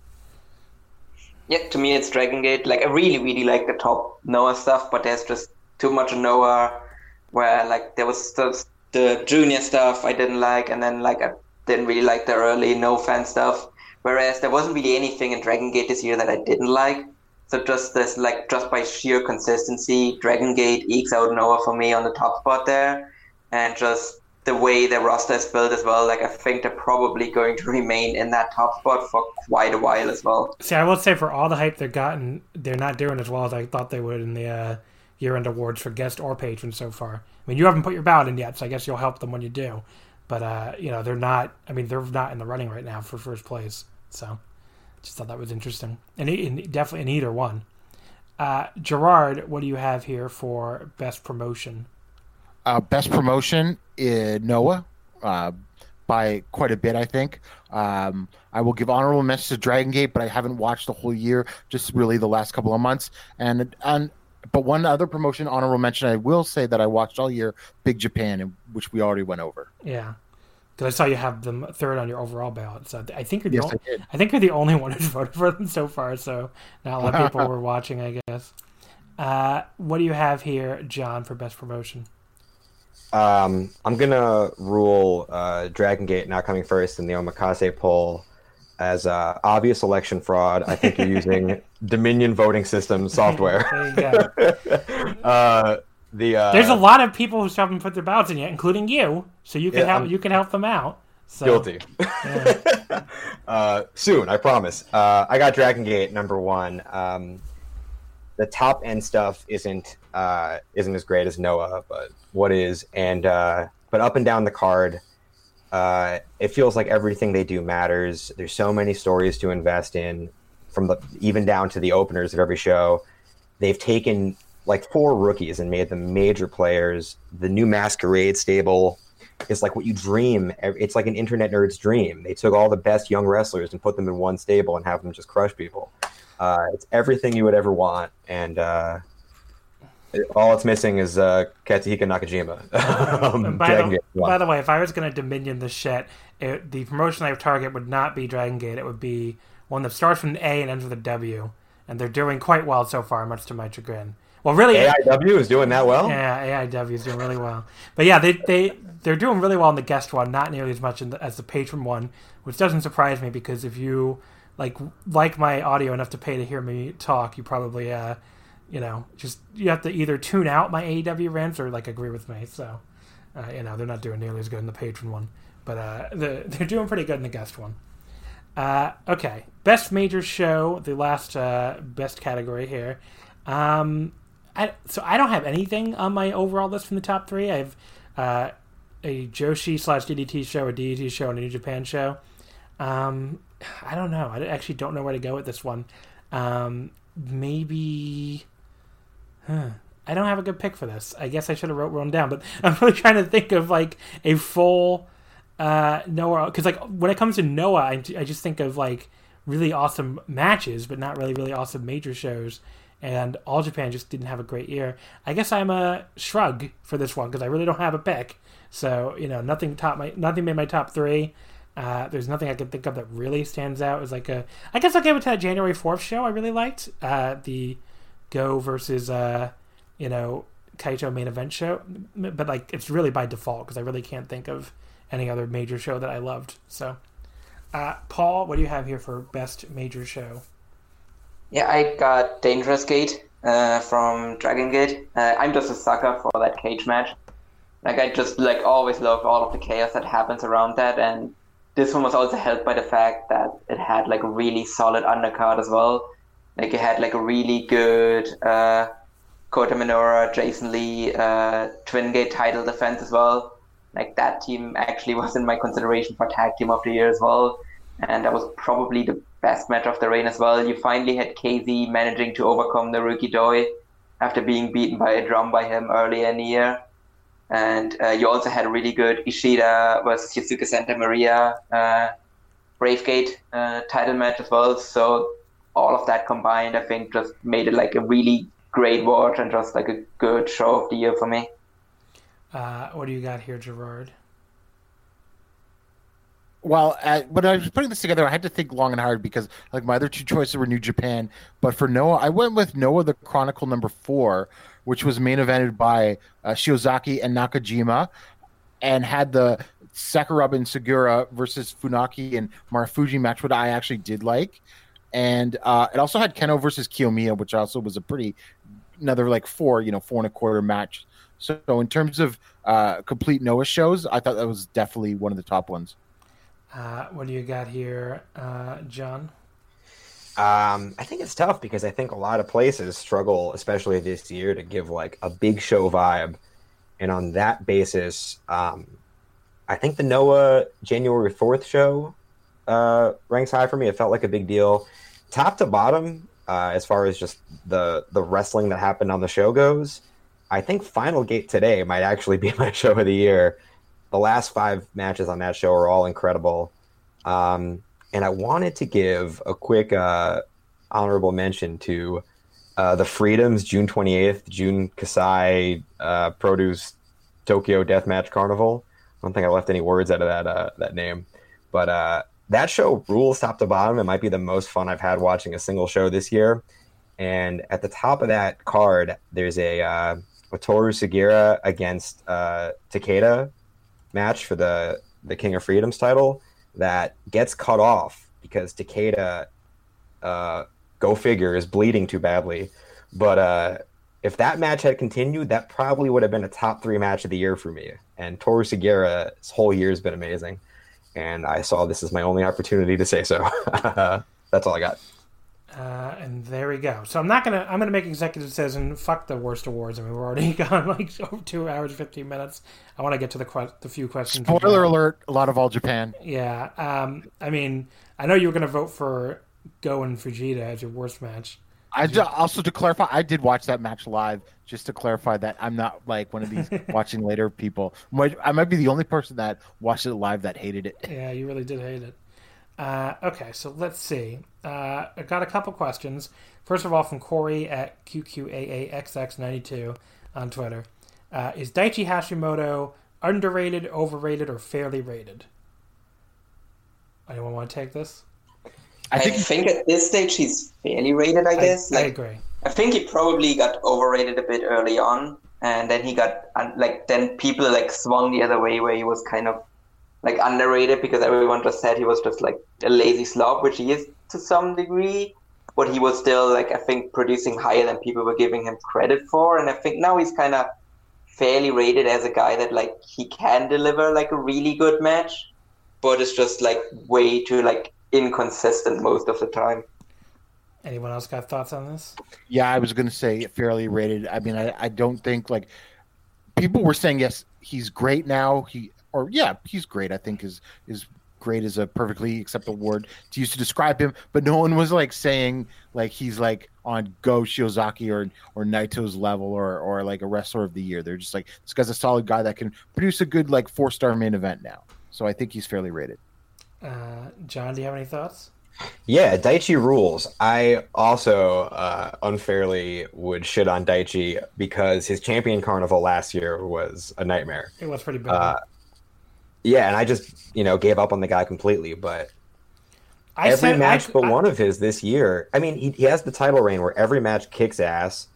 Yeah, to me it's Dragon Gate. Like I really, really like the top Noah stuff, but there's just too much Noah. Where like there was the, junior stuff I didn't like, and then like I didn't really like the early no fan stuff. Whereas there wasn't really anything in Dragon Gate this year that I didn't like. So just this like just by sheer consistency, Dragon Gate ekes out Noah for me on the top spot there, and just the way the roster is built as well, like I think they're probably going to remain in that top spot for quite a while as well. See, I will say for all the hype they've gotten, they're not doing as well as I thought they would in the uh, year-end awards for guest or patron so far. I mean, you haven't put your ballot in yet, so I guess you'll help them when you do. But uh, you know, they're not. I mean, they're not in the running right now for first place. So, just thought that was interesting, and, and definitely in either one. Uh, Gerard, what do you have here for best promotion? Uh, best promotion in Noah uh, by quite a bit, I think. Um, I will give honorable mention to Dragon Gate, but I haven't watched the whole year, just really the last couple of months. And and but one other promotion, honorable mention, I will say that I watched all year, Big Japan, which we already went over. Yeah, because I saw you have them third on your overall ballot. So I think you're the yes, only, I, I, think you're the only one who's voted for them so far. So not a lot of people were watching, I guess. Uh, what do you have here, John, for best promotion? Um, I'm gonna rule uh, Dragon Gate not coming first in the Omakase poll as uh, obvious election fraud. I think you're using Dominion voting system software. uh, the uh, there's a lot of people who haven't put their ballots in yet, including you. So you can yeah, help. I'm you can help them out. So, guilty. Yeah. uh, soon, I promise. Uh, I got Dragon Gate number one. Um, the top end stuff isn't uh, isn't as great as Noah, but what is and uh, but up and down the card, uh, it feels like everything they do matters. There's so many stories to invest in, from the even down to the openers of every show. They've taken like four rookies and made them major players. The new Masquerade stable is like what you dream. It's like an internet nerd's dream. They took all the best young wrestlers and put them in one stable and have them just crush people. Uh, it's everything you would ever want, and uh, all it's missing is uh, Katsuhiko Nakajima. um, by, the, by, the, way, if I was going to Dominion the shit, it, the promotion I would target would not be Dragon Gate. It would be one that starts with an A and ends with a W. And they're doing quite well so far, much to my chagrin. Well, really, AEW is doing that well. Yeah, AEW is doing really well. But yeah, they they they're doing really well in the guest one, not nearly as much the, as the patron one, which doesn't surprise me because if you like like my audio enough to pay to hear me talk, you probably uh, you know, just you have to either tune out my AEW rants or like agree with me. So, uh, you know, they're not doing nearly as good in the patron one, but uh, the, they're doing pretty good in the guest one. Uh, okay, best major show, the last uh, best category here. Um, I, so I don't have anything on my overall list from the top three. I have uh, a Joshi slash DDT show, a DDT show, and a New Japan show. Um, I don't know. I actually don't know where to go with this one. Um, maybe Huh. I don't have a good pick for this. I guess I should have wrote one down, but I'm really trying to think of like a full uh, Noah because like when it comes to Noah, I, I just think of like really awesome matches, but not really really awesome major shows. And All Japan just didn't have a great year. I guess I'm a shrug for this one because I really don't have a pick. So you know, nothing top my nothing made my top three. Uh, there's nothing I can think of that really stands out as like a. I guess I'll give it to that January fourth show. I really liked uh, the Go versus uh, you know Kaito main event show, but like it's really by default because I really can't think of any other major show that I loved. So, Uh, Paul, what do you have here for best major show? Yeah, I got Dangerous Gate uh, from Dragon Gate. Uh, I'm just a sucker for that cage match. Like I just like always love all of the chaos that happens around that, and this one was also helped by the fact that it had like a really solid undercard as well. Like it had like a really good uh, Kota Minoura, Jason Lee, uh, Twin Gate title defense as well. Like that team actually was in my consideration for tag team of the year as well, and that was probably the best match of the reign as well. You finally had KZ managing to overcome the rookie Doi after being beaten by a drum by him earlier in the year. And uh, you also had a really good Ishida versus Yosuke Santa Maria uh, Bravegate uh, title match as well. So all of that combined, I think, just made it like a really great watch and just like a good show of the year for me. Uh, what do you got here, Gerard? Well, uh, when I was putting this together, I had to think long and hard because like my other two choices were New Japan, but for Noah, I went with Noah the Chronicle number four, which was main evented by uh, Shiozaki and Nakajima, and had the Sakuraba and Sugiura versus Funaki and Marufuji match, what I actually did like, and uh, it also had Kenoh versus Kiyomiya, which also was a pretty another like four, you know, four and a quarter match. So, in terms of uh, complete Noah shows, I thought that was definitely one of the top ones. Uh, what do you got here, uh, John? Um, I think it's tough because I think a lot of places struggle, especially this year, to give like a big show vibe. And on that basis, um, I think the Noah January 4th show uh, ranks high for me. It felt like a big deal. Top to bottom, uh, as far as just the, the wrestling that happened on the show goes, I think Final Gate today might actually be my show of the year. The last five matches on that show are all incredible. Um, and I wanted to give a quick uh, honorable mention to uh, the Freedoms June 28th, Jun Kasai uh, Produce Tokyo Deathmatch Carnival. I don't think I left any words out of that uh, that name, but uh, that show rules top to bottom. It might be the most fun I've had watching a single show this year. And at the top of that card, there's a uh, Toru Sugiura against uh, Takeda match for the the King of Freedoms title that gets cut off because Takeda, uh, go figure, is bleeding too badly. But uh, if that match had continued, that probably would have been a top three match of the year for me. And Toru Sugiura's whole year has been amazing. And I saw this as my only opportunity to say so. That's all I got. Uh, and there we go. So I'm not gonna. I'm gonna make executive decision. Fuck the worst awards. I mean, we're already gone like over two hours fifteen minutes. I want to get to the que- the few questions. Spoiler alert: a lot of all Japan. Yeah. Um. I mean, I know you were gonna vote for Go and Fujita as your worst match. I d- also to clarify, I did watch that match live. Just to clarify that I'm not like one of these watching later people. I might be the only person that watched it live that hated it. Yeah, you really did hate it. Uh, okay, so let's see. Uh, I got a couple questions. First of all, from Corey at QQAAXX92 on Twitter. Uh, is Daichi Hashimoto underrated, overrated, or fairly rated? Anyone want to take this? I think, I think at this stage he's fairly rated, I guess. I, like, I agree. I think he probably got overrated a bit early on, and then he got like then people like swung the other way where he was kind of like underrated because everyone just said he was just like a lazy slob, which he is to some degree. But he was still like I think producing higher than people were giving him credit for, and I think now he's kind of fairly rated as a guy that like he can deliver like a really good match, but it's just like way too like inconsistent most of the time. Anyone else got thoughts on this? Yeah, I was going to say fairly rated. I mean, I, I don't think like people were saying yes, he's great now. He or yeah, he's great. I think is is great is a perfectly acceptable word to use to describe him. But no one was like saying like he's like on Go Shiozaki or or Naito's level or or like a wrestler of the year. They're just like this guy's a solid guy that can produce a good like four star main event now. So I think he's fairly rated. Uh, John, do you have any thoughts? Yeah, Daichi rules. I also uh, unfairly would shit on Daichi because his champion carnival last year was a nightmare. It was pretty bad. Uh, yeah, and I just you know gave up on the guy completely. But I every said, match I, but I, one of his this year. I mean, he, he has the title reign where every match kicks ass.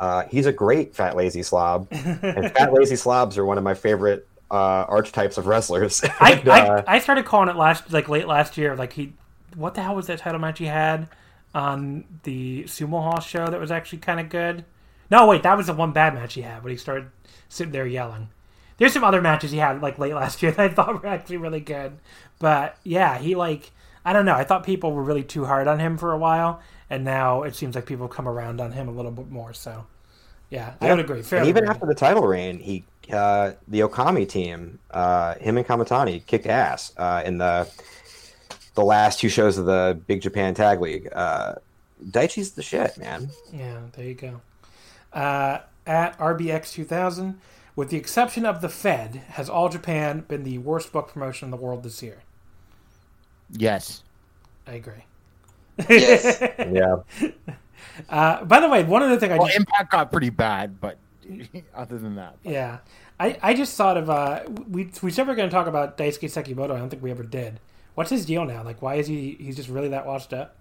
Uh, he's a great fat lazy slob, and fat lazy slobs are one of my favorite uh, archetypes of wrestlers. I, And, uh, I I started calling it last like late last year. Like he, what the hell was that title match he had on the Sumo Hall show that was actually kind of good? No, wait, that was the one bad match he had when he started sitting there yelling. There's some other matches he had like late last year that I thought were actually really good, but yeah, he like I don't know. I thought people were really too hard on him for a while, and now it seems like people come around on him a little bit more. So yeah, I would agree. and even after the title reign, he uh, the Okami team, uh, him and Kamitani kicked ass uh, in the the last two shows of the Big Japan Tag League. Uh, Daichi's the shit, man. Yeah, there you go. Uh, at RBX 2000, with the exception of the Fed, has All Japan been the worst book promotion in the world this year? Yes. I agree. Yes. Yeah, Uh, by the way, one other thing I Well, just Impact got pretty bad, but other than that, yeah, I, I just thought of uh, we we said we are going to talk about Daisuke Sekimoto. I don't think we ever did. What's his deal now? Like, why is he he's just really that washed up?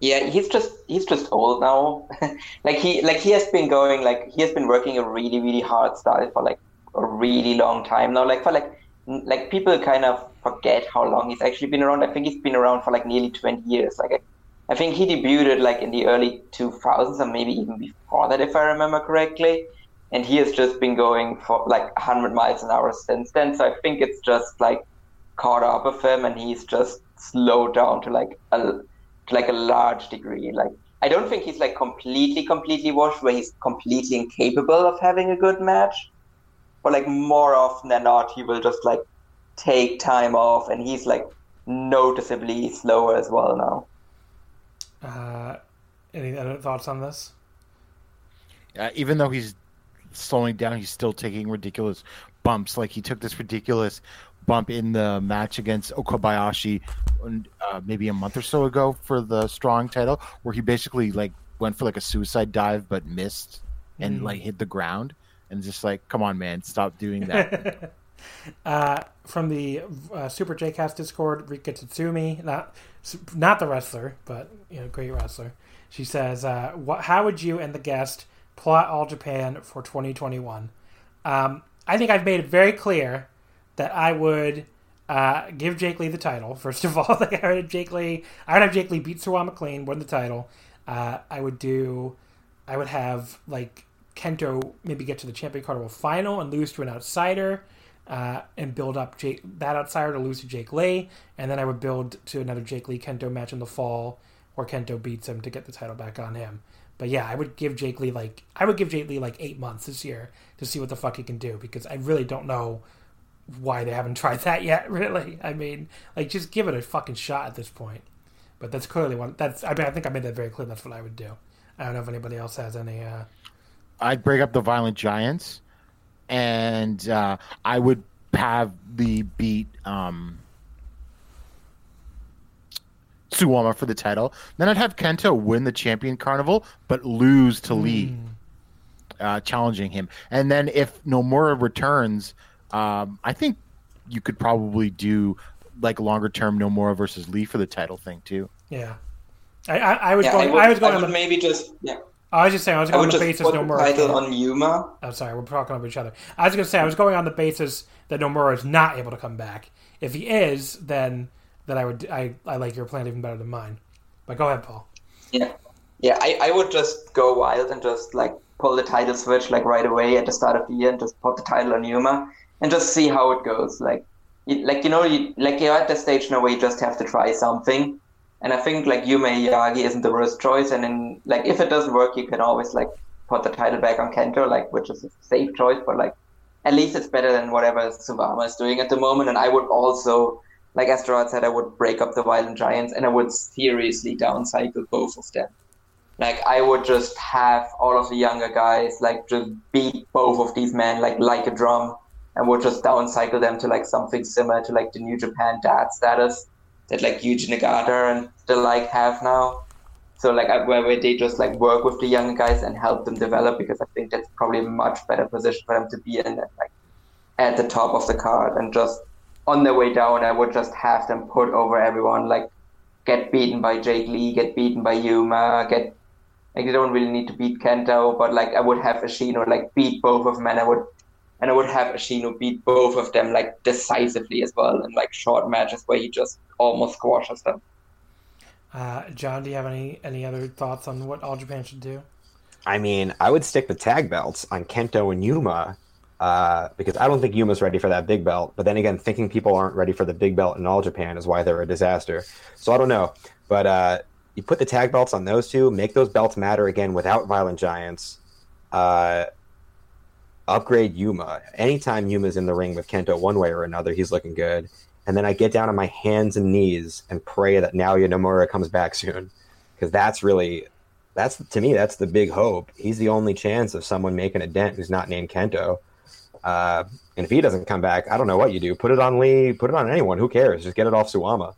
Yeah, he's just he's just old now. like he like he has been going like he has been working a really really hard style for like a really long time now. Like for like like people kind of forget how long he's actually been around. I think he's been around for like nearly twenty years. Like I, think he debuted like in the early two thousands or maybe even before that if I remember correctly. And he has just been going for like hundred miles an hour since then. So I think it's just like caught up with him and he's just slowed down to like a to like a large degree. Like I don't think he's like completely, completely washed where he's completely incapable of having a good match. But like more often than not he will just like take time off and he's like noticeably slower as well now. Uh, any other thoughts on this? uh, even though he's slowing down, he's still taking ridiculous bumps. Like he took this ridiculous bump in the match against Okabayashi uh, maybe a month or so ago for the strong title, where he basically like went for like a suicide dive but missed and Mm. like hit the ground. And just like, come on, man, stop doing that. Uh, from the uh, Super J-Cast Discord, Rika Tatsumi, not not the wrestler, but you know, great wrestler. She says, uh, "What? How would you and the guest plot All Japan for 2021?" Um, I think I've made it very clear that I would uh, give Jake Lee the title. First of all, like I would have Jake Lee. I would have Jake Lee beat Suwama clean, win the title. Uh, I would do. I would have like Kento maybe get to the Champion Carnival final and lose to an outsider, uh, and build up Jake, that outsider to lose to Jake Lee, and then I would build to another Jake Lee Kento match in the fall, where Kento beats him to get the title back on him. But yeah, I would give Jake Lee like I would give Jake Lee like eight months this year to see what the fuck he can do because I really don't know why they haven't tried that yet. Really, I mean, like just give it a fucking shot at this point. But that's clearly one. That's I mean I think I made that very clear. That's what I would do. I don't know if anybody else has any. uh I'd break up the Violent Giants, and uh, I would have the beat um, Suwama for the title. Then I'd have Kento win the Champion Carnival, but lose to Lee, uh, challenging him. And then if Nomura returns, um, I think you could probably do like longer term Nomura versus Lee for the title thing too. Yeah, I I, I was Yeah, going. I would, I was going I would the. maybe just yeah. I was just saying I was I going would on the basis put no the more. title on Yuma. I'm sorry, we're talking over each other. I was going to say I was going on the basis that Nomura is not able to come back. If he is, then then I would I, I like your plan even better than mine. But go ahead, Paul. Yeah, yeah. I, I would just go wild and just like pull the title switch like right away at the start of the year and just put the title on Yuma and just see how it goes. Like, you, like you know, you, like you're at the stage now where you just have to try something. And I think like Yuma Aoyagi isn't the worst choice. And then like if it doesn't work, you can always like put the title back on Kento, like which is a safe choice. But like at least it's better than whatever Suwama is doing at the moment. And I would also, like as Gerard said, I would break up the Violent Giants and I would seriously downcycle both of them. Like I would just have all of the younger guys like just beat both of these men like like a drum, and would just downcycle them to like something similar to like the New Japan dad status that like Yuji Nagata and the like have now. So like where, where they just like work with the younger guys and help them develop because I think that's probably a much better position for them to be in like at the top of the card and just on their way down I would just have them put over everyone like get beaten by Jake Lee, get beaten by Yuma, get like they don't really need to beat Kento, but like I would have Ashino like beat both of them and I would and I would have Ashino beat both of them like decisively as well in like short matches where he just almost squashes them. Uh, John, do you have any any other thoughts on what All Japan should do? I mean, I would stick the tag belts on Kento and Yuma uh, because I don't think Yuma's ready for that big belt. But then again, thinking people aren't ready for the big belt in All Japan is why they're a disaster. So I don't know. But uh, you put the tag belts on those two, make those belts matter again without Violent Giants. Uh, upgrade Yuma. Anytime Yuma's in the ring with Kento one way or another, he's looking good. And then I get down on my hands and knees and pray that Naoya Nomura comes back soon. Because that's really that's to me that's the big hope. He's the only chance of someone making a dent who's not named Kento. Uh, and if he doesn't come back, I don't know what you do. Put it on Lee. Put it on anyone. Who cares? Just get it off Suwama.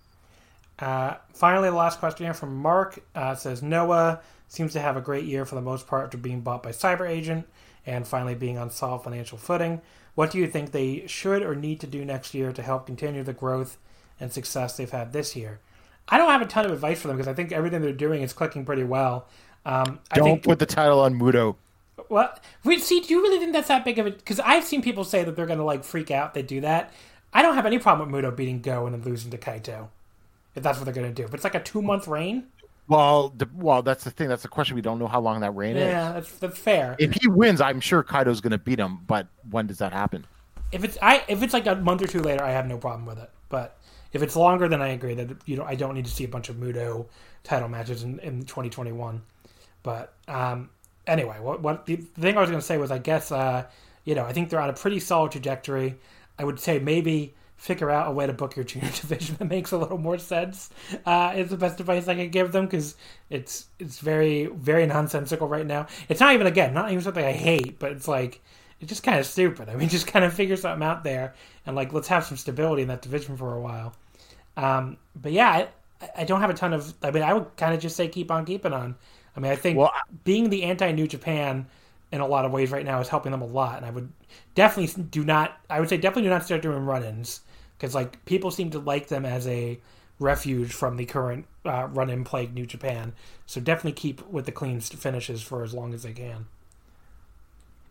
Uh, finally, the last question here from Mark uh, says Noah seems to have a great year for the most part after being bought by Cyber Agent and finally being on solid financial footing. What do you think they should or need to do next year to help continue the growth and success they've had this year? I don't have a ton of advice for them because I think everything they're doing is clicking pretty well. Um, I Don't think, put the title on Muto. Well, Wait, see, do you really think that's that big of a? Because I've seen people say that they're going to like freak out. They do that. I don't have any problem with Muto beating Go and then losing to Kaito, if that's what they're going to do. But it's like a two month reign. Well, the, well, that's the thing. That's the question. We don't know how long that reign Yeah, is. that's that's fair. If he wins, I'm sure Kaito's going to beat him. But when does that happen? If it's I if it's like a month or two later, I have no problem with it. But if it's longer, then I agree that you know I don't need to see a bunch of Muto title matches in, in 2021. But um, anyway, what what the thing I was going to say was I guess uh, you know I think they're on a pretty solid trajectory. I would say maybe figure out a way to book your junior division that makes a little more sense. Uh, is the best advice I can give them because it's it's very very nonsensical right now. It's not even again not even something I hate, but it's like it's just kind of stupid. I mean, just kind of figure something out there and like let's have some stability in that division for a while. Um, but yeah, I, I don't have a ton of. I mean, I would kind of just say keep on keeping on. I mean, I think Well, being the anti New Japan in a lot of ways right now is helping them a lot, and I would definitely do not. I would say definitely do not start doing run-ins because like people seem to like them as a refuge from the current uh, run-in plague New Japan. So definitely keep with the clean finishes for as long as they can.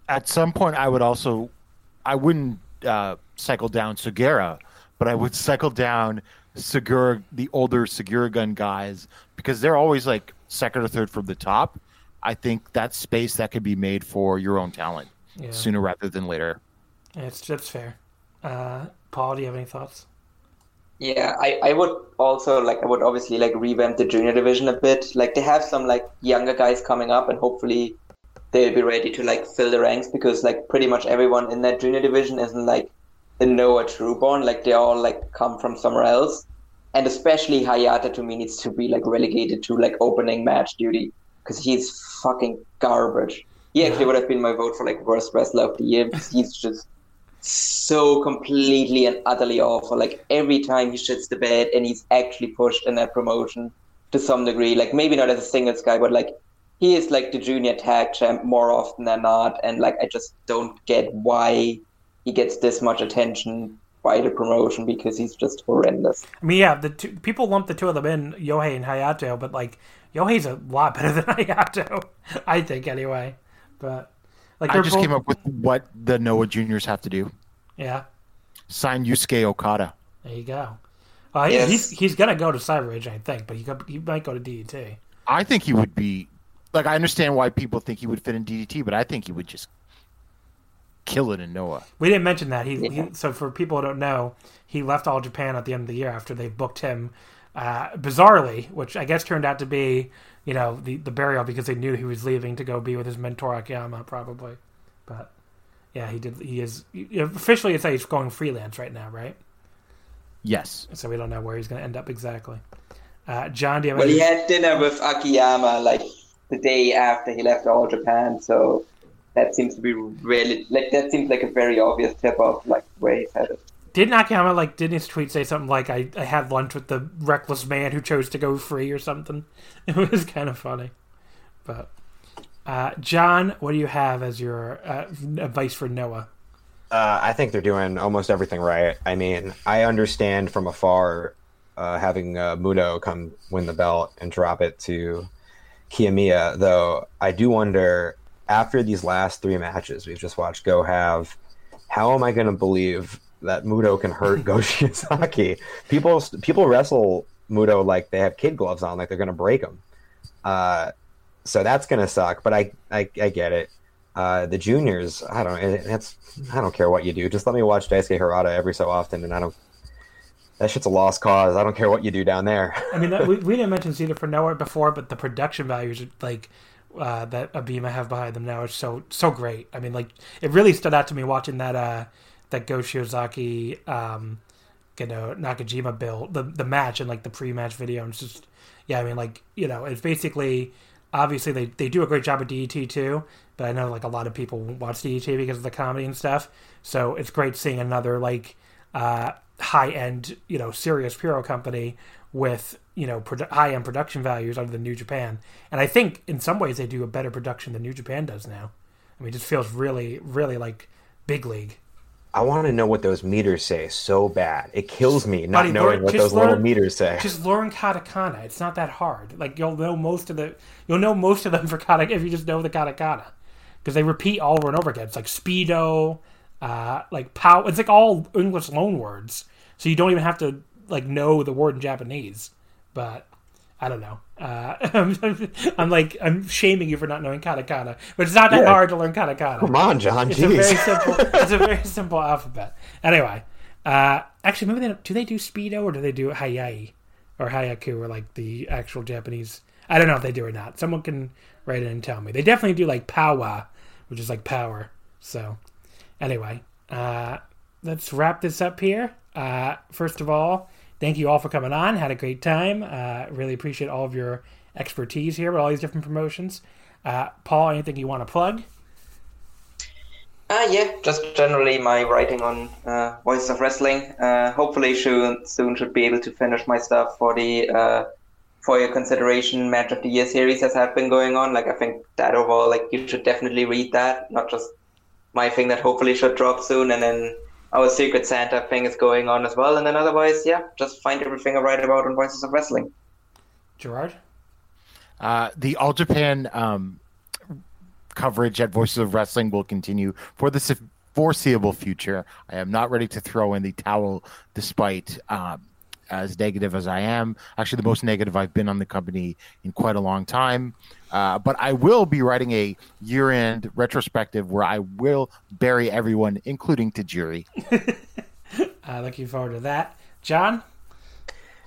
At some point, I would also, I wouldn't uh, cycle down Sugiura, but I would cycle down Sugiura, the older Sugiura-gun guys, because they're always like second or third from the top. I think that's space that could be made for your own talent Yeah, sooner rather than later. it's that's fair. Uh, Paul, do you have any thoughts? Yeah, I, I would also like I would obviously like revamp the junior division a bit. Like they have some like younger guys coming up and hopefully they'll be ready to like fill the ranks because like pretty much everyone in that junior division isn't like a Noah Trueborn. Like they all like come from somewhere else. And especially Hayata to me needs to be like relegated to like opening match duty because he's fucking garbage. He actually would have been my vote for like worst wrestler of the year because he's just so completely and utterly awful. Like every time he shits the bed and he's actually pushed in that promotion to some degree. Like maybe not as a singles guy, but like he is like the junior tag champ more often than not. And like I just don't get why he gets this much attention by the promotion because he's just horrendous. I mean, yeah, the two, people lump the two of them in Yohei and Hayata, but like Yohei's a lot better than Hayata, I think, anyway. But like I just both- came up with what the Noah juniors have to do: Yeah, sign Yusuke Okada. there you go. Uh, he- Yes. He's he's gonna go to Cyber Age, I think, but he go, he might go to DDT. I think he would be like I understand why people think he would fit in DDT, but I think he would just kill it in Noah. We didn't mention that. He, he so for people who don't know, he left All Japan at the end of the year after they booked him uh, bizarrely, which I guess turned out to be you know the the burial because they knew he was leaving to go be with his mentor Akiyama probably. But yeah, he did. He is officially it's like he's going freelance right now, right? Yes. So we don't know where he's going to end up exactly. Uh, John, do you have Well, any? he had dinner with Akiyama like the day after he left All Japan, so that seems to be really like that seems like a very obvious tip of like where he's headed. Didn't Akiyama like didn't his tweet say something like I, I had lunch with the reckless man who chose to go free or something? It was kind of funny. But uh, John, what do you have as your uh, advice for Noah? Uh, I think they're doing almost everything right. I mean, I understand from afar uh, having uh, Muto come win the belt and drop it to Kiyomiya, though I do wonder after these last three matches we've just watched Go have how am I going to believe that Muto can hurt Go Shiozaki? People people wrestle Muto like they have kid gloves on, like they're going to break them. Uh, so that's going to suck. But I, I I get it. Uh, the juniors, I don't. It's I don't care what you do. Just let me watch Daisuke Harada every so often, and I don't. That shit's a lost cause. I don't care what you do down there. I mean, that, we, we didn't mention Zeta for Nowhere before, but the production values, like uh, that Abema have behind them now, is so so great. I mean, like it really stood out to me watching that uh, that Go Shiozaki, um, you know, Nakajima build the the match and like the pre match video. And it's just yeah, I mean, like you know, it's basically obviously they they do a great job of DDT too, but I know like a lot of people watch DDT because of the comedy and stuff. So it's great seeing another like uh, high end, you know, serious Puro company with you know produ- high end production values under the New Japan. And I think in some ways they do a better production than New Japan does now. I mean, it just feels really, really like big league. I want to know what those meters say so bad. It kills me not Buddy, knowing learn- what those little meters say. Just learn katakana. It's not that hard. Like you'll know most of the you'll know most of them for kata if you just know the katakana because they repeat all over and over again. It's like speedo, uh, like pow. It's like all English loan words, so you don't even have to like know the word in Japanese. But I don't know. Uh, I'm, I'm like I'm shaming you for not knowing katakana, but it's not that Yeah. hard to learn katakana. Come on, John. It's a very simple. It's a very simple alphabet. Anyway, uh, actually, maybe they don't- do they do speedo or do they do hayai or hayaku or like the actual Japanese? I don't know if they do or not. Someone can write in and tell me. They definitely do like powa, which is like power. So, anyway, uh, let's wrap this up here. Uh, first of all, thank you all for coming on. Had a great time. Uh, really appreciate all of your expertise here with all these different promotions. Uh, Paul, anything you want to plug? Uh, yeah, just generally my writing on uh, Voices of Wrestling. Uh, hopefully, soon, soon should be able to finish my stuff for the uh, for your consideration match of the year series as have been going on. Like I think that overall, like you should definitely read that, not just my thing that hopefully should drop soon, and then our Secret Santa thing is going on as well. And then otherwise, yeah, just find everything I write about on Voices of Wrestling. Gerard? Uh, the All Japan um, coverage at Voices of Wrestling will continue for the foreseeable future. I am not ready to throw in the towel, despite um, as negative as I am. Actually, the most negative I've been on the company in quite a long time. Uh, but I will be writing a year-end retrospective where I will bury everyone, including Tajiri. Uh, looking forward to that. John?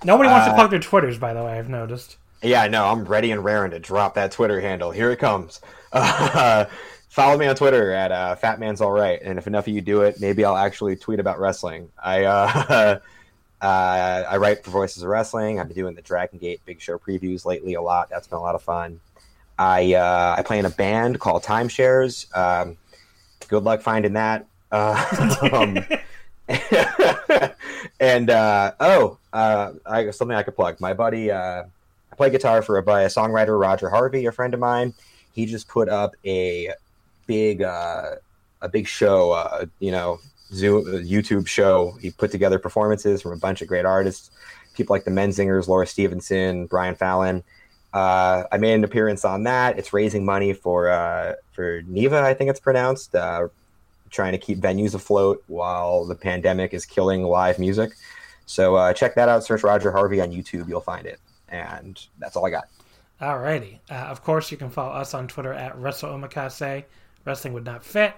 Nobody wants to Uh, plug their Twitters, by the way, I've noticed. Yeah, I know. I'm ready and raring to drop that Twitter handle. Here it comes. Uh, follow me on Twitter at uh, Fatman's All Right, and if enough of you do it, maybe I'll actually tweet about wrestling. I uh, uh, I write for Voices of Wrestling. I've been doing the Dragon Gate Big Show previews lately a lot. That's been a lot of fun. I uh, I play in a band called Timeshares. Um, good luck finding that. Uh, um, and uh, oh, uh, I, something I could plug. My buddy, uh, I play guitar for a, by a songwriter, Roger Harvey, a friend of mine. He just put up a big, uh, a big show. You know, Zoom, YouTube show. He put together performances from a bunch of great artists, people like the Menzingers, Laura Stevenson, Brian Fallon. Uh, I made an appearance on that. It's raising money for uh, for NIVA, I think it's pronounced. Uh, trying to keep venues afloat while the pandemic is killing live music. So uh, check that out. Search Roger Harvey on YouTube. You'll find it. And that's all I got. Alrighty. Uh, of course, you can follow us on Twitter at WrestleOmakase. Wrestling would not fit.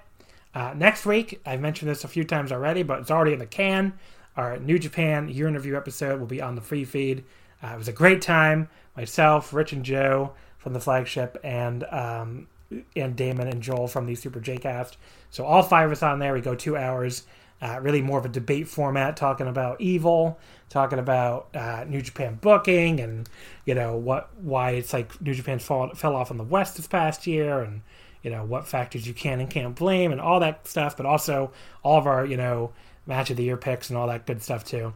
Uh, next week, I've mentioned this a few times already, but it's already in the can. Our New Japan year interview episode will be on the free feed. Uh, it was a great time. Myself, Rich, and Joe from the flagship, and um, and Damon and Joel from the Super J Cast. So all five of us on there. We go two hours. Uh, really more of a debate format, talking about evil, talking about uh, New Japan booking, and you know what why it's like New Japan fall, fell off in the West this past year, and you know what factors you can and can't blame, and all that stuff. But also all of our you know match of the year picks and all that good stuff too.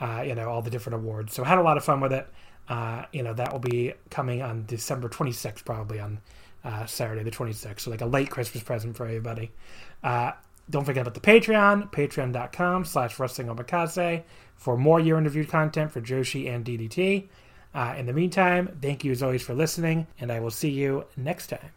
Uh, you know all the different awards. So had a lot of fun with it. Uh, you know that will be coming on December 26th, probably on uh, Saturday the 26th. So like a late Christmas present for everybody. Uh, don't forget about the Patreon, patreon.com slash wrestling omakase for more year interview content for Joshi and DDT. Uh, in the meantime, thank you as always for listening, and I will see you next time.